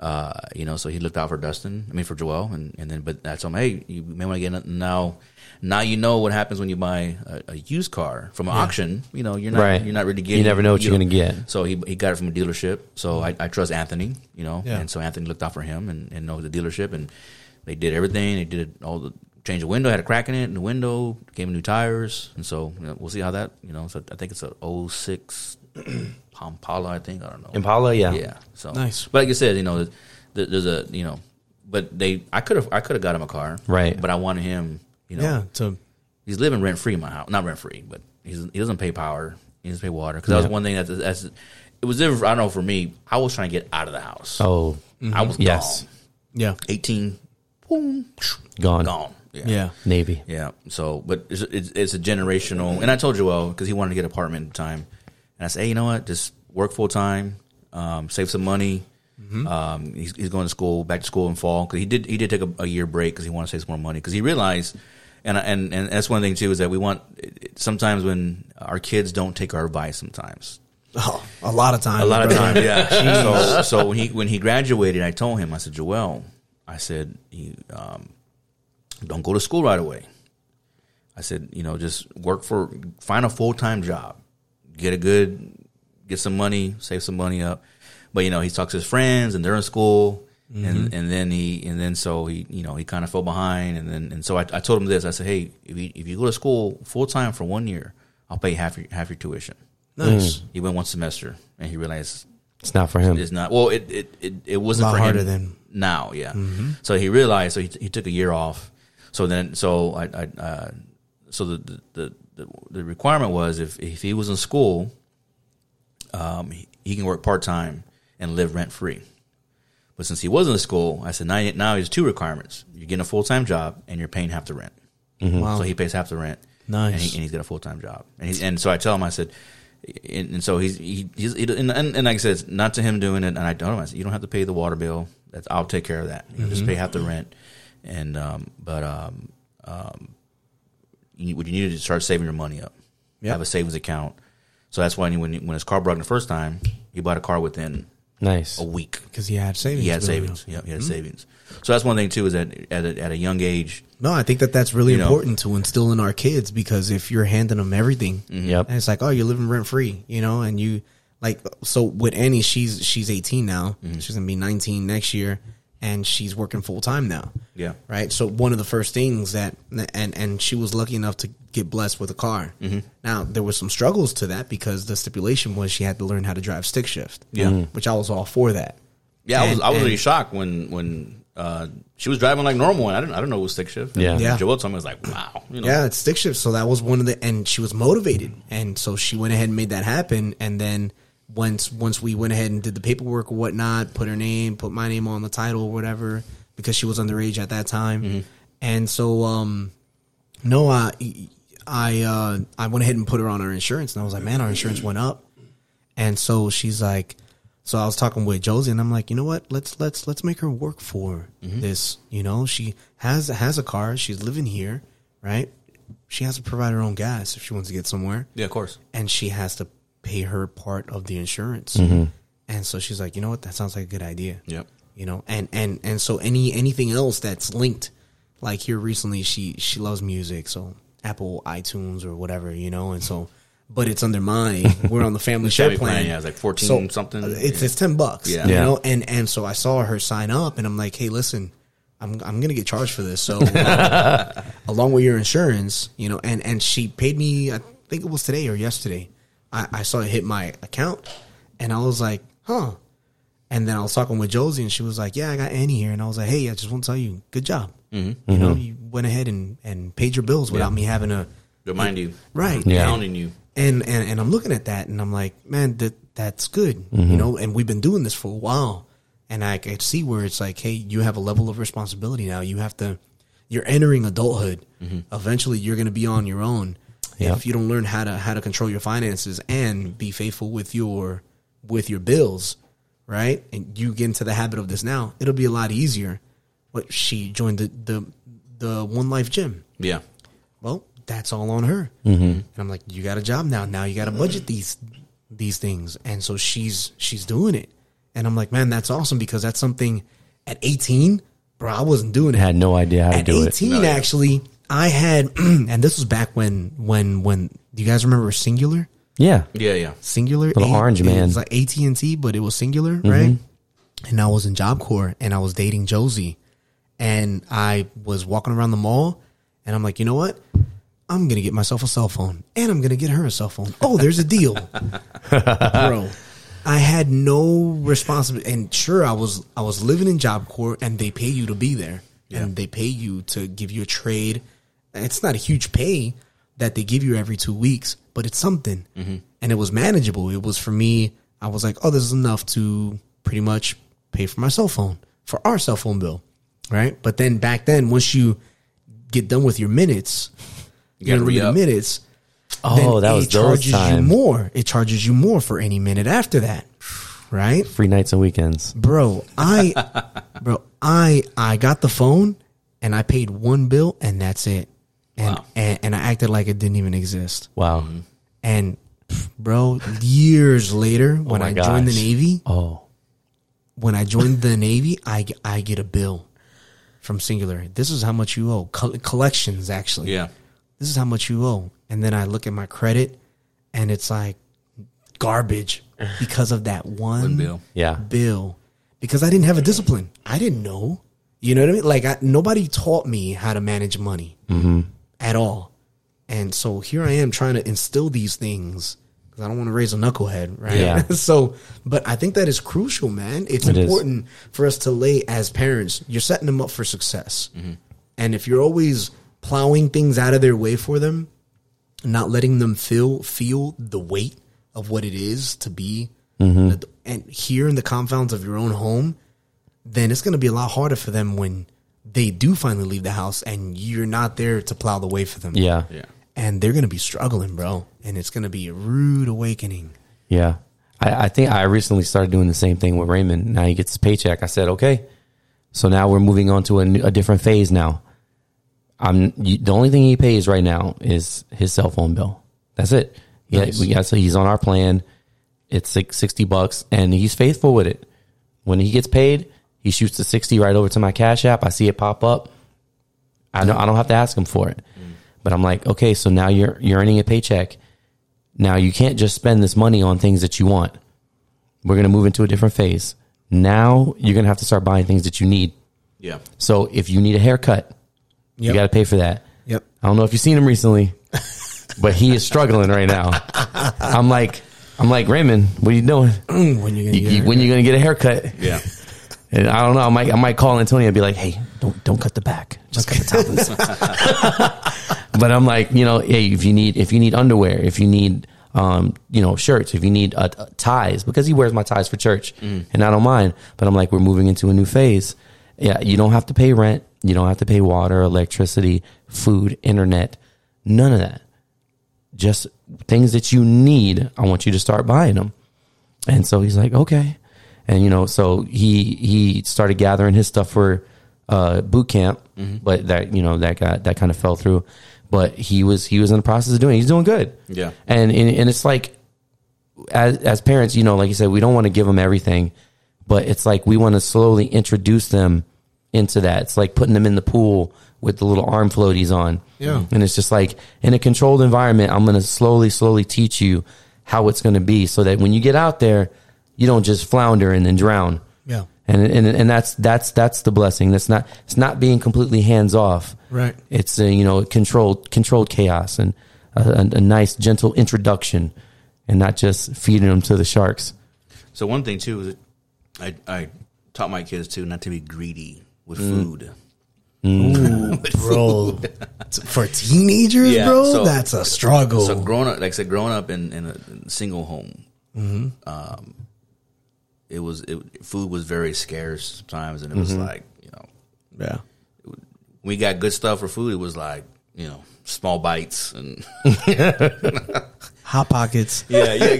Uh, you know, so he looked out for Dustin. I mean, for Joel, and, and then, but I told him, hey, you may want to get it now. Now you know what happens when you buy a, a used car from an auction. You know, you're not Right. you're not really getting. You never know what you're gonna get. So he he got it from a dealership. So I, I trust Anthony, you know, Yeah. and so Anthony looked out for him and, and know the dealership, and they did everything. They did all the change the window, had a crack in it in the window, gave him new tires, and so you know, we'll see how that you know. So I think it's a 06 Impala, I think I don't know. Impala, yeah. Yeah. So Nice. But like I said, you know, th- there's a you know, but they I could have I could have got him a car, Right. But I wanted him, you know, Yeah, to he's living rent free in my house. Not rent free, but he's, he doesn't pay power. He doesn't pay water. Because that was one thing that that's it was different. I don't know for me. I was trying to get out of the house. Oh, I was mm-hmm. yes. gone. yeah, Eighteen, boom, Gone. gone. Yeah. yeah, Navy. Yeah. So, but it's, it's, it's a generational. And I told Joel because he wanted to get an apartment at the time, and I said, hey, you know what? Just work full time, um, save some money. Um, he's, he's going to school, back to school in fall because he did he did take a, a year break because he wanted to save some more money because he realized. And, and and that's one thing too is that we want sometimes when our kids don't take our advice sometimes Oh, a lot of times. a lot of times, yeah. so, so when he when he graduated, I told him, I said, Joel, I said, you, um, don't go to school right away. I said, you know, just work for find a full time job, get a good, get some money, save some money up. But you know, he talks to his friends, and they're in school, and mm-hmm. and then he and then so he you know he kind of fell behind, and then and so I, I told him this. I said, hey, if you if you go to school full time for one year, I'll pay half your half your tuition. Nice. Mm. He went one semester, and he realized It's not for him. it's not. Well, it it it, it wasn't for harder him than- now. Yeah. Mm-hmm. So he realized. So he he took a year off. So then, so I, I uh, so the, the the the the requirement was if if he was in school, um, he, he can work part time and live rent free. But since he wasn't in school, I said now now he has two requirements: you're getting a full time job and you're paying half the rent. Wow. So he pays half the rent. Nice. And, he, and he's got a full time job. And he's, and so I tell him, I said, and, and so he's he, he's he, and, and, and like I said, it's not to him doing it. And I told him, I said, you don't have to pay the water bill. That's I'll take care of that. You know, Just pay half the rent. And um, but um, um, you, what you need to start saving your money up. Yep. Have a savings account. So that's why when when his car broke the first time, he bought a car within Nice. a week. because he had savings. He had savings. Yeah, he had hmm. savings. So that's one thing too is that at a, at a young age, No, I think that that's really You know. important to instill in our kids because if you're handing them everything, mm-hmm. Yep. and it's like, oh, you're living rent free, you know, and you like, so with Annie, she's she's 18 now, mm-hmm. she's gonna be 19 next year, and she's working full time now. Yeah. right. So one of the first things that, and and she was lucky enough to get blessed with a car. Mm-hmm. Now there was some struggles to that because the stipulation was she had to learn how to drive stick shift. Yeah. Mhm. which I was all for that. Yeah, I was I was and- really shocked when when uh, she was driving like normal, and I didn't I didn't know it was stick shift. Yeah. Yeah. Joel told me was like, wow, you know, Yeah, it's stick shift. So that was one of the, and she was motivated, and so she went ahead and made that happen. And then once once we went ahead and did the paperwork or whatnot, put her name, put my name on the title or whatever, because she was underage at that time. And so, um, no, I I uh, I went ahead and put her on our insurance, and I was like, man, our insurance went up. And so she's like, so I was talking with Josie, and I'm like, you know what? Let's let's let's make her work for this. You know, she has has a car. She's living here, right? She has to provide her own gas if she wants to get somewhere, yeah, of course. and she has to pay her part of the insurance. And so she's like, you know what? That sounds like a good idea. Yep. You know, and and and so any anything else that's linked, like here recently, she she loves music, so Apple iTunes or whatever, you know, and so. But it's under mine. We're on the family share plan. plan, yeah, it's like 14 something. It's it's ten bucks. Yeah. You Yeah. know, and and so I saw her sign up, and I'm like, hey, listen, I'm I'm gonna get charged for this. So uh, along with your insurance, you know, and and she paid me. I think it was today or yesterday. I, I saw it hit my account, and I was like, huh. And then I was talking with Josie, and she was like, "Yeah, I got Annie here," and I was like, "Hey, I just want to tell you, good job. Mm-hmm. You know, you went ahead and and paid your bills without me having to Remind you, right, Yeah. pounding you. and and and I'm looking at that and I'm like, man, that that's good, Mm-hmm. you know. And we've been doing this for a while, and I could see where it's like, hey, you have a level of responsibility now. You have to, you're entering adulthood. Eventually, you're going to be on your own If you don't learn how to how to control your finances and be faithful with your with your bills, right? And you get into the habit of this now, it'll be a lot easier. But she joined the the the One Life Gym Yeah, well, that's all on her. Mm-hmm. And I'm like, you got a job now. Now you got to budget these these things. And so she's she's doing it. And I'm like, man, that's awesome because that's something at 18, bro. I wasn't doing it. I had no idea how to at do it. 18, No, yeah. actually, I had, and this was back when when when. Do you guys remember Cingular? Yeah. yeah, yeah. Cingular, Little orange It man. was like AT and T, but it was Cingular, mm-hmm. right? And I was in Job Corps, and I was dating Josie, and I was walking around the mall, and I'm like, you know what? I'm gonna get myself a cell phone, and I'm gonna get her a cell phone. Oh, there's a deal, bro. I had no responsibility, and sure, I was I was living in Job Corps, and they pay you to be there, and they pay you to give you a trade. It's not a huge pay that they give you every two weeks, but it's something, mm-hmm. and it was manageable. It was for me. I was like, oh, this is enough to pretty much pay for my cell phone for our cell phone bill, right? But then back then, once you get done with your minutes, you gotta limited re-up. minutes. Oh, that was it those charges you times. more. It charges you more for any minute after that, right, Free nights and weekends. bro? I, bro, I I got the phone and I paid one bill and that's it, and Wow. and, and I acted like it didn't even exist. Wow. And bro, years later, oh when my I joined the. Navy, Oh. when I joined the Navy, I I get a bill from Cingular. This is how much you owe. Col- collections, actually. Yeah. This is how much you owe. And then I look at my credit and it's like garbage because of that one, One bill. Yeah. bill. Because I didn't have a discipline. I didn't know. You know what I mean? Like I, nobody taught me how to manage money mm-hmm. At all. And so here I am trying to instill these things because I don't want to raise a knucklehead, right? Yeah. so, but I think that is crucial, man. It's It is. important for us to lay as parents. You're setting them up for success, and if you're always plowing things out of their way for them, not letting them feel feel the weight of what it is to be, Mm-hmm. and here in the confounds of your own home, then it's going to be a lot harder for them when they do finally leave the house and you're not there to plow the way for them. Yeah. Yeah. And they're going to be struggling, bro. And it's going to be a rude awakening. Yeah. I, I think I recently started doing the same thing with Raymond. Now he gets his paycheck. I said, okay. So now we're moving on to a, new- a different phase now. I'm you, the only thing he pays right now is his cell phone bill. That's it. Yeah, Nice. we got so he's on our plan. It's like 60 bucks and he's faithful with it. When he gets paid, he shoots the 60 right over to my cash app. I see it pop up. I don't, I don't have to ask him for it. Mm. But I'm like, okay, so now you're you're earning a paycheck. Now you can't just spend this money on things that you want. We're gonna move into a different phase. Now you're gonna have to start buying things that you need. Yeah. So if you need a haircut, you Yep. got to pay for that. Yep. I don't know if you've seen him recently, but he is struggling right now. I'm like, I'm like Raymond, what are you doing? when you You- you- when you gonna get a haircut? Yeah. And I don't know. I might I might call Antonio and be like, hey, don't don't cut the back, just cut the top. but I'm like, you know, hey, if you need if you need underwear, if you need um, you know, shirts, if you need uh, uh, ties, because he wears my ties for church, and I don't mind. But I'm like, we're moving into a new phase. Yeah, you don't have to pay rent, you don't have to pay water, electricity, food, internet, none of that. Just things that you need. I want you to start buying them. And so he's like, okay. And you know, so he he started gathering his stuff for uh, boot camp, but that you know that got that kind of fell through. But he was he was in the process of doing. it. He's doing good. Yeah. And and, and it's like as as parents, you know, like you said, we don't want to give them everything, but it's like we want to slowly introduce them into that. It's like putting them in the pool with the little arm floaties on. Yeah. And it's just like in a controlled environment, I'm going to slowly, slowly teach you how it's going to be so that when you get out there, you don't just flounder and then drown. Yeah. and and and that's that's that's the blessing. That's not it's not being completely hands off. Right. It's a, you know controlled controlled chaos and a, a, a nice gentle introduction, and not just feeding them to the sharks. So one thing too is I I taught my kids too not to be greedy with mm. food. Mm. Ooh, bro. For teenagers, Yeah, bro, so- that's a struggle. So growing up, like I said, growing up in, in, a, in a single home, mm-hmm. um, it was it, food was very scarce sometimes, and it was mm-hmm. like you know yeah. we got good stuff for food. It was like you know small bites and Hot pockets. yeah yeah.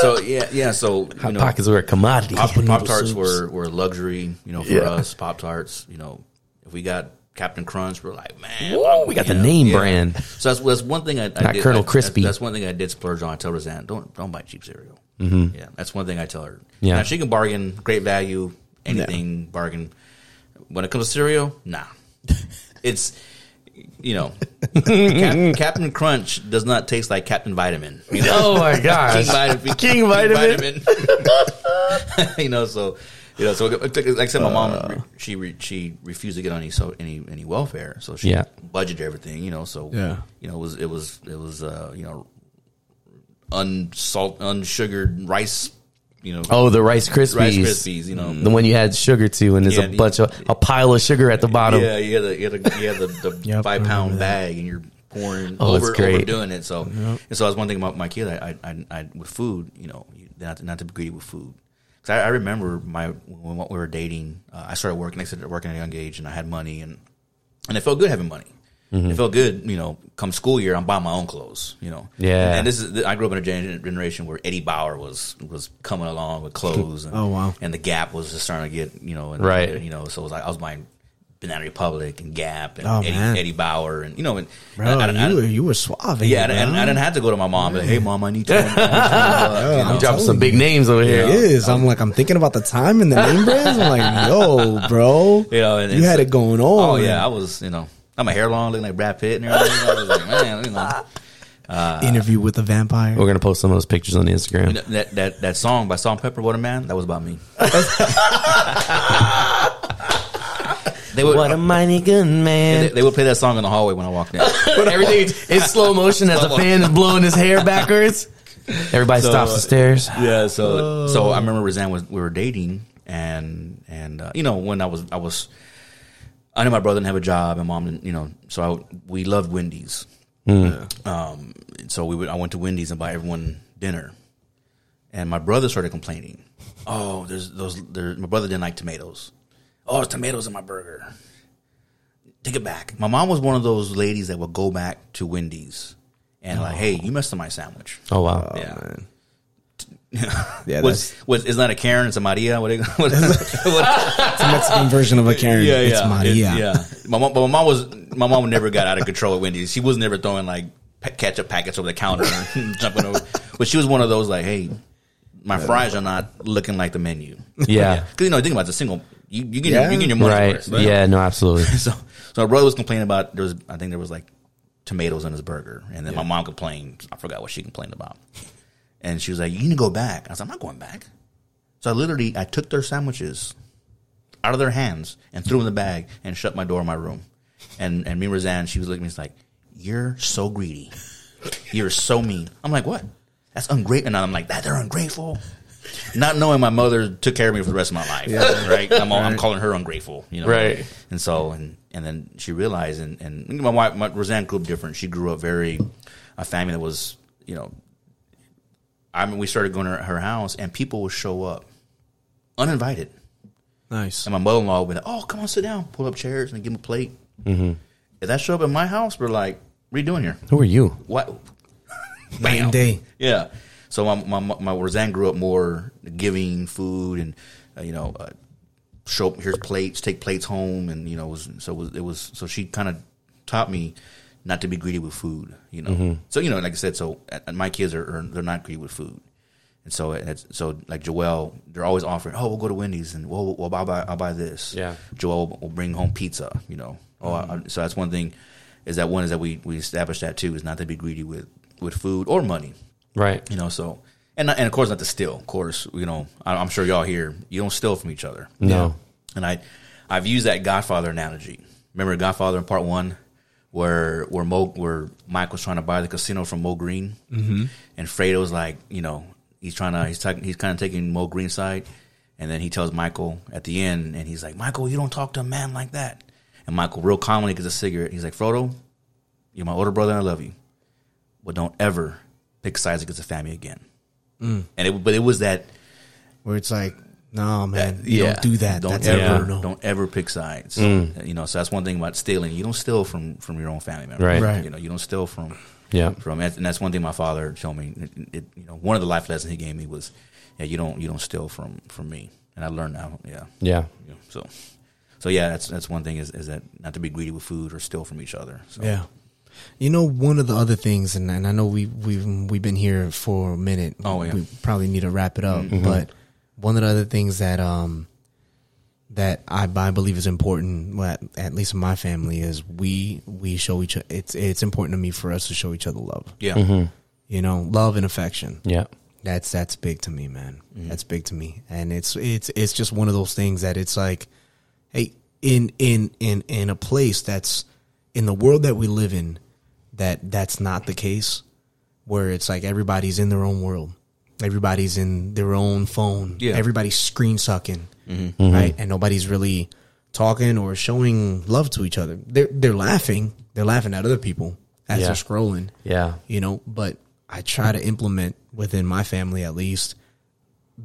so yeah yeah so you know Pockets were a commodity. Pop, tarts were, were a luxury, you know, for Yeah. us. Pop tarts, you know, if we got Captain Crunch, we're like, man, Whoa, we got the know, name brand. So that's, that's one thing I, I Not did. Colonel I- Crispy. That's, one thing I did splurge on. I tell Roseanne, don't don't buy cheap cereal. Mm-hmm. Yeah, that's one thing I tell her. Yeah. now, she can bargain, great value, anything bargain. When it comes to cereal, nah, it's. You know, Cap, Captain Crunch does not taste like Captain Vitamin. You know? Oh my gosh. King Vitamin. King Vitamin. Vitamin. you know, so you know, so like I said, my mom Uh. re- she re, she refused to get on any so any any welfare, so she Yeah. budgeted everything. You know, so Yeah. you know, it was it was it was uh, you know, unsalt unsugared rice. You know, Oh, the Rice Krispies. Rice Krispies, you know. the one you had sugar to, and there's Yeah, a bunch of a pile of sugar at the bottom. Yeah, you had the you had the, you had the, the Yep, five I remember pound that. bag, and you're pouring Oh, that's over great. overdoing it. So, and so that's one thing about my kid. I, I, I, I with food, you know, you- not to, not to be greedy with food. Because I, I remember my when we were dating, uh, I started working. I started working at a young age, and I had money, and and it felt good having money. Mm-hmm. It felt good, you know. Come school year, I'm buying my own clothes, you know. Yeah. and this is I grew up in a gen- generation where Eddie Bauer was was coming along with clothes. And, Oh, wow. And the Gap was just starting to get, you know, and, Right. You know, so it was like I was buying Banana Republic and Gap and Oh, Eddie. Eddie Bauer and you know, and Bro, I- I- I- you, were, you were suave. yeah, and, bro. and I didn't have to go to my mom. But hey, mom, I need to. you I'm know? dropping some big names over here. It is. I'm like, I'm thinking about the time and the name brands. I'm like, yo, bro. You know, and you had it going on. Oh yeah, I was, you know, I'm a hair long, looking like Brad Pitt and everything. I was like, man, you know, uh, Interview with the vampire. We're gonna post some of those pictures on the Instagram. that, that that that song by Salt-N-Pepa, What a Man, that was about me. They would What a mighty good they, man. they would play that song in the hallway when I walked in. Everything in slow motion as the fan is blowing his hair backwards. Everybody So, stops the stairs. Yeah, so so I remember Roseanne was we were dating, and and uh, you know when I was I was I knew my brother didn't have a job and mom didn't you know so I, we loved Wendy's. Um, so we would I went to Wendy's and buy everyone dinner, and my brother started complaining. Oh, there's those. There, my brother didn't like tomatoes. Oh, there's tomatoes in my burger. Take it back. My mom was one of those ladies that would go back to Wendy's and like, hey, you messed up my sandwich. Oh wow. Uh, yeah. Yeah, was that's was it's not a Karen, it's a Maria. What? What? what it's a Mexican version of a Karen. yeah, It's yeah, Maria. It- yeah. My mom, but my mom was my mom never got out of control at Wendy's. She was never throwing like ketchup packets over the counter and jumping over. But she was one of those like, hey, my fries are not looking like the menu. Yeah. because you know, think about it, it's a single. You you get Yeah. your, you get your money Right. worth, right? Yeah. No. Absolutely. So so my brother was complaining about there was I think there was like tomatoes in his burger, and then my mom complained. I forgot what she complained about, and she was like, "You need to go back." I was like, "I'm not going back." So I literally I took their sandwiches out of their hands and threw them in the bag and shut my door in my room. And and me and Roseanne, she was looking at me, it's like, "You're so greedy. You're so mean." I'm like, "What? That's ungrateful." And I'm like, "That they're ungrateful." Not knowing my mother took care of me for the rest of my life, right? I'm, all, I'm calling her ungrateful, you know, Right. And so, and and then she realized, and and my wife, my, Roseanne grew up different. She grew up very a family that was, you know, I mean, we started going to her, her house, and people would show up uninvited. Nice. And my mother in law would be like, "Oh, come on, sit down, pull up chairs, and give them a plate." Mm-hmm. If that show up in my house, we're like, "What are you doing here? Who are you? What?" And day. Yeah. So my my my Roseanne grew up more giving food and uh, you know uh, show here's plates, take plates home, and you know was, so it was, it was so she kind of taught me not to be greedy with food. You know, so you know, like I said, so uh, my kids are, are they're not greedy with food. And so, it's, so like Joel, they're always offering. Oh, we'll go to Wendy's and we'll, well I'll buy, I'll buy this. Yeah. Joel will, bring home pizza. You know. Oh, I, so that's one thing. Is that one is that we we established that too is not to be greedy with with food or money Right. you know so and and of course not to steal. Of course, you know, I- I'm sure y'all here. You don't steal from each other. No. And I, I've used that Godfather analogy. Remember Godfather in part one, where where Mo, where Mike was trying to buy the casino from Moe Greene, mm-hmm. and Fredo's like, you know, he's trying to, he's taking, he's kind of taking Moe Greene's side, and then he tells Michael at the end, and he's like, Michael, you don't talk to a man like that. And Michael, real calmly, gets a cigarette. He's like, Fredo, you're my older brother, and I love you, but don't ever pick sides against the family again. Mm. And it, but it was that Where it's like, no, man, that- you don't do that. Don't That's ever, ever no. don't ever pick sides. Mm. You know, so that's one thing about stealing. You don't steal from from your own family member. Right. Right. You know, you don't steal from Yeah. from, and that's one thing my father showed me. It, it, you know, one of the life lessons he gave me was, yeah, you don't you don't steal from from me, and I learned that. Yeah. Yeah. Yeah. So, so yeah, that's that's one thing is is that not to be greedy with food or steal from each other. So. Yeah. You know, one of the other things, and, and I know we we've we've been here for a minute. Oh, yeah. We probably need to wrap it up. Mm-hmm. But one of the other things that um that I, I believe is important, well, at, at least in my family, is we we show each. It's it's important to me for us to show each other love. Yeah. Mm-hmm. You know, love and affection. Yeah. That's that's big to me, man. Mm-hmm. That's big to me, and it's it's it's just one of those things that it's like, hey, in in in in a place that's in the world that we live in, that that's not the case, where it's like everybody's in their own world, everybody's in their own phone, Yeah. everybody's screen sucking, mm-hmm. right, mm-hmm. and nobody's really talking or showing love to each other. They're they're laughing, they're laughing at other people as Yeah. they're scrolling Yeah. you know but i try to implement within my family at least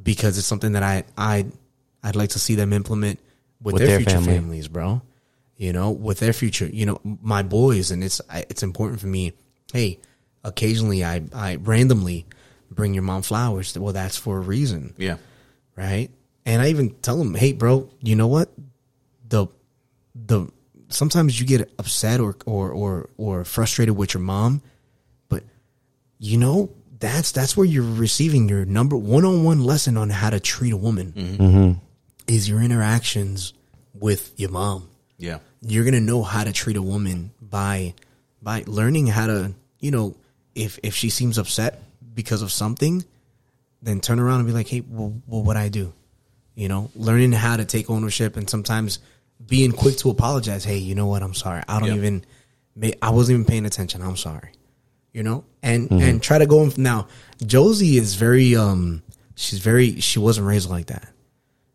because it's something that i i i'd like to see them implement with, With their, their future family. families bro you know with their future you know my boys and it's it's important for me hey occasionally i i randomly bring your mom flowers well that's for a reason Yeah. right? And I even tell them, "Hey, bro, you know what? The the sometimes you get upset or or or or frustrated with your mom, but you know that's that's where you're receiving your number one on one lesson on how to treat a woman. Mm-hmm. Mm-hmm. Is your interactions with your mom Yeah. You're gonna know how to treat a woman by by learning how to you know if if she seems upset because of something then turn around and be like hey well, well what i do? You know learning how to take ownership and sometimes being quick to apologize hey you know what? I'm sorry. I don't Yeah. even i wasn't even paying attention. I'm sorry. You know? And and try to go in now josie is very um she's very she wasn't raised like that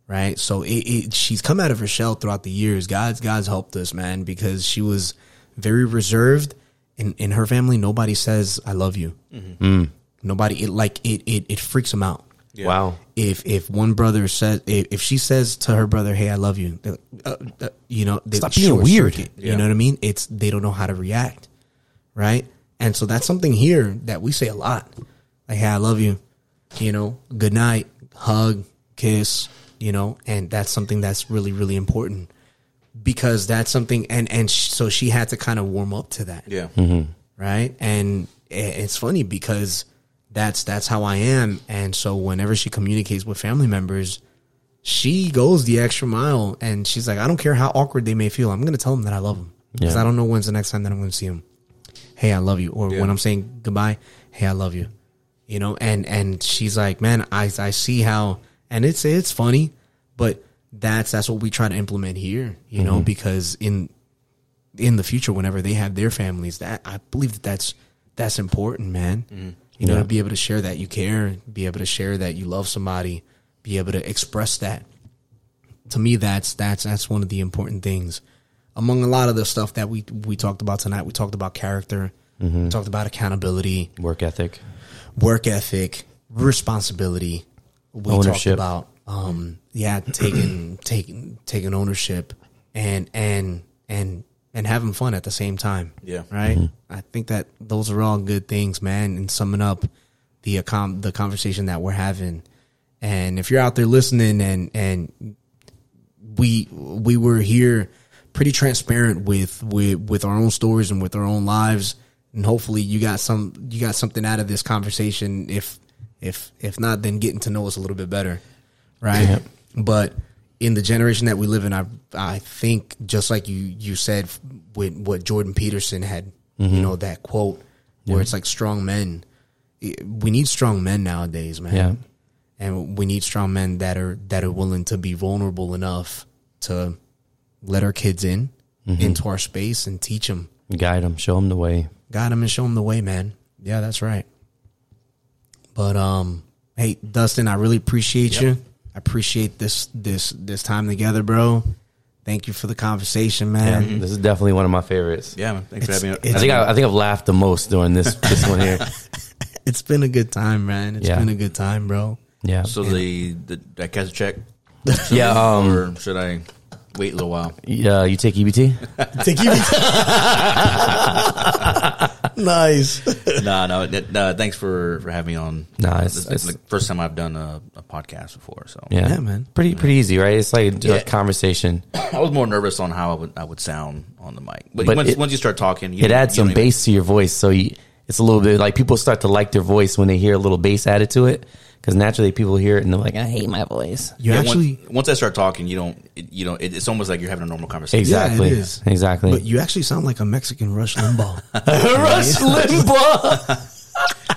right? So it, it, she's come out of her shell throughout the years. God's God's helped us, man, because she was very reserved. In in her family, nobody says "I love you." Nobody it like it it it freaks them out. Wow. If if one brother says if, if she says to her brother, "Hey, I love you," uh, uh, you know, they Stop being weird. circuit. Yeah. You know what I mean? It's they don't know how to react, right? And so that's something here that we say a lot, like, "Hey, I love you," you know, good night, hug, kiss, you know, and that's something that's really really important because that's something, and and sh- so she had to kind of warm up to that Yeah. Mm-hmm. right? And it's funny because that's that's how I am, and so whenever she communicates with family members, she goes the extra mile, and she's like, I don't care how awkward they may feel, I'm gonna tell them that I love them because Yeah. I don't know when's the next time that I'm gonna see them. Hey, I love you, or Yeah. when I'm saying goodbye, hey, I love you, you know, and and she's like, man, I I see how, and it's it's funny, but that's that's what we try to implement here, you know, mm-hmm. because in in the future whenever they have their families that i believe that that's that's important man. Mm-hmm. You know to be able to share that you care be able to share that you love somebody be able to express that. To me that's that's that's one of the important things. Among a lot of the stuff that we we talked about tonight we talked about character we talked about accountability Work ethic. work ethic, responsibility. We Ownership. talked about um yeah, taking taking taking ownership and and and and having fun at the same time. Yeah. Right? I think that those are all good things, man, and summing up the accom- the conversation that we're having. And if you're out there listening and and we we were here pretty transparent with with with our own stories and with our own lives and hopefully you got some you got something out of this conversation if if if not then getting to know us a little bit better right but in the generation that we live in i i think just like you you said with what jordan peterson had you know that quote where it's like strong men we need strong men nowadays, man. Yeah. and we need strong men that are that are willing to be vulnerable enough to let our kids in Mm-hmm. into our space and teach them, Guide them, show them the way. guide them, and show them the way, man. Yeah, that's right. But um, hey, Dustin, I really appreciate you. I appreciate this this this time together, bro. Thank you for the conversation, Yeah, man. this is definitely one of my favorites. Yeah, man. Thanks It's- for having me. I think I, I think I've laughed the most during this this one here. It's been a good time, man. It's Yeah. been a good time, bro. Yeah, So the, the did I catch a check, yeah. Um, or should I wait a little while? yeah, you take E EBT. Take you. Nice. no, no, no. Uh, thanks for for having me on. Nah, it's- This it's- the first time I've done a, a podcast before, so Yeah, Yeah, man. Pretty pretty easy, right? It's like a conversation. I was more nervous on how I would I would sound on the mic. But, But once, it- once you start talking, you It adds you some bass to your voice, so you, it's a little bit like people start to like their voice when they hear a little bass added to it. Because naturally, people hear it and they're like, "I hate my voice." You Yeah, actually, once, once I start talking, you don't, it, you know, it, it's almost like you're having a normal conversation. Exactly. it is. Exactly. but you actually sound like a Mexican Rush Limbaugh. Rush Limbaugh.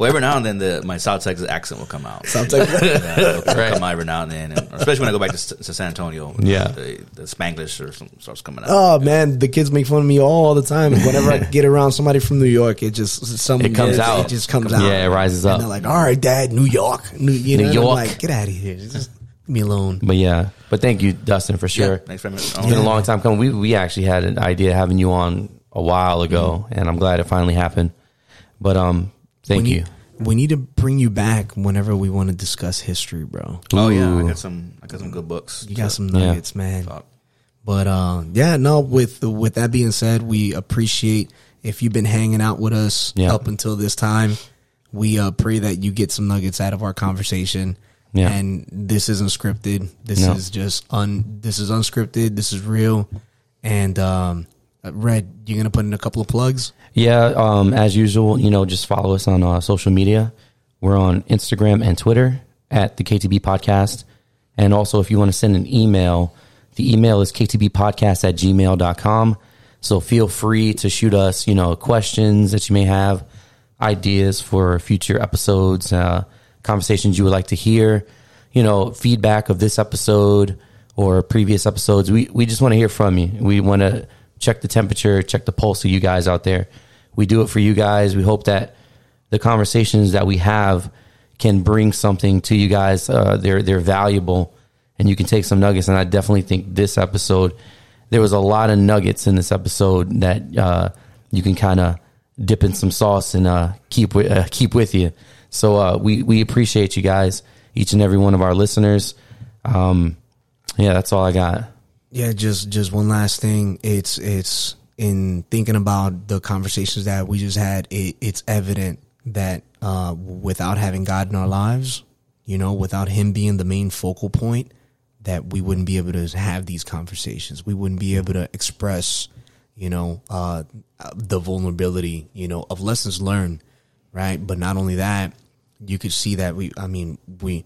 Well, every now and then, the my South Texas accent will come out. Sounds like Yeah, Right. come out every now and then, and especially when I go back to, to San Antonio. Yeah. the, the Spanglish or something starts coming out. Oh man, the kids make fun of me all the time. Whenever I get around somebody from New York, it just some It comes out. It just comes out. Yeah, it rises up. And they're like, "All right, Dad, New York, New, you know, New and York. like, get out of here, just me alone." But yeah, but thank you, Dustin, for Yeah, sure. thanks very much. It's been a long time coming. We we actually had an idea of having you on a while ago, and I'm glad it finally happened. But um, thank we you. Need, we need to bring you back whenever we want to discuss history, bro. Oh yeah, I got some. I got some good books. You got some Yeah. nuggets, man. Fuck. But uh, yeah, no. With with that being said, we appreciate if you've been hanging out with us Yeah. up until this time. We uh, pray that you get some nuggets out of our conversation. Yeah. And this isn't scripted. This No. is just un. This is unscripted. This is real. And um, uh, Red, you're gonna put in a couple of plugs? Yeah, um, as usual, you know, just follow us on uh, social media. We're on Instagram and Twitter at the KTB Podcast. And also, if you want to send an email, the email is ktbpodcast at gmail.com. So feel free to shoot us, you know, questions that you may have, ideas for future episodes, uh, conversations you would like to hear, you know, feedback of this episode or previous episodes. We, we just want to hear from you. We want to check the temperature, check the pulse of you guys out there. We do it for you guys. We hope that the conversations that we have can bring something to you guys. Uh, they're they're valuable, and you can take some nuggets. And I definitely think this episode, there was a lot of nuggets in this episode that uh, you can kind of dip in some sauce and uh, keep with uh, keep with you. So uh, we we appreciate you guys, each and every one of our listeners. Um, yeah, that's all I got. Yeah, just just one last thing. It's it's in thinking about the conversations that we just had. It, it's evident that uh, without having God in our lives, you know, without Him being the main focal point, that we wouldn't be able to have these conversations. We wouldn't be able to express, you know, uh, the vulnerability, you know, of lessons learned, right? But not only that, you could see that we. I mean, we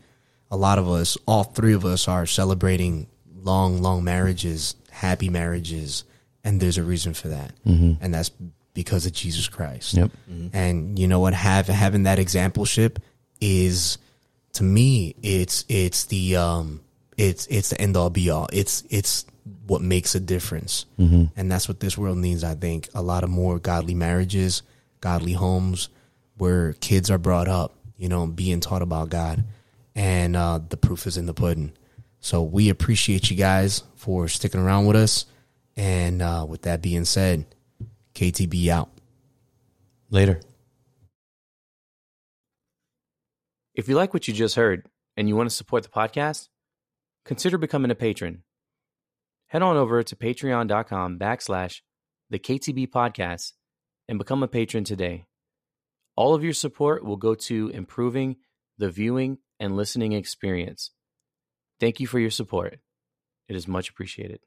a lot of us, all three of us, are celebrating long, long marriages, happy marriages, and there's a reason for that, mm-hmm. and that's because of Jesus Christ. Yep. And you know what? Have having that exampleship is, to me, it's it's the um, it's it's the end all be all. It's it's what makes a difference, mm-hmm. and that's what this world needs. I think a lot of more godly marriages, godly homes, where kids are brought up, you know, being taught about God, and uh, the proof is in the pudding. So we appreciate you guys for sticking around with us. And uh, with that being said, KTB out. Later. If you like what you just heard and you want to support the podcast, consider becoming a patron. Head on over to patreon.com backslash the KTB podcast and become a patron today. All of your support will go to improving the viewing and listening experience. Thank you for your support. It is much appreciated.